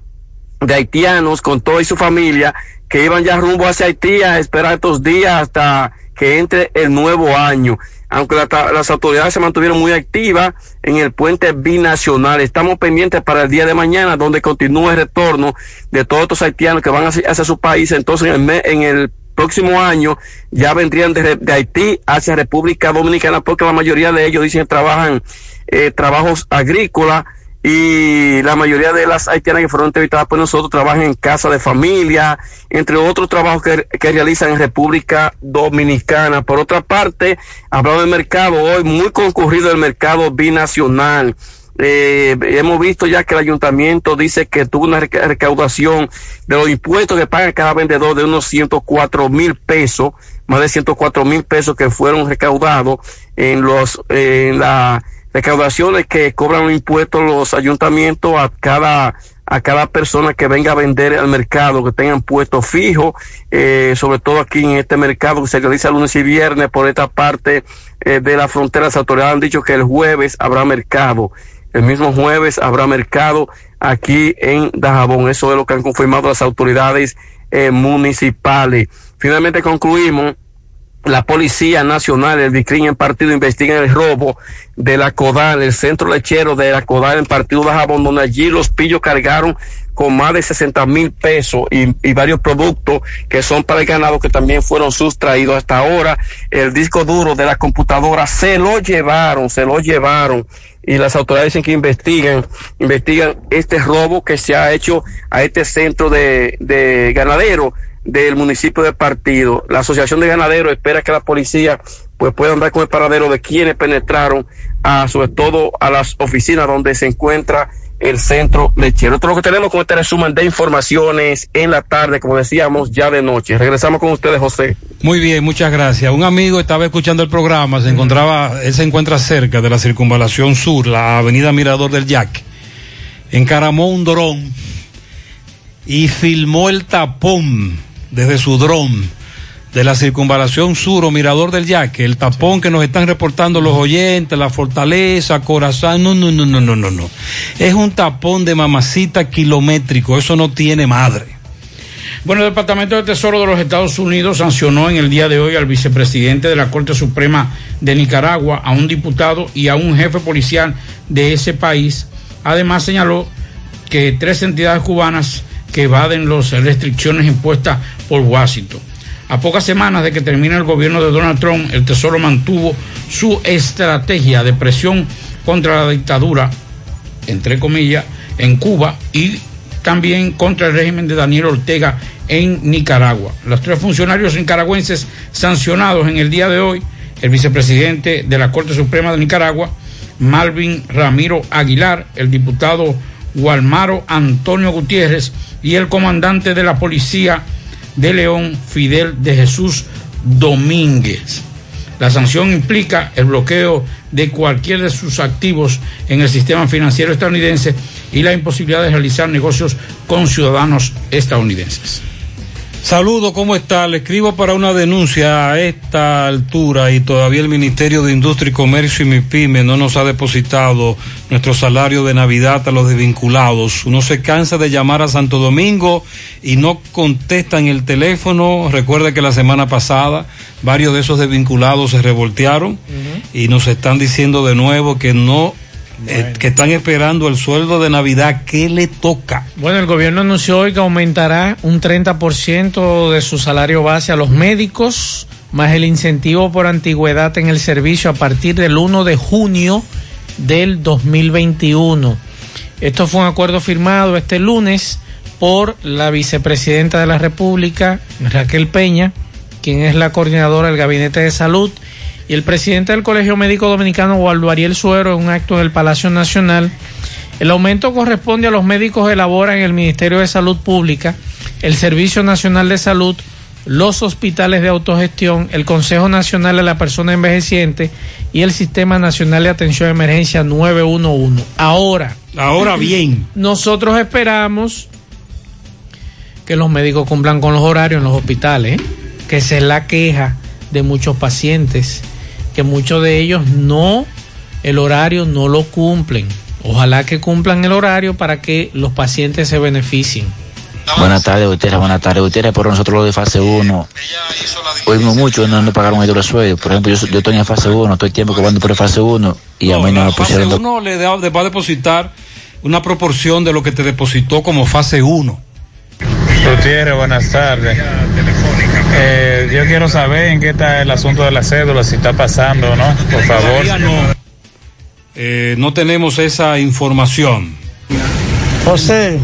de haitianos con toda y su familia que iban ya rumbo hacia Haití a esperar estos días hasta que entre el nuevo año. Aunque las autoridades se mantuvieron muy activas en el puente binacional, estamos pendientes para el día de mañana, donde continúa el retorno de todos estos haitianos que van hacia, su país. Entonces, en el, en el próximo año ya vendrían de, de, Haití hacia República Dominicana, porque la mayoría de ellos dicen que trabajan eh, trabajos agrícolas y la mayoría de las haitianas que fueron entrevistadas por nosotros trabajan en casa de familia, entre otros trabajos que, que realizan en República Dominicana. Por otra parte, hablando del mercado, hoy muy concurrido el mercado binacional. Eh, hemos visto ya que el ayuntamiento dice que tuvo una recaudación de los impuestos que paga cada vendedor de unos 104 mil pesos, más de 104 mil pesos que fueron recaudados en los, en la, recaudaciones que cobran impuestos los ayuntamientos a cada a cada persona que venga a vender al mercado, que tengan puesto fijo, eh, sobre todo aquí en este mercado que se realiza lunes y viernes por esta parte eh, de la frontera. Las autoridades han dicho que el jueves habrá mercado. El mismo jueves habrá mercado aquí en Dajabón. Eso es lo que han confirmado las autoridades eh, municipales. Finalmente concluimos la Policía Nacional, el DICRIN en partido investigan el robo de la Codal, el centro lechero de la Codal en partido de Jabón, allí los pillos cargaron con más de 60 mil pesos y, y, varios productos que son para el ganado que también fueron sustraídos hasta ahora. El disco duro de la computadora se lo llevaron, se lo llevaron y las autoridades dicen que investigan, investigan este robo que se ha hecho a este centro de, de ganadero del municipio de Partido. La Asociación de Ganaderos espera que la policía pues pueda dar con el paradero de quienes penetraron a sobre todo a las oficinas donde se encuentra el centro lechero. Esto es lo que tenemos con este resumen de informaciones en la tarde, como decíamos, ya de noche. Regresamos con ustedes, José. Muy bien, muchas gracias. Un amigo estaba escuchando el programa, se encontraba, él se encuentra cerca de la circunvalación sur, la avenida Mirador del Yaque. Encaramó un dron y filmó el tapón desde su dron de la circunvalación sur o mirador del yaque, el tapón que nos están reportando los oyentes, la fortaleza, corazón, no, no, no, no, no, no, no. Es un tapón de mamacita kilométrico, eso no tiene madre. Bueno, el Departamento de Tesoro de los Estados Unidos sancionó en el día de hoy al vicepresidente de la Corte Suprema de Nicaragua, a un diputado y a un jefe policial de ese país. Además señaló que tres entidades cubanas que evaden las restricciones impuestas por Washington. A pocas semanas de que termine el gobierno de Donald Trump, el Tesoro mantuvo su estrategia de presión contra la dictadura, entre comillas, en Cuba y también contra el régimen de Daniel Ortega en Nicaragua. Los tres funcionarios nicaragüenses sancionados en el día de hoy, el vicepresidente de la Corte Suprema de Nicaragua, Malvin Ramiro Aguilar, el diputado Gualmaro Antonio Gutiérrez y el comandante de la policía de León, Fidel de Jesús Domínguez. La sanción implica el bloqueo de cualquier de sus activos en el sistema financiero estadounidense y la imposibilidad de realizar negocios con ciudadanos estadounidenses. Saludo, ¿cómo está? Le escribo para una denuncia a esta altura y todavía el Ministerio de Industria y Comercio y MIPYME no nos ha depositado nuestro salario de Navidad a los desvinculados. Uno se cansa de llamar a Santo Domingo y no contestan el teléfono. Recuerde que la semana pasada varios de esos desvinculados se revoltearon uh -huh. y nos están diciendo de nuevo que no bueno. eh, que están esperando el sueldo de Navidad, ¿qué le toca? Bueno, el gobierno anunció hoy que aumentará un 30% de su salario base a los médicos, más el incentivo por antigüedad en el servicio a partir del 1 de junio del 2021. Esto fue un acuerdo firmado este lunes por la vicepresidenta de la República, Raquel Peña, quien es la coordinadora del Gabinete de Salud, Y el presidente del Colegio Médico Dominicano, Waldo Ariel Suero, en un acto en el Palacio Nacional, el aumento corresponde a los médicos que elaboran el Ministerio de Salud Pública, el Servicio Nacional de Salud, los hospitales de autogestión, el Consejo Nacional de la Persona Envejeciente y el Sistema Nacional de Atención a Emergencia 911. Ahora, Ahora bien. nosotros esperamos que los médicos cumplan con los horarios en los hospitales, ¿eh? que esa es la queja de muchos pacientes, que muchos de ellos no, el horario no lo cumplen. Ojalá que cumplan el horario para que los pacientes se beneficien. Buenas tardes, Gutiérrez. Buenas tardes, Gutiérrez. Por nosotros los de fase 1, oímos mucho no nos pagaron el sueldo. Por ejemplo, yo, yo estoy en fase 1, estoy tiempo cobrando por fase 1 y a mí no me Fase pusieron. do- 1 le, da- le va a depositar una proporción de lo que te depositó como fase 1. Gutiérrez, buenas tardes. Eh, yo quiero saber en qué está el asunto de la cédula, si está pasando o no, por favor. No. Eh, no tenemos esa información. José,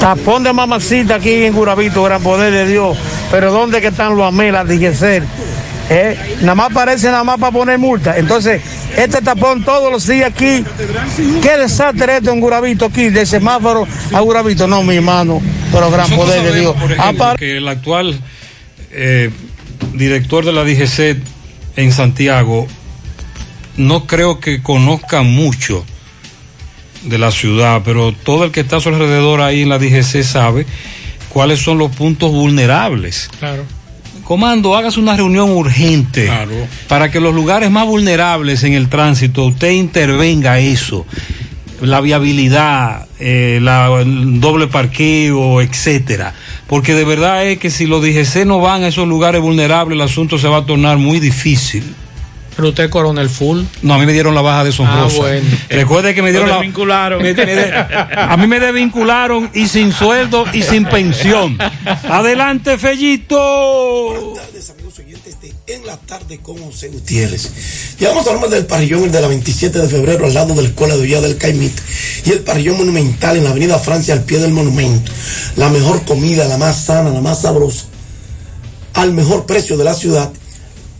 tapón de mamacita aquí en Curabito, gran poder de Dios. Pero ¿dónde que están los amelas de Yeser? Eh, nada más parece nada más para poner multa. Entonces, este tapón todos los días aquí. ¿Qué desastre esto en Curabito aquí? De semáforo a Curabito. No, mi hermano, pero gran Nosotros poder de Dios. por ejemplo, Apar- que el actual eh, director de la DGC en Santiago no creo que conozca mucho de la ciudad, pero todo el que está a su alrededor ahí en la DGC sabe cuáles son los puntos vulnerables. Claro. Comando, hágase una reunión urgente para que los lugares más vulnerables en el tránsito usted intervenga eso, la viabilidad, eh, la, el doble parqueo, etcétera. Porque de verdad es que si los DGC no van a esos lugares vulnerables, el asunto se va a tornar muy difícil. Pero usted coronel full. No, a mí me dieron la baja de sonrosa. Ah, bueno. Recuerde que me dieron la desvincularon. me- me de- a mí me desvincularon y sin sueldo y sin pensión. Adelante, Fellito. Tarde con José Gutiérrez. Llegamos al nombre del parrillón, el de la 27 de febrero, al lado de la Escuela de Villa del Caimito, y el parrillón monumental en la Avenida Francia, al pie del monumento. La mejor comida, la más sana, la más sabrosa, al mejor precio de la ciudad.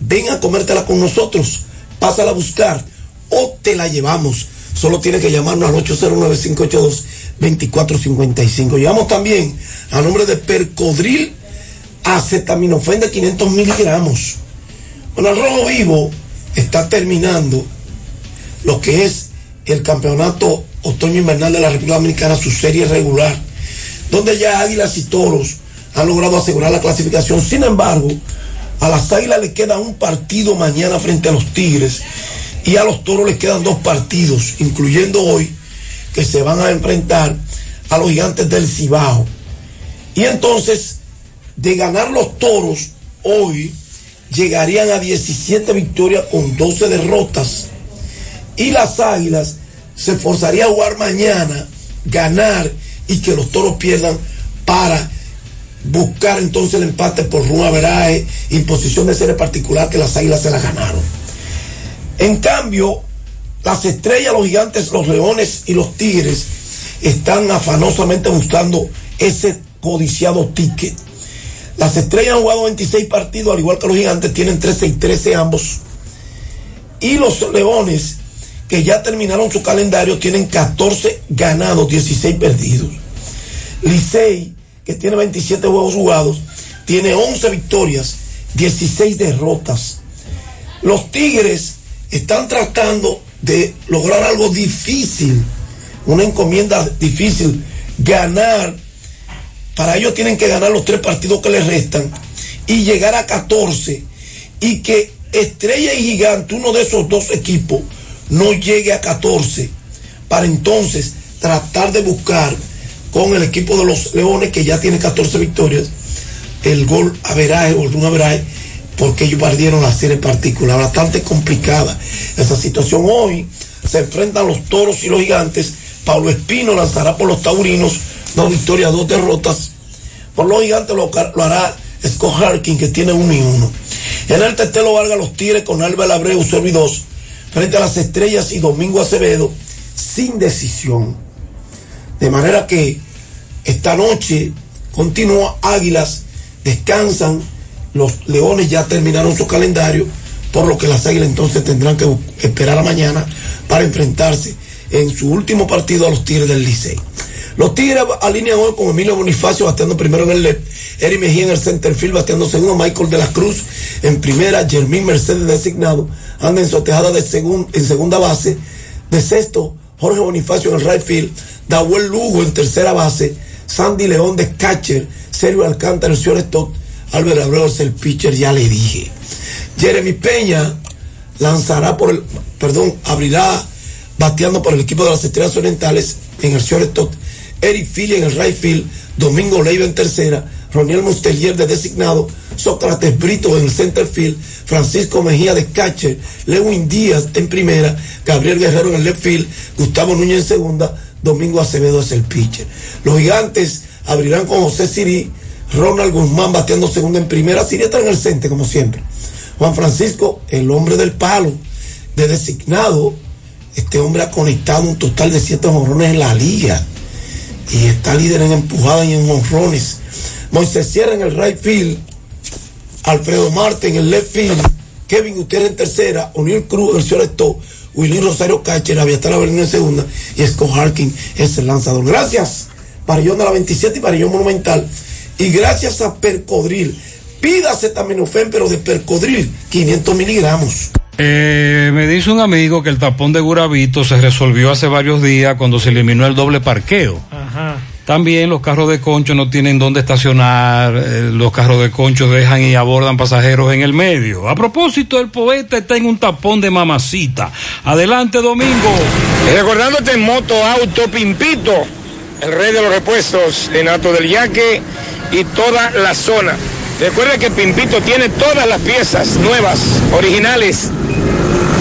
Ven a comértela con nosotros, pásala a buscar o te la llevamos. Solo tienes que llamarnos al 809-582-2455. Llevamos también a nombre de Percodril acetaminofén de 500 miligramos. Bueno, el Rojo Vivo está terminando lo que es el campeonato otoño invernal de la República Dominicana, su serie regular, donde ya Águilas y Toros han logrado asegurar la clasificación. Sin embargo, a las Águilas le queda un partido mañana frente a los Tigres y a los Toros les quedan dos partidos, incluyendo hoy, que se van a enfrentar a los gigantes del Cibao. Y entonces, de ganar los Toros hoy, llegarían a 17 victorias con 12 derrotas. Y las Águilas se esforzarían a jugar mañana, ganar y que los Toros pierdan para buscar entonces el empate por run averaje, imposición de serie particular que las Águilas se la ganaron. En cambio, las estrellas, los gigantes, los leones y los tigres están afanosamente buscando ese codiciado ticket. Las estrellas han jugado 26 partidos, al igual que los gigantes, tienen 13 y 13 ambos. Y los leones, que ya terminaron su calendario, tienen 14 ganados, 16 perdidos. Licey, que tiene 27 juegos jugados, tiene 11 victorias, 16 derrotas. Los Tigres están tratando de lograr algo difícil, una encomienda difícil, ganar. Para ello tienen que ganar los tres partidos que les restan y llegar a 14 y que Estrella y Gigante, uno de esos dos equipos, no llegue a 14 para entonces tratar de buscar con el equipo de los Leones que ya tiene 14 victorias el gol averaje o run averaje porque ellos perdieron la serie particular. Bastante complicada esa situación. Hoy se enfrentan los toros y los gigantes. Pablo Espino lanzará por los taurinos dos victorias dos derrotas. Por los gigantes lo, lo hará Scott Harkin que tiene uno y uno. En el Tetelo Vargas los Tigres con Álvaro Abreu Servi 2 frente a las estrellas y Domingo Acevedo sin decisión. De manera que esta noche continúa Águilas, descansan, los Leones ya terminaron su calendario, por lo que las Águilas entonces tendrán que esperar a mañana para enfrentarse en su último partido a los Tigres del Licey. Los Tigres alinean hoy con Emilio Bonifacio bateando primero en el left, Eri Mejía en el center field bateando segundo, Michael de la Cruz en primera, Jermín Mercedes designado, anda en su tejada de segun- en segunda base, de sexto, Jorge Bonifacio en el right field, Dahuel Lugo en tercera base, Sandy León de catcher, Sergio Alcántara el shortstop, Álvaro Abreu es el pitcher, ya le dije. Jeremy Peña lanzará por el, perdón, abrirá bateando por el equipo de las Estrellas Orientales en el shortstop, Eric Philly en el right field, Domingo Leiva en tercera, Roniel Mustelier de designado, Sócrates Brito en el center field, Francisco Mejía de catcher, Lewin Díaz en primera, Gabriel Guerrero en el left field, Gustavo Núñez en segunda, Domingo Acevedo es el pitcher. Los gigantes abrirán con José Siri, Ronald Guzmán bateando segunda en primera, Siri está en el center como siempre. Juan Francisco, el hombre del palo, de designado, este hombre ha conectado un total de siete honrones en la liga y está líder en empujadas y en honrones. Moisés Sierra en el right field, Alfredo Marte en el left field, Kevin Gutiérrez en tercera, O'Neill Cruz en el shortstop, Willy Rosario Catcher, Aviatar Avelino en segunda y Scott Harkin es el lanzador. Gracias, Parillón de la 27 y Parillón Monumental. Y gracias a Percodril. Pídase taminofen, pero de Percodril, 500 miligramos. Eh, me dice un amigo que el tapón de Guravito se resolvió hace varios días cuando se eliminó el doble parqueo. Ajá. También los carros de concho no tienen dónde estacionar, eh, los carros de concho dejan y abordan pasajeros en el medio. A propósito, el poeta está en un tapón de mamacita. Adelante, Domingo. Recordándote en moto, auto, Pimpito, el rey de los repuestos en Alto del Yaque y toda la zona. Recuerda que Pimpito tiene todas las piezas nuevas, originales.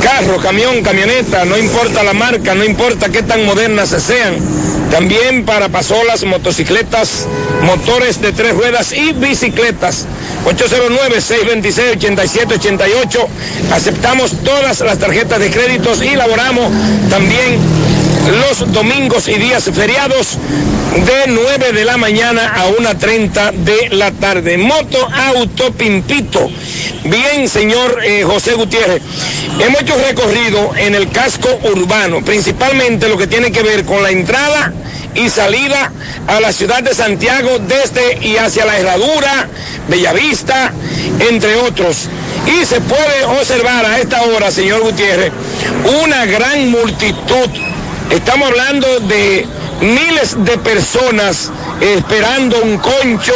Carro, camión, camioneta, no importa la marca, no importa qué tan modernas sean. También para pasolas, motocicletas, motores de tres ruedas y bicicletas. 809-626-8788. Aceptamos todas las tarjetas de créditos y laboramos también los domingos y días feriados de 9 de la mañana a 1.30 de la tarde. Moto Auto Pimpito. Bien, señor eh, José Gutiérrez, hemos hecho recorrido en el casco urbano, principalmente lo que tiene que ver con la entrada y salida a la ciudad de Santiago desde y hacia la Herradura, Bellavista, entre otros. Y se puede observar a esta hora, señor Gutiérrez, una gran multitud. Estamos hablando de miles de personas esperando un concho.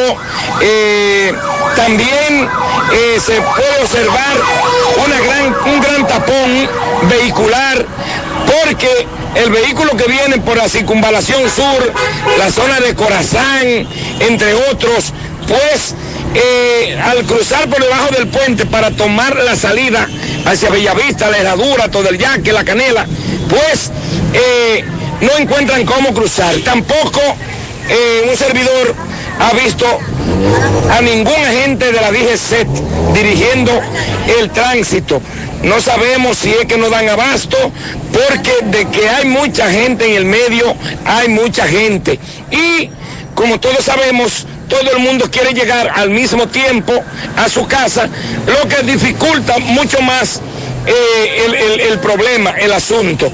eh, también eh, se puede observar un gran tapón vehicular porque el vehículo que viene por la circunvalación sur, la zona de Corazán, entre otros, pues eh, al cruzar por debajo del puente para tomar la salida hacia Bellavista, la Herradura, todo el Yaque, la Canela, pues eh, no encuentran cómo cruzar. Tampoco eh, un servidor ha visto a ningún agente de la DGCET dirigiendo el tránsito. No sabemos si es que no dan abasto, porque de que hay mucha gente en el medio, hay mucha gente. Y como todos sabemos, todo el mundo quiere llegar al mismo tiempo a su casa, lo que dificulta mucho más eh, el, problema, el asunto.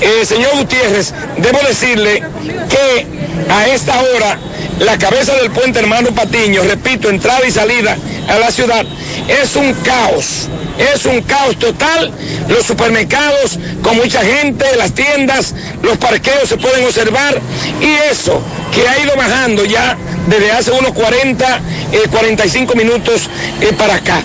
Eh, señor Gutiérrez, debo decirle que a esta hora la cabeza del puente hermano Patiño, repito, entrada y salida a la ciudad, es un caos. Es un caos total. Los supermercados con mucha gente, las tiendas, los parqueos se pueden observar. Y eso que ha ido bajando ya desde hace unos 40, eh, 45 minutos eh, para acá.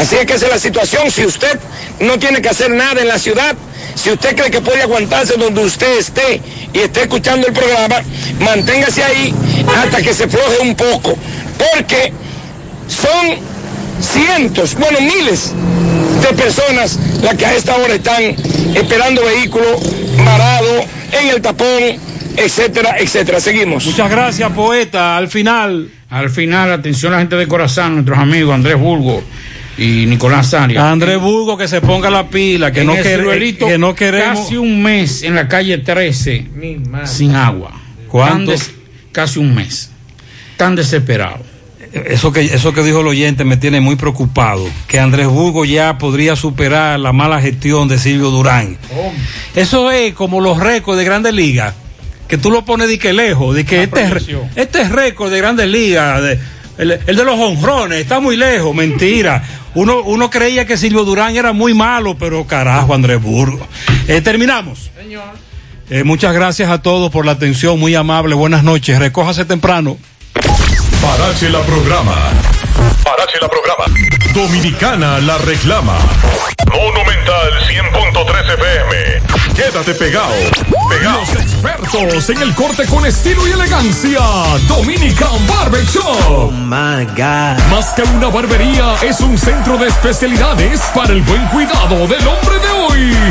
Así es que esa es la situación. Si usted no tiene que hacer nada en la ciudad, si usted cree que puede aguantarse donde usted esté y esté escuchando el programa, manténgase ahí hasta que se floje un poco. Porque son cientos, bueno, miles de personas las que a esta hora están esperando vehículos varados en el tapón, etcétera, etcétera. Seguimos. Muchas gracias, poeta. Al final. Al final, atención a la gente de Corazán, nuestros amigos Andrés Bulgo y Nicolás Arias. Andrés Burgo que se ponga la pila, que En no, que no queremos. Casi un mes en la calle 13 sin agua. ¿Cuánto? Des- casi un mes. Tan desesperado. Eso que, eso que dijo el oyente me tiene muy preocupado, que Andrés Burgo ya podría superar la mala gestión de Silvio Durán. Eso es como los récords de Grandes Ligas, que tú lo pones de que lejos, de que este, es- este es récord de Grandes Ligas, de- el, el de los honrones, está muy lejos, mentira. Uno, uno creía que Silvio Durán era muy malo, pero carajo, Andrés Burgo. Eh, terminamos. Eh, muchas gracias a todos por la atención, muy amable, buenas noches, recójase temprano. Parache la programa. Parache la programa. Dominicana la reclama. Monumental 100.13 FM. Quédate pegado. Pegado. Los expertos en el corte con estilo y elegancia. Dominican Barber Shop. Más que una barbería, es un centro de especialidades para el buen cuidado del hombre de hoy.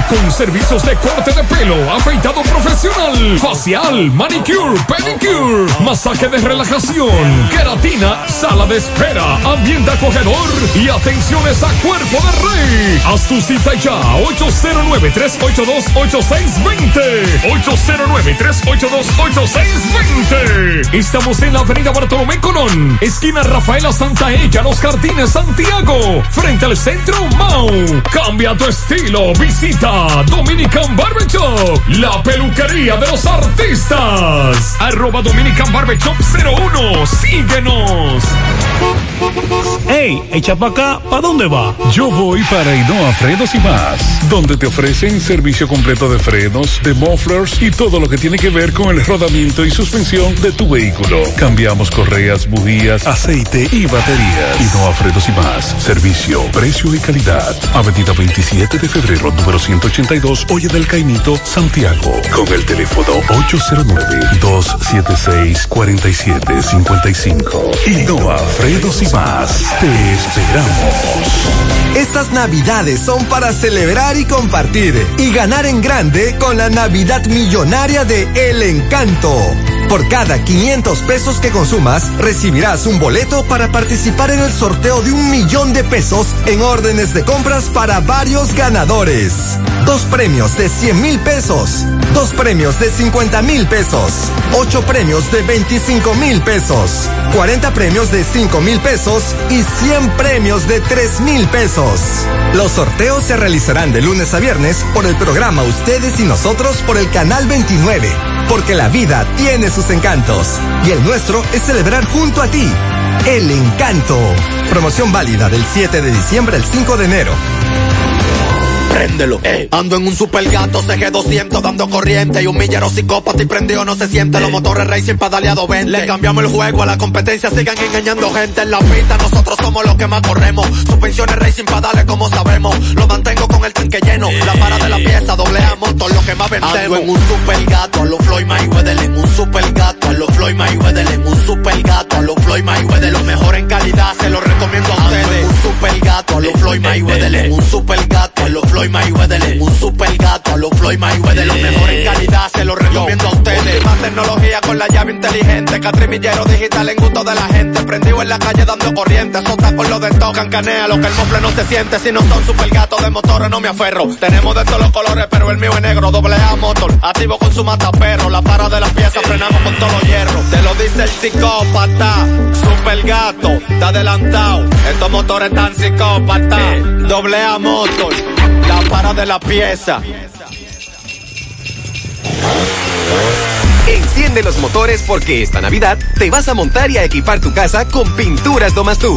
Con servicios de corte de pelo, afeitado profesional, facial, manicure, pedicure, masaje de relajación, queratina, sala de espera, ambiente acogedor y atenciones a cuerpo de rey. Haz tu cita ya, 809-382-8620. 809-382-8620. Estamos en la avenida Bartolomé Colón, esquina Rafaela Santa Ella, Los Jardines, Santiago, frente al centro Mau. Cambia tu estilo, visita Dominican Barber Shop, la peluquería de los artistas. Arroba Dominican Barber Shop 01, síguenos. Ey, echa para acá, ¿para dónde va? Yo voy para Hinoa Frenos y más, donde te ofrecen servicio completo de frenos, de mufflers y todo lo que tiene que ver con el rodamiento y suspensión de tu vehículo. Cambiamos correas, bujías, aceite y baterías. Hinoa Frenos y más, servicio, precio y calidad. Avenida 27 de febrero, número 182, Oye del Caimito, Santiago. Con el teléfono 809-276-4755. Hinoa Frenos y más, te esperamos. Estas navidades son para celebrar y compartir y ganar en grande con la Navidad Millonaria de El Encanto. Por cada 500 pesos que consumas, recibirás un boleto para participar en el sorteo de un millón de pesos en órdenes de compras para varios ganadores. Dos premios de 100 mil pesos, dos premios de 50 mil pesos, ocho premios de 25 mil pesos, 40 premios de 5 mil pesos y 100 premios de 3 mil pesos. Los sorteos se realizarán de lunes a viernes por el programa Ustedes y Nosotros por el Canal 29, porque la vida tiene encantos y el nuestro es celebrar junto a ti. El encanto. Promoción válida del 7 de diciembre al 5 de enero. Préndelo. Ando en un super gato CG200 dando corriente y un millero psicópata y prendido no se siente. Los motores racing pedaleado 20. Le cambiamos el juego a la competencia, sigan engañando gente en la pista. Nosotros somos los que más corremos. Suspensiones racing pedales como sabemos. Lo mantengo con el tanque lleno. La para de la pieza, doble A motor, lo que más vendemos. Ando en un super gato, a los Floyd Mayweather en un super gato, a los Floyd Mayweather en un super gato, a los Floyd Mayweather, lo mejor en calidad, se lo recomiendo a ustedes. un super gato, a los Floyd Mayweather en un super gato, a los Floyd Mayweather. En un super gato, a los Floyd Mayweather, lo mejor en calidad, se lo recomiendo a ustedes. Última tecnología con la llave inteligente, catrimillero digital en gusto de la gente, prendido en la calle dando corriente, sota con los de tocan, canea, lo que el mofle no se siente, si no son super gatos. De motores no me aferro. Tenemos de todos los colores, pero el mío es negro, doble A motor, activo con su mataperro, la para de las piezas frenamos con todos los hierros. Te lo dice el psicópata, super gato, está adelantado, estos motores tan psicópata, doble A motor, la para de la pieza. Enciende los motores porque esta Navidad te vas a montar y a equipar tu casa con Pinturas Domas Tú.